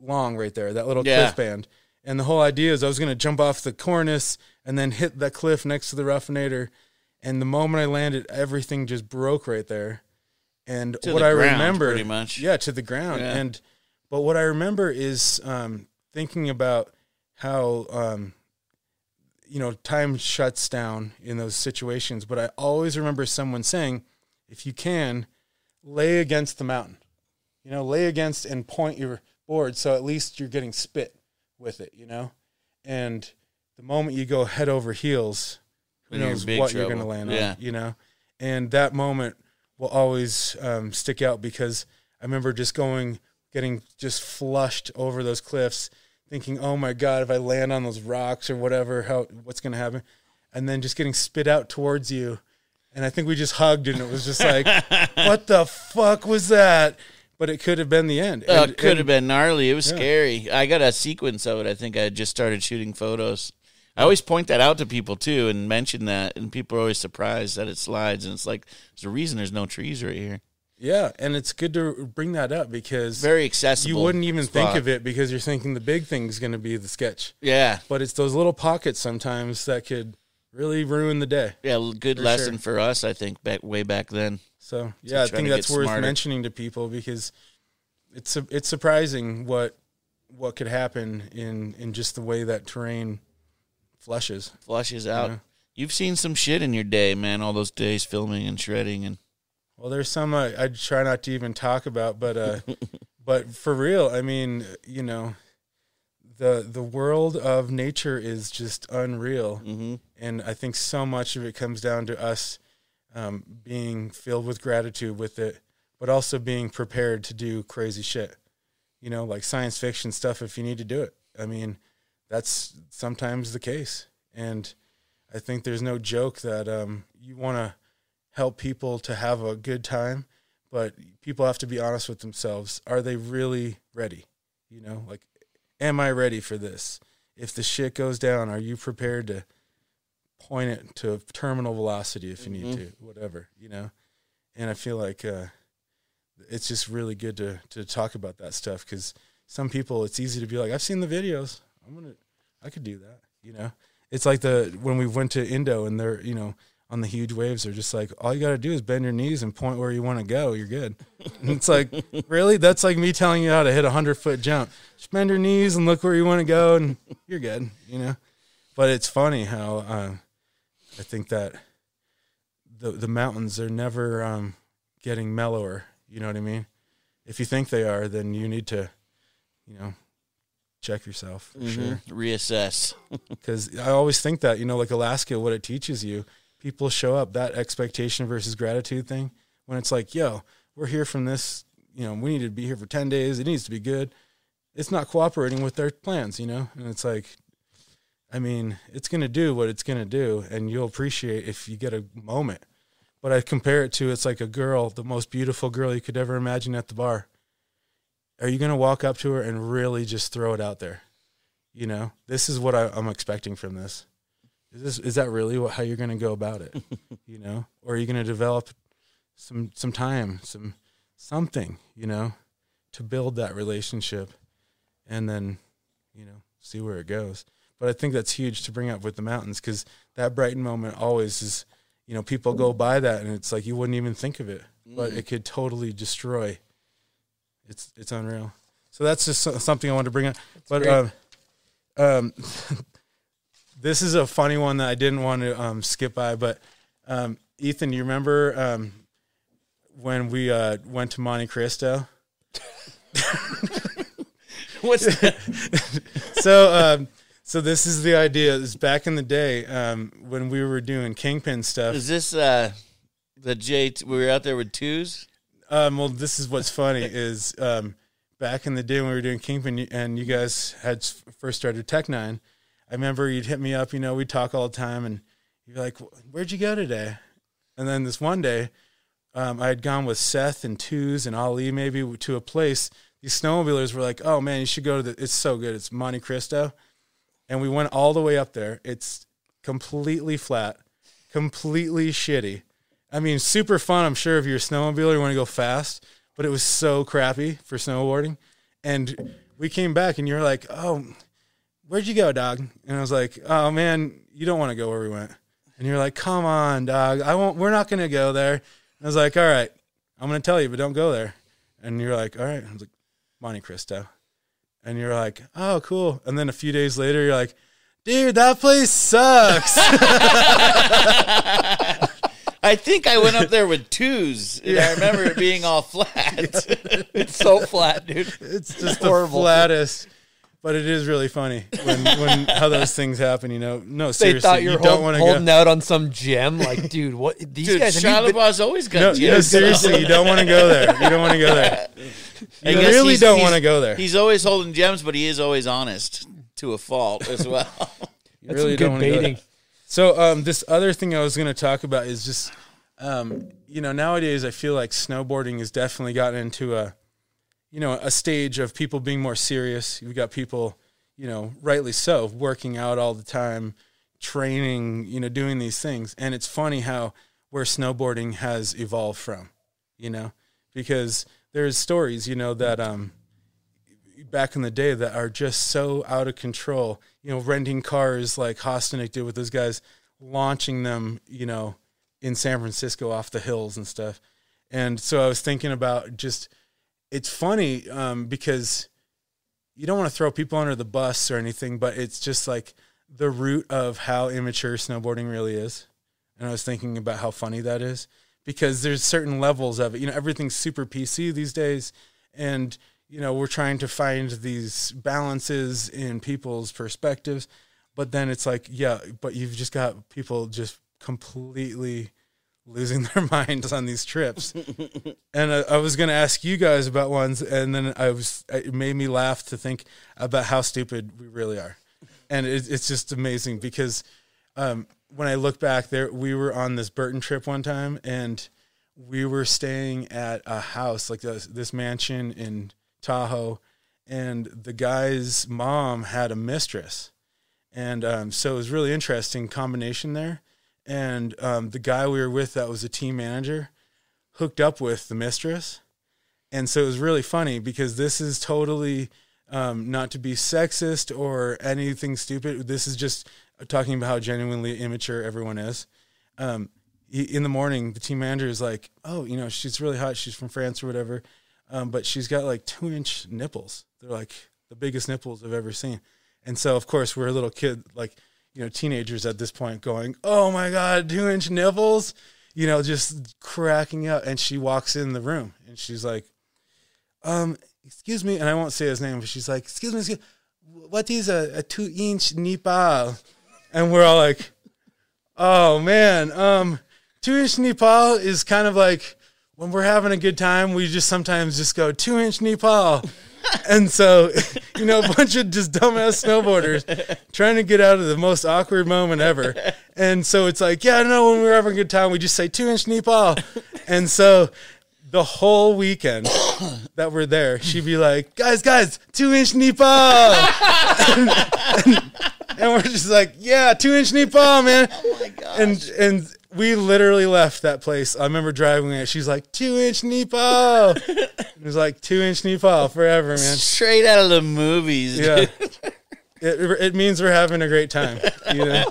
long right there, that little Yeah. cliff band. And the whole idea is I was going to jump off the cornice and then hit that cliff next to the Ruffinator. And the moment I landed, everything just broke right there. And To what the I ground, remember, pretty much. yeah, to the ground. Yeah. And but what I remember is um, thinking about how um, you know time shuts down in those situations. But I always remember someone saying, if you can, lay against the mountain. You know, lay against and point your board so at least you're getting spit with it. You know, and the moment you go head over heels, who knows what you're going to land Yeah. on? You know, and that moment will always um, stick out because I remember just going, getting just flushed over those cliffs, thinking, "Oh my god, if I land on those rocks or whatever, how what's going to happen?" And then just getting spit out towards you, and I think we just hugged, and it was just like, "What the fuck was that?" But it could have been the end. Oh, And- it could and- have been gnarly. It was Yeah. scary. I got a sequence of it. I think I had just started shooting photos. I always point that out to people too and mention that, and people are always surprised that it slides. And it's like there's a reason there's no trees right here. Yeah, and it's good to bring that up because Very accessible. You wouldn't even think of it because you're thinking the big thing's going to be the sketch. Yeah, But it's those little pockets sometimes that could really ruined the day. yeah. Good For lesson sure. for us, I think, back way back then. So yeah, I think that's worth smarter. mentioning to people because it's it's surprising what what could happen in in just the way that terrain flushes. Flushes out. Yeah. You've seen some shit in your day, man. All those days filming and shredding, and Well, there's some I, I try not to even talk about, but uh, [LAUGHS] but for real, I mean, you know, the the world of nature is just unreal, Mhm. and I think so much of it comes down to us um, being filled with gratitude with it, but also being prepared to do crazy shit. You know, like science fiction stuff. If you need to do it, I mean, that's sometimes the case, and I think there's no joke that um, you want to help people to have a good time, but people have to be honest with themselves. Are they really ready? You know, like, am I ready for this? If the shit goes down, are you prepared to point it to terminal velocity if you need Mhm. to, whatever, you know? And I feel like uh, it's just really good to, to talk about that stuff because some people, it's easy to be like, I've seen the videos. I'm going to, I could do that, you know? It's like the, when we went to Indo and they're, you know, on the huge waves are just like all you got to do is bend your knees and point where you want to go. You're good. And it's like [LAUGHS] really that's like me telling you how to hit a hundred foot jump. Just bend your knees and look where you want to go, and you're good. You know. But it's funny how uh, I think that the the mountains are never um, getting mellower. You know what I mean? If you think they are, then you need to, you know, check yourself for Mhm. sure. Reassess. [LAUGHS] Because I always think that you know, like Alaska, what it teaches you, people show up that expectation versus gratitude thing. When it's like, yo, we're here from this, you know, we need to be here for ten days. It needs to be good. It's not cooperating with their plans, you know, and it's like, I mean, it's gonna do what it's gonna do, and you'll appreciate if you get a moment. But I compare it to it's like a girl, the most beautiful girl you could ever imagine at the bar. Are you gonna walk up to her and really just throw it out there? You know, this is what I, I'm expecting from this. Is this is that really what, how you're gonna go about it? [LAUGHS] you know, or are you gonna develop some some time, some something, you know, to build that relationship, and then, you know, see where it goes. But I think that's huge to bring up with the mountains because that Brighton moment always is, you know, people go by that and it's like you wouldn't even think of it, but Mm. it could totally destroy. It's it's unreal. So that's just something I wanted to bring up. but great. um, um, [LAUGHS] this is a funny one that I didn't want to um, skip by. But um, Ethan, you remember um, when we uh, went to Monte Cristo? [LAUGHS] What's that? [LAUGHS] so um, so this is the idea. Is back in the day um, when we were doing kingpin stuff. Is this uh the J? We were out there with twos. Um, well, this is what's funny [LAUGHS] is um, back in the day when we were doing Kingpin and you guys had first started Technine. I remember you'd hit me up. You know, we'd talk all the time, and you're like, "Where'd you go today?" And then this one day, um, I had gone with Seth and Twos and Ali maybe to a place. These snowmobilers were like, "Oh man, you should go to the. It's so good. It's Monte Cristo." And we went all the way up there. It's completely flat, completely shitty. I mean, super fun. I'm sure if you're a snowmobiler, you want to go fast, but it was so crappy for snowboarding. And we came back, and you're like, "Oh, where'd you go, dog?" And I was like, "Oh man, you don't want to go where we went." And you're like, "Come on, dog. I won't. We're not gonna go there." And I was like, "All right, I'm gonna tell you, but don't go there." And you're like, "All right." I was like, "Monte Cristo," and you're like, "Oh, cool." And then a few days later, you're like, "Dude, that place sucks." [LAUGHS] I think I went up there with twos, and I remember it being all flat. [LAUGHS] [LAUGHS] it's so flat, dude. It's just horrible. the flattest. But it is really funny when, when how those things happen. You know, no They seriously, thought you were don't want to holding go. out on some gem. Like, [LAUGHS] dude, what? These Dude, guys. Shia have you been- always got No, gems. no, seriously, you don't want to go there. You don't want to go there. [LAUGHS] You guess really don't want to go there. He's always holding gems, but he is always honest to a fault as [LAUGHS] well. You That's really some good don't wanna go baiting. there. So, um, this other thing I was going to talk about is just, um, you know, nowadays I feel like snowboarding has definitely gotten into a, you know, a stage of people being more serious. You've got people, you know, rightly so, working out all the time, training, you know, doing these things. And it's funny how where snowboarding has evolved from, you know, because there's stories, you know, that um back in the day that are just so out of control, you know, renting cars like Hostynek did with those guys, launching them, you know, in San Francisco off the hills and stuff. And so I was thinking about just it's funny um, because you don't want to throw people under the bus or anything, but it's just like the root of how immature snowboarding really is. And I was thinking about how funny that is because there's certain levels of it. You know, everything's super PC these days, and you know we're trying to find these balances in people's perspectives. But then it's like, yeah, but you've just got people just completely losing [LAUGHS] their minds on these trips. [LAUGHS] and I, I was going to ask you guys about ones, and then I was it made me laugh to think about how stupid we really are, and it, it's just amazing because um, when I look back, there we were on this Burton trip one time, and we were staying at a house like this, this mansion in Tahoe, and the guy's mom had a mistress, and um, so it was really interesting combination there. And um, the guy we were with that was a team manager hooked up with the mistress, and so it was really funny because this is totally um, not to be sexist or anything stupid. This is just talking about how genuinely immature everyone is. Um, in the morning, the team manager is like, "Oh, you know, she's really hot. She's from France or whatever, um, but she's got like two inch nipples. They're like the biggest nipples I've ever seen." And so, of course, we're a little kid, like you know, teenagers at this point, going, "Oh my god, two inch nipples!" You know, just cracking up. And she walks in the room, and she's like, "Um, excuse me," and I won't say his name, but she's like, "Excuse me, excuse, what is a, a two inch nipple?" And we're all like, "Oh man, um, two inch nipple is kind of like when we're having a good time, we just sometimes just go two inch nipple." And so, [LAUGHS] you know, a bunch of just dumbass snowboarders trying to get out of the most awkward moment ever. And so it's like, yeah, I know, when we're having a good time, we just say two inch nipple. And so the whole weekend [COUGHS] that we're there, she'd be like, guys, guys, two inch nipple. [LAUGHS] and, and- and we're just like, yeah, two inch nipple, man. Oh my god. And and we literally left that place. I remember driving it. She's like, two inch nipple. [LAUGHS] it was like two inch nipple forever, man. Straight out of the movies. Yeah. dude. [LAUGHS] It, it means we're having a great time. You know?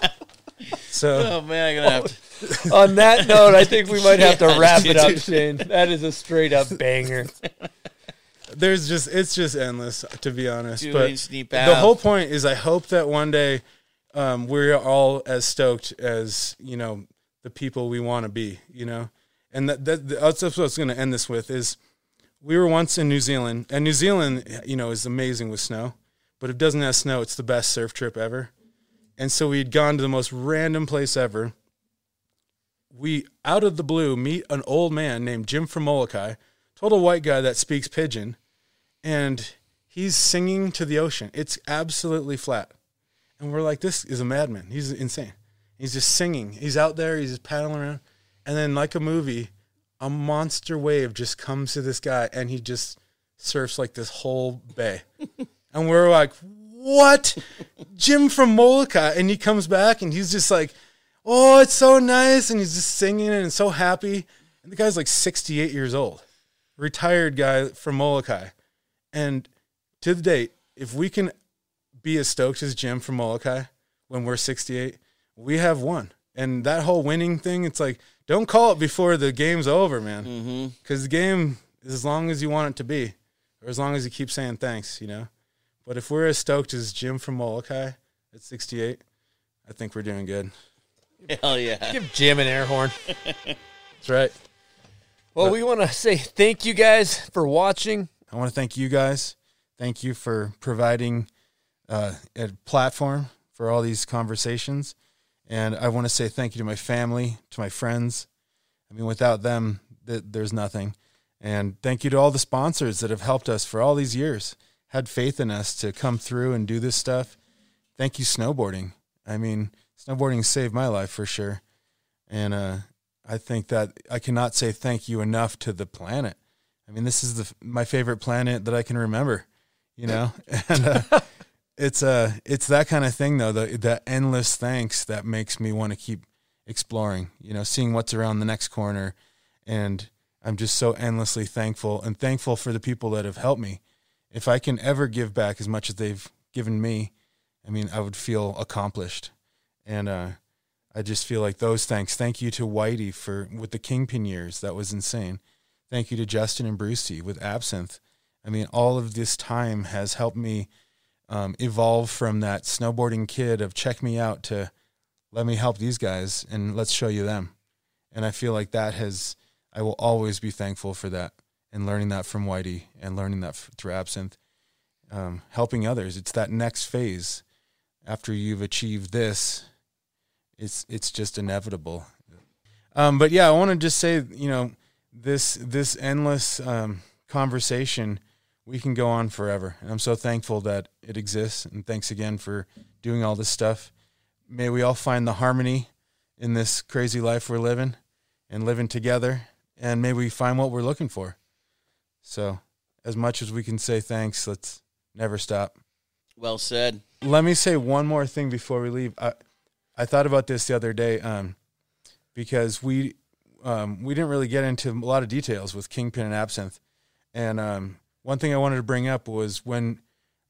So Oh man, I'm gonna have to. [LAUGHS] On that note, I think we might have to wrap it up. Shane. That is a straight up banger. there's just it's just endless to be honest. Two but the whole point is I hope that one day um, we're all as stoked as you know the people we want to be. You know, and that, that that's what I was going to end this with is we were once in New Zealand, and New Zealand, you know, is amazing with snow. But if it doesn't have snow, it's the best surf trip ever. And so we'd gone to the most random place ever. We, out of the blue, meet an old man named Jim from Molokai, total white guy that speaks pidgin, and he's singing to the ocean. It's absolutely flat. And we're like, this is a madman. He's insane. He's just singing. He's out there, he's just paddling around. And then, like a movie, a monster wave just comes to this guy and he just surfs like this whole bay. [LAUGHS] and we're like, what? Jim from Molokai. And he comes back and he's just like, oh, it's so nice. And he's just singing and so happy. And the guy's like 68 years old, retired guy from Molokai. And to the date, if we can be as stoked as Jim from Molokai when we're 68, we have won. And that whole winning thing, it's like, don't call it before the game's over, man. Because the game is as long as you want it to be, or as long as you keep saying thanks, you know? But if we're as stoked as Jim from Molokai at 68, I think we're doing good. Hell yeah. [LAUGHS] Give Jim an air horn. That's right. Well, we want to say thank you guys for watching. I want to thank you guys. Thank you for providing uh, a platform for all these conversations. And I want to say thank you to my family, to my friends. I mean, without them, th- there's nothing. And thank you to all the sponsors that have helped us for all these years, had faith in us to come through and do this stuff. Thank you, snowboarding. I mean, snowboarding saved my life for sure. And uh, I think that I cannot say thank you enough to the planet. I mean, this is the my favorite planet that I can remember, you know, [LAUGHS] and uh, it's uh it's that kind of thing though, the the endless thanks that makes me want to keep exploring, you know, seeing what's around the next corner, and I'm just so endlessly thankful and thankful for the people that have helped me. If I can ever give back as much as they've given me, I mean, I would feel accomplished, and uh, I just feel like those thanks. Thank you to Whitey for with the Kingpin years. That was insane. Thank you to Justin and Brucey with Absinthe. I mean, all of this time has helped me um, evolve from that snowboarding kid of check me out to let me help these guys and let's show you them. And I feel like that has, I will always be thankful for that and learning that from Whitey and learning that through Absinthe, um, helping others. It's that next phase after you've achieved this. It's it's just inevitable. Um, but yeah, I want to just say, you know, this this endless um, conversation we can go on forever, and I'm so thankful that it exists. And thanks again for doing all this stuff. May we all find the harmony in this crazy life we're living, and living together, and may we find what we're looking for. So, as much as we can say thanks, let's never stop. Well said. Let me say one more thing before we leave. I I thought about this the other day um, because we um, we didn't really get into a lot of details with Kingpin and Absinthe, and um, one thing I wanted to bring up was when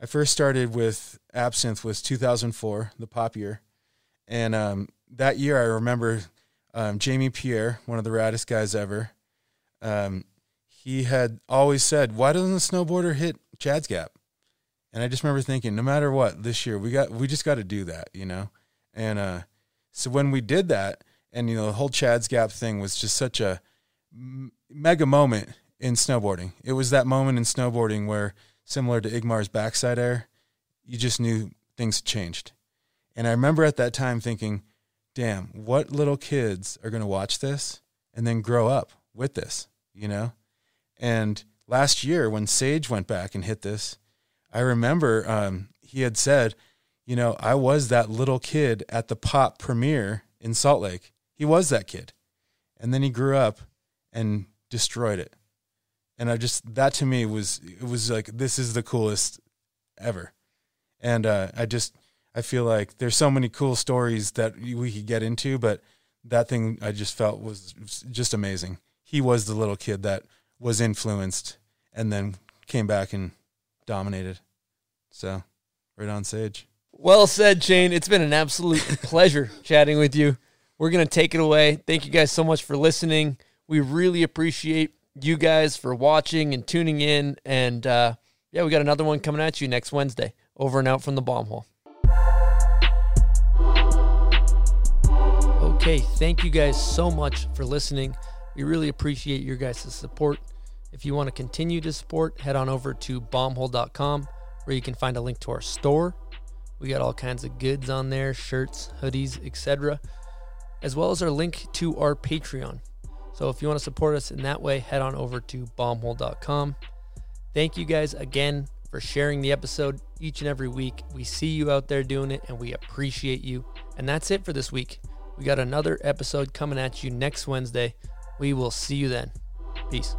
I first started with Absinthe was 2004, the pop year, and um, that year I remember um, Jamie Pierre, one of the raddest guys ever. Um, he had always said, "Why doesn't the snowboarder hit Chad's Gap?" And I just remember thinking, no matter what, this year we got we just got to do that, you know. And uh, so when we did that, and you know the whole Chad's Gap thing was just such a m- mega moment in snowboarding. It was that moment in snowboarding where, similar to Ingemar's backside air, you just knew things changed. And I remember at that time thinking, damn, what little kids are going to watch this and then grow up with this, you know? And last year when Sage went back and hit this, I remember um, he had said, you know, I was that little kid at the pop premiere in Salt Lake. He was that kid. And then he grew up and destroyed it. And I just, that to me was, it was like, this is the coolest ever. And uh, I just, I feel like there's so many cool stories that we could get into, but that thing I just felt was just amazing. He was the little kid that was influenced and then came back and dominated. So, right on Sage. Well said, Shane. It's been an absolute [LAUGHS] pleasure chatting with you. We're going to take it away. Thank you guys so much for listening. We really appreciate you guys for watching and tuning in. And uh, yeah, we got another one coming at you next Wednesday. Over and out from the bomb hole. Okay, thank you guys so much for listening. We really appreciate your guys' support. If you want to continue to support, head on over to bombhole.com where you can find a link to our store. We got all kinds of goods on there shirts, hoodies, etc., as well as our link to our Patreon. So if you want to support us in that way, head on over to bombhole.com. Thank you guys again for sharing the episode each and every week. We see you out there doing it and we appreciate you. And that's it for this week. We got another episode coming at you next Wednesday. We will see you then. Peace.